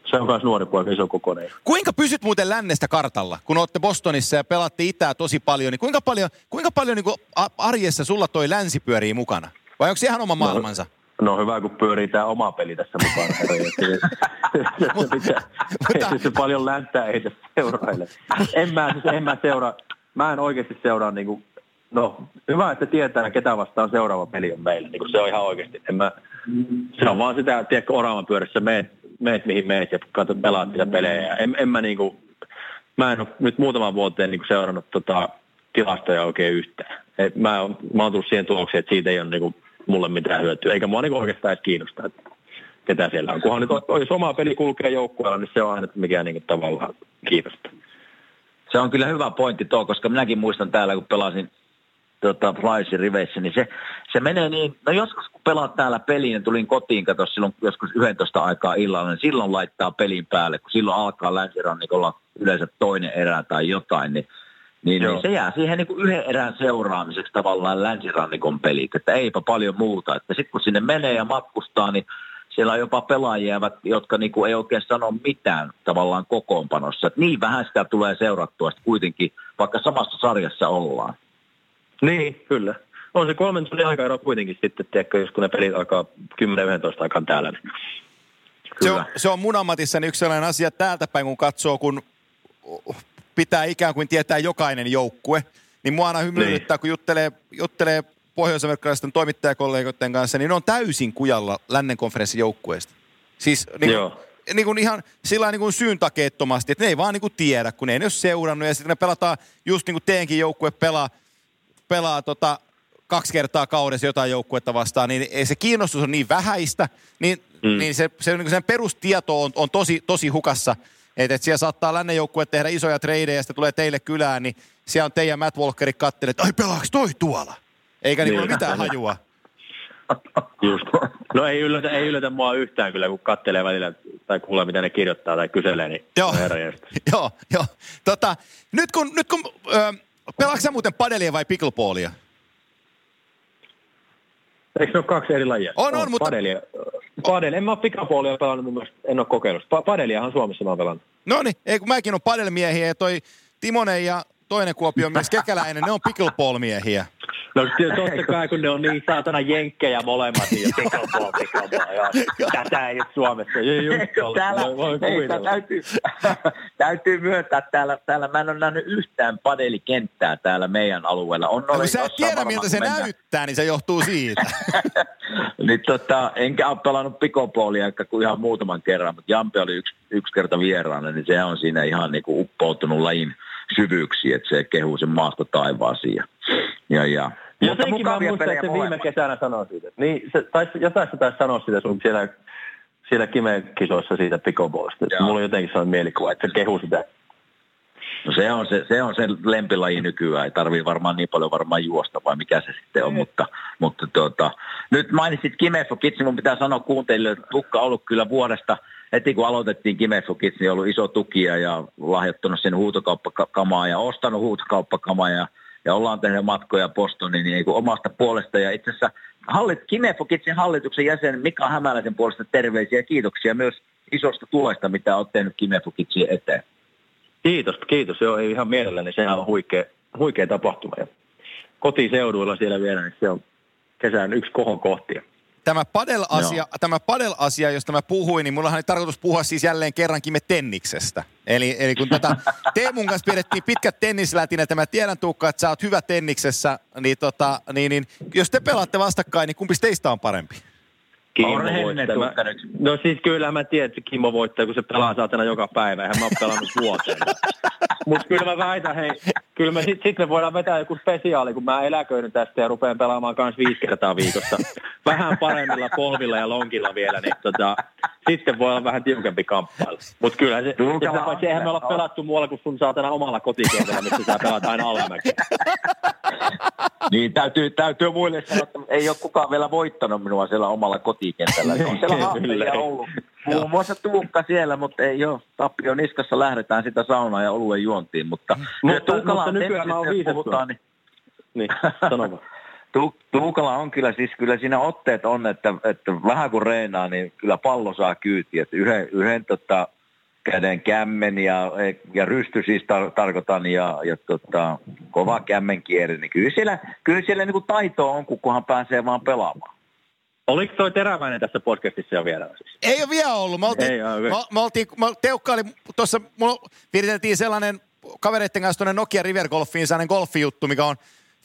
se on myös nuori poika, iso kokoinen. Kuinka pysyt muuten lännestä kartalla, kun olette Bostonissa ja pelaatte itää tosi paljon, niin kuinka paljon, kuinka paljon niin kuin arjessa sulla toi länsi pyörii mukana? Vai onko se ihan oma no, maailmansa? No, no hyvä, kun pyörii tämä oma peli tässä mukana. mutta, se paljon länttää ei seuraile. En mä, siis en mä seuraa, mä en oikeasti seuraa niin kuin, no hyvä, että tietää ketä vastaan seuraava peli on meillä. Niin kuin se on ihan oikeasti. En mä, se on vaan sitä, tiedätkö, oravan pyörissä meet, meet mihin meet ja katsot pelaat niitä pelejä. En, en mä niin kuin, mä en ole nyt muutaman vuoteen niin kuin seurannut tota, tilastoja oikein yhtään. Et mä, oon, mä oon tullut siihen tulokseen, että siitä ei ole niinku mulle mitään hyötyä, eikä mua niinku oikeastaan edes kiinnosta, että ketä siellä on. Kunhan nyt jos oma peli kulkee joukkueella, niin se on aina mikä niinku tavallaan kiinnostaa. Se on kyllä hyvä pointti tuo, koska minäkin muistan täällä, kun pelasin tota, Flysin riveissä, niin se, se menee niin, no joskus kun pelaat täällä peliin, niin tulin kotiin, kato silloin joskus 11 aikaa illalla, niin silloin laittaa pelin päälle, kun silloin alkaa länsirannikolla yleensä toinen erä tai jotain, niin niin, niin se jää siihen niin kuin yhden erän seuraamiseksi tavallaan länsirannikon pelit, että eipä paljon muuta. Että sitten kun sinne menee ja matkustaa, niin siellä on jopa pelaajia, jotka niin kuin ei oikein sano mitään tavallaan kokoonpanossa. Että niin vähän sitä tulee seurattua sitten kuitenkin, vaikka samassa sarjassa ollaan. Niin, kyllä. On se kolmen tunnin aika kuitenkin sitten, tiedätkö, jos kun ne pelit alkaa 10-11 aikaan täällä. Niin. Se on, se on mun ammatissani yksi sellainen asia täältä päin, kun katsoo, kun pitää ikään kuin tietää jokainen joukkue. Niin mua aina hymyilyttää, niin. kun juttelee, juttelee pohjois toimittajakollegoiden kanssa, niin ne on täysin kujalla lännen konferenssin joukkueesta. Siis niin kuin, niin kuin ihan sillä niin kuin syyntakeettomasti, että ne ei vaan niin kuin tiedä, kun ne ei ole seurannut. Ja sitten ne pelataan, just niin kuin teenkin joukkue pelaa, pelaa tota, kaksi kertaa kaudessa jotain joukkuetta vastaan, niin ei se kiinnostus on niin vähäistä, niin, mm. niin se, se niin sen perustieto on, on tosi, tosi hukassa – että et siellä saattaa lännen joukkue tehdä isoja tradeja ja sitten tulee teille kylään, niin siellä on teidän Matt Walkerit kattelee, että ai pelaaks toi tuolla? Eikä niin, niin mitään hajua. Just. No ei yllätä, ei yllätä mua yhtään kyllä, kun kattelee välillä tai kuulee, mitä ne kirjoittaa tai kyselee, niin joo, joo, joo. Tota, nyt kun, nyt kun ö, pelaatko muuten padelia vai pickleballia? Eikö ne ole kaksi eri lajia? On, on, on mutta... Padelia. Padel. En mä ole pikapuolia pelannut mun mielestä, en ole kokeillut. Pa- padeliahan Suomessa mä oon pelannut. No niin, ei kun mäkin on padelmiehiä ja toi Timonen ja toinen Kuopion mies Kekäläinen, ne on pickleball-miehiä. No totta kai, kun ne on niin saatana jenkkejä molemmat, niin pickleball, pickleball, joo. Tätä ei ole Suomessa. Ei täällä, ei, täytyy, täytyy myöntää, että täällä, täällä mä en ole nähnyt yhtään padelikenttää täällä meidän alueella. On no, sä et tiedä, miltä se mennä. näyttää, niin se johtuu siitä. niin, tota, enkä ole pelannut pikopolia kuin ihan muutaman kerran, mutta Jampe oli yksi, yksi kerta vieraana, niin se on siinä ihan niin kuin uppoutunut lajin syvyyksiin, että se kehuu sen maasta taivaasiin. Ja, ja, ja. Jotenkin mä muistan, että se viime kesänä sanoi siitä. Niin, se, tais, jotain sä taisi sanoa sitä sun siellä, siellä Kime-kisoissa siitä pickleballista. Mulla on jotenkin sellainen mielikuva, että se kehuu sitä No se on se, se, on se lempilaji nykyään, ei tarvii varmaan niin paljon varmaan juosta vai mikä se sitten on, mutta, mutta tuota, nyt mainitsit Kimefo Kitsi, mun pitää sanoa kuuntelijoille, että Tukka on ollut kyllä vuodesta, heti kun aloitettiin Kimefo Kitsi, niin ollut iso tukia ja lahjoittanut sen huutokauppakamaa ja ostanut huutokauppakamaa ja, ja ollaan tehnyt matkoja Bostoniin niin omasta puolesta ja itse asiassa hallit, Kimefo Kitsin hallituksen jäsen Mika Hämäläisen puolesta terveisiä ja kiitoksia myös isosta tulesta, mitä olet tehnyt Kimefo Kitsin eteen. Kiitos, kiitos. Joo, ei ihan mielelläni. Sehän on huikea, huikea tapahtuma. Ja kotiseuduilla siellä vielä, niin se on kesän yksi kohon kohtia. Tämä padel-asia, tämä padel-asia, josta mä puhuin, niin mullahan oli tarkoitus puhua siis jälleen kerrankin me tenniksestä. Eli, eli kun tätä Teemun kanssa pidettiin pitkät tennislätin, että mä tiedän Tuukka, että sä oot hyvä tenniksessä, niin, tota, niin, niin jos te pelaatte vastakkain, niin kumpi teistä on parempi? Kimmo voittaa. No siis kyllä mä tiedän, että Kimmo voittaa, kun se pelaa saatana joka päivä. Eihän mä oon pelannut vuoteen. Mutta kyllä mä väitän, hei, kyllä me sitten sit me voidaan vetää joku spesiaali, kun mä eläköidyn tästä ja rupean pelaamaan kans viisi kertaa viikossa. Vähän paremmilla polvilla ja lonkilla vielä, niin tota, sitten voi olla vähän tiukempi kamppailu. Mutta kyllä se, se eihän me olla pelattu muualla kuin sun saatana omalla kotikentällä, missä sä pelaat aina. niin, täytyy, täytyy muille sanoa, että ei ole kukaan vielä voittanut minua siellä omalla kotikentällä. On siellä haasteja ollut. Muun muassa Tuukka siellä, mutta ei ole. Tappio niskassa lähdetään sitä saunaa ja oluen juontiin. Mutta, mutta, mutta nykyään oon puhutaan, niin... niin, sano Tu- Tuukala on kyllä, siis kyllä siinä otteet on, että, että vähän kun reenaa, niin kyllä pallo saa kyytiä. Että yhden, yhden tota, käden kämmen ja, ja rysty siis tar- tarkoitan ja, ja tota, kova kämmen kieri, niin kyllä siellä, kyllä siellä niin kuin taito on, kunhan pääsee vaan pelaamaan. Oliko toi teräväinen tässä podcastissa jo vielä? Siis? Ei ole vielä ollut. Me oltiin, Ei, okay. me, me oltiin, me, Teukka oli tuossa, mulla viriteltiin sellainen kavereiden kanssa tuonne Nokia River Golfiin sellainen golfijuttu, mikä on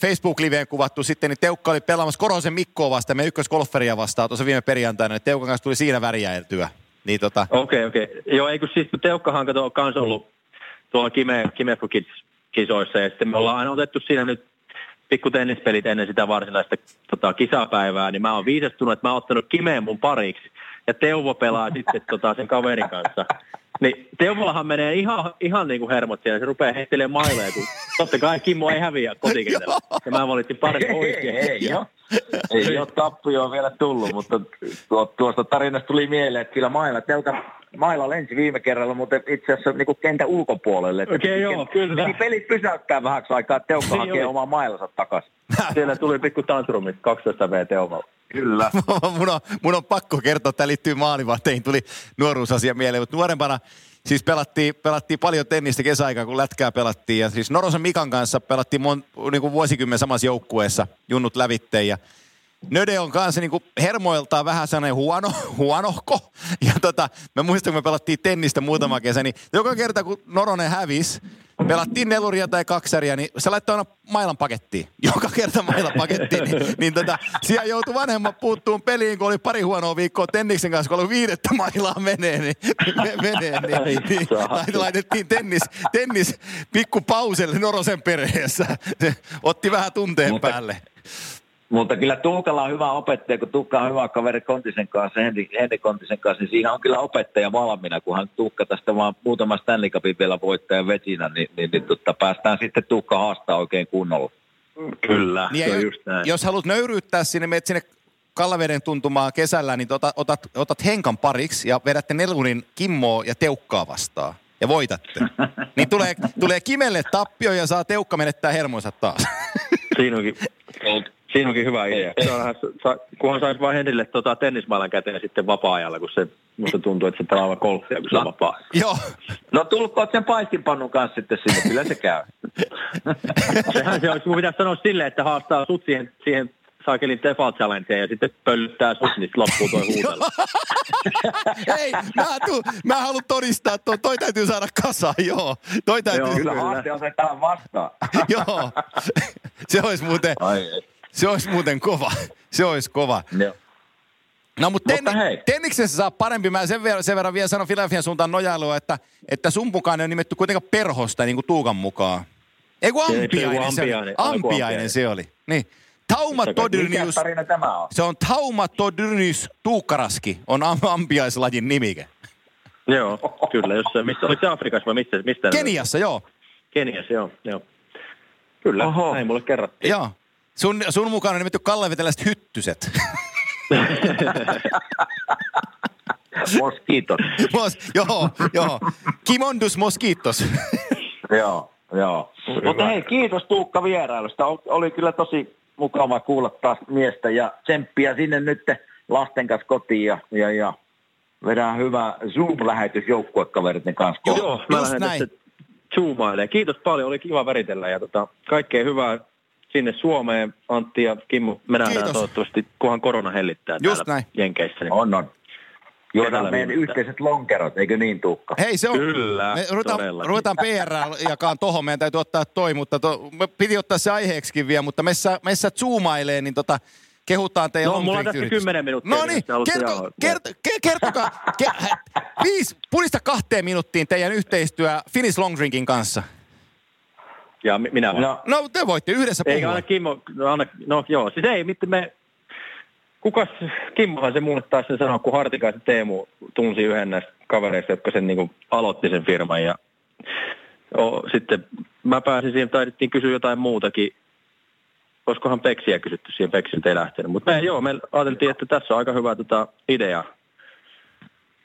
Facebook-liveen kuvattu sitten, niin Teukka oli pelaamassa Korosen Mikkoa vastaan, me ykkösgolferia vastaan tuossa viime perjantaina, niin Teukan kanssa tuli siinä värjäiltyä. Niin tota... Okei, okay, okei. Okay. Joo, ei kun siis Teukkahan kato on kans ollut tuolla Kime, Kime kisoissa ja sitten me ollaan aina otettu siinä nyt pikku tennispelit ennen sitä varsinaista tota, kisapäivää, niin mä oon viisastunut, että mä oon ottanut Kimeen mun pariksi. Ja Teuvo pelaa sitten tota, sen kaverin kanssa. Niin Teuvollahan menee ihan, ihan niin kuin hermot siellä. Se rupeaa heittelemään maileja, kun totta kai Kimmo ei häviä kotikentällä. Ja mä valitsin paremmin oikein. Ei, ei, ei, ole tappioa vielä tullut, mutta tuosta tarinasta tuli mieleen, että kyllä mailla, telka, mailla lensi viime kerralla, mutta itse asiassa niin kuin kentän ulkopuolelle. Okei, okay, joo, kyllä. Niin pelit pysäyttää vähäksi aikaa, että Teukka niin hakee omaa mailansa takaisin. Siellä tuli pikku tantrumit, 12 V Teukalla. Kyllä. mun, on, mun on pakko kertoa, että tämä liittyy maalivahteihin, tuli nuoruusasia mieleen, mutta nuorempana siis pelattiin, pelattiin paljon tennistä kesäaikaa, kun lätkää pelattiin. Ja siis Norosen Mikan kanssa pelattiin mon, niin kuin vuosikymmen samassa joukkueessa, junnut lävitteen. Ja Nöde on kanssa niin hermoiltaan vähän sellainen huono, huonohko. Ja tota, mä muistan, kun me pelattiin tennistä muutama kesä, niin joka kerta kun Noronen hävisi, pelattiin neluria tai kaksaria, niin se laittoi aina mailan pakettiin. Joka kerta mailan pakettiin. niin, niin tota, siellä joutui vanhemmat puuttuun peliin, kun oli pari huonoa viikkoa Tenniksen kanssa, kun oli viidettä mailaa menee, niin, me, menee, niin, niin laitettiin tennis, tennis pikku pauselle Norosen perheessä. Se otti vähän tunteen Mutta, päälle. Mutta kyllä Tuukalla on hyvä opettaja, kun Tuukka on hyvä kaveri Kontisen kanssa, Henri, Henri Kontisen kanssa, niin siinä on kyllä opettaja valmiina, kunhan Tuukka tästä vaan muutama Stanley Cupin vielä voittaja vetinä, niin, niin, niin tutta, päästään sitten Tuukka haastaa oikein kunnolla. Kyllä, niin se on just näin. Jos haluat nöyryyttää sinne, menet sinne Kallaveden tuntumaan kesällä, niin otat, otat, otat Henkan pariksi ja vedätte Nelunin Kimmoa ja Teukkaa vastaan ja voitatte. niin tulee, tulee Kimelle tappio ja saa Teukka menettää hermonsa taas. Siinä onkin Siinä onkin hyvä idea. Se onhan, kunhan saisi vain Henrille tota, tennismailan käteen sitten vapaa-ajalla, kun se musta tuntuu, että se pelaa golfia, kun se on no, vapaa Joo. No tulkoot sen paistinpannun kanssa sitten sinne, kyllä se käy. Sehän se olisi, kun pitäisi sanoa silleen, että haastaa sut siihen, siihen saakelin Tefal Challengeen ja sitten pöllyttää sut, niin loppuu toi huutelu. Ei, mä, tuu, mä haluan todistaa, että toi, toi täytyy saada kasaan, joo. Toi täytyy... Joo, Kyllä Kyllä. haaste otetaan vastaan. joo. Se olisi muuten, Ai, se olisi muuten kova. Se olisi kova. Joo. No mutta, Mutta tenni, hei. tenniksessä saa parempi. Mä sen verran, sen verran vielä sanon Filadelfian suuntaan nojailua, että, että sun mukaan on nimetty kuitenkaan perhosta niin kuin Tuukan mukaan. Ei kun ampiainen, joku se oli. ampiainen. Ampiainen ampiainen. se oli. Niin. Tauma Todyrnius, tarina tämä on? se on Tauma Todyrnius Tuukkaraski, on am, ampiaislajin nimike. Joo, kyllä. Jos, missä, oliko se Afrikassa vai mistä? mistä Keniassa, joo. Keniassa, joo. joo. Kyllä, Oho. näin mulle kerrottiin. joo. Sun, sun mukaan on nimetty kalleveteläiset hyttyset. Moskiitot. Mos, joo, joo. Kimondus moskiittos. joo, joo. Mutta hei, kiitos Tuukka vierailusta. Ol- Oli kyllä tosi mukava kuulla taas miestä ja tsemppiä sinne nyt lasten kanssa kotiin ja, ja, ja vedään hyvä Zoom-lähetys joukkuekaveritten kanssa. Joo, mä Just lähden näin. Kiitos paljon, oli kiva väritellä ja tota, kaikkea hyvää sinne Suomeen. Antti ja Kimmo, me nähdään Kiitos. toivottavasti, kunhan korona hellittää Just täällä näin. Jenkeissä. Niin. On, on. Juodaan meidän viimeistään. yhteiset lonkerot, eikö niin Tuukka? Hei, se on... Kyllä, me ruvetaan, ruvetaan PR jakaan tohon, meidän täytyy ottaa toi, mutta to, me piti ottaa se aiheeksikin vielä, mutta meissä, meissä zoomailee, niin tota, kehutaan teidän No, mulla on tässä. 10 minuuttia, No niin niin, kerto, kerto, ke- kertokaa, ke, viisi, pulista kahteen minuuttiin teidän yhteistyö Finnish Long Drinkin kanssa. Ja mi- minä vaan. No, No te voitte yhdessä Eikä puhua. aina Kimmo, no, aina, no joo, siis ei, mitte me, kukas, Kimmohan se mulle taas sen sanoi, kun Hartikaisen Teemu tunsi yhden näistä kavereista, jotka sen niin aloitti sen firman ja o, sitten mä pääsin siihen, taidettiin kysyä jotain muutakin, olisikohan Peksiä kysytty siihen, Peksi nyt ei lähtenyt, mutta me, joo, me ajateltiin, että tässä on aika hyvä tota, idea,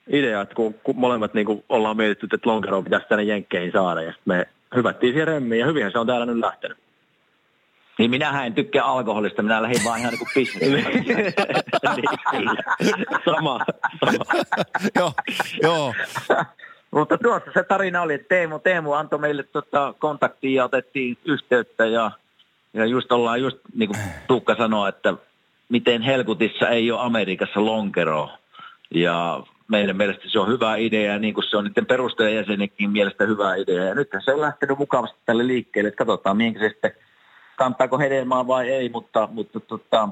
idea, että kun, kun molemmat niin kuin ollaan mietitty, että Lonkero pitäisi tänne Jenkkeihin saada, ja sitten me hyvättiin siihen remmiin, ja hyvinhän se on täällä nyt lähtenyt. niin minähän en tykkää alkoholista, minä lähdin vaan ihan niin kuin niin, sama. joo, joo. Mutta tuossa se tarina oli, että Teemu, Teemu antoi meille tota kontaktia ja otettiin yhteyttä ja, ja just ollaan just niin kuin Tuukka sanoi, että miten Helkutissa ei ole Amerikassa lonkeroa. Ja meidän mielestä se on hyvä idea, niin kuin se on niiden perustajajäsenenkin mielestä hyvä idea. Ja nyt se on lähtenyt mukavasti tälle liikkeelle, että katsotaan mihin se sitten, kantaako hedelmää vai ei, mutta, mutta tota,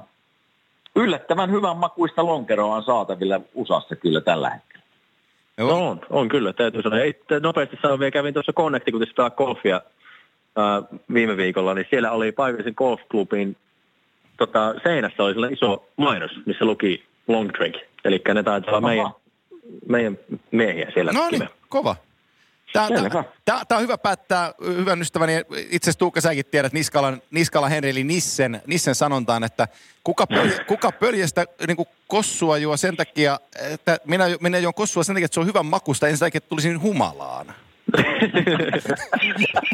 yllättävän hyvän makuista lonkeroa on saatavilla USAssa kyllä tällä hetkellä. No on, on kyllä, täytyy sanoa. Ja itse nopeasti sanon vielä, kävin tuossa Connecticutissa pelaa golfia ää, viime viikolla, niin siellä oli paikallisen golfklubin tota, seinässä oli iso mainos, missä luki long drink. Eli ne taitaa olla meidän. Meidän miehiä siellä. No niin, kova. Tämä, tämä, tämä, tämä on hyvä päättää, hyvän ystäväni, itse asiassa Tuukka säkin tiedät Niskalan, Niskala Henri eli Nissen, Nissen sanontaan, että kuka, pöl, kuka pöljestä niin kuin kossua juo sen takia, että minä, minä juon kossua sen takia, että se on hyvän makusta, en sen takia, että tulisin humalaan.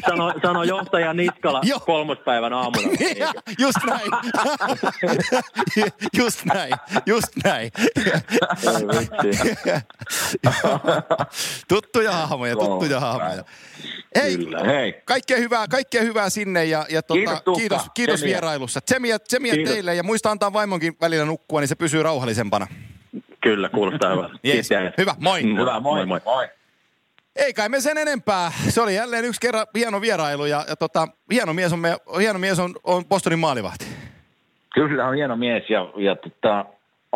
Sano, sano johtaja Niskala Joo. kolmospäivän aamuna. Ja, just näin. just näin. Just näin. Tuttuja hahmoja, tuttuja hahmoja. Hei, Kyllä. Hei. kaikkea hyvää, kaikkea hyvää sinne ja, ja tota, Kiitos, Tuukka. kiitos, kiitos Tsemiä. vierailussa. Tsemiä, tsemiä Kiitos. teille ja muista antaa vaimonkin välillä nukkua, niin se pysyy rauhallisempana. Kyllä, kuulostaa hyvältä. Yes. Hyvä, moi. Hyvä, moi. Moi, moi. moi. Ei kai me sen enempää. Se oli jälleen yksi kerran hieno vierailu ja, ja tota, hieno mies on, me, hieno mies on, on Bostonin maalivahti. Kyllä on hieno mies ja, ja tota,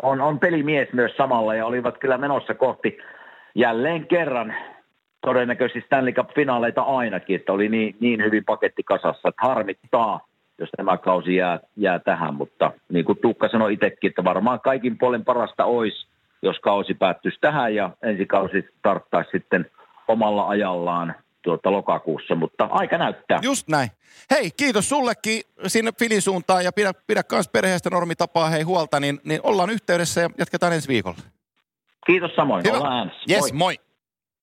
on, on pelimies myös samalla ja olivat kyllä menossa kohti jälleen kerran todennäköisesti Stanley Cup-finaaleita ainakin, että oli niin, niin hyvin paketti kasassa, että harmittaa, jos tämä kausi jää, jää tähän, mutta niin kuin Tuukka sanoi itsekin, että varmaan kaikin puolen parasta olisi, jos kausi päättyisi tähän ja ensi kausi starttaisi sitten omalla ajallaan tuota lokakuussa, mutta aika näyttää. Just näin. Hei, kiitos sullekin sinne Filin suuntaan ja pidä, pidä kans perheestä normitapaa hei huolta, niin, niin ollaan yhteydessä ja jatketaan ensi viikolla. Kiitos samoin, Hyvä. ollaan äänessä. Yes, moi.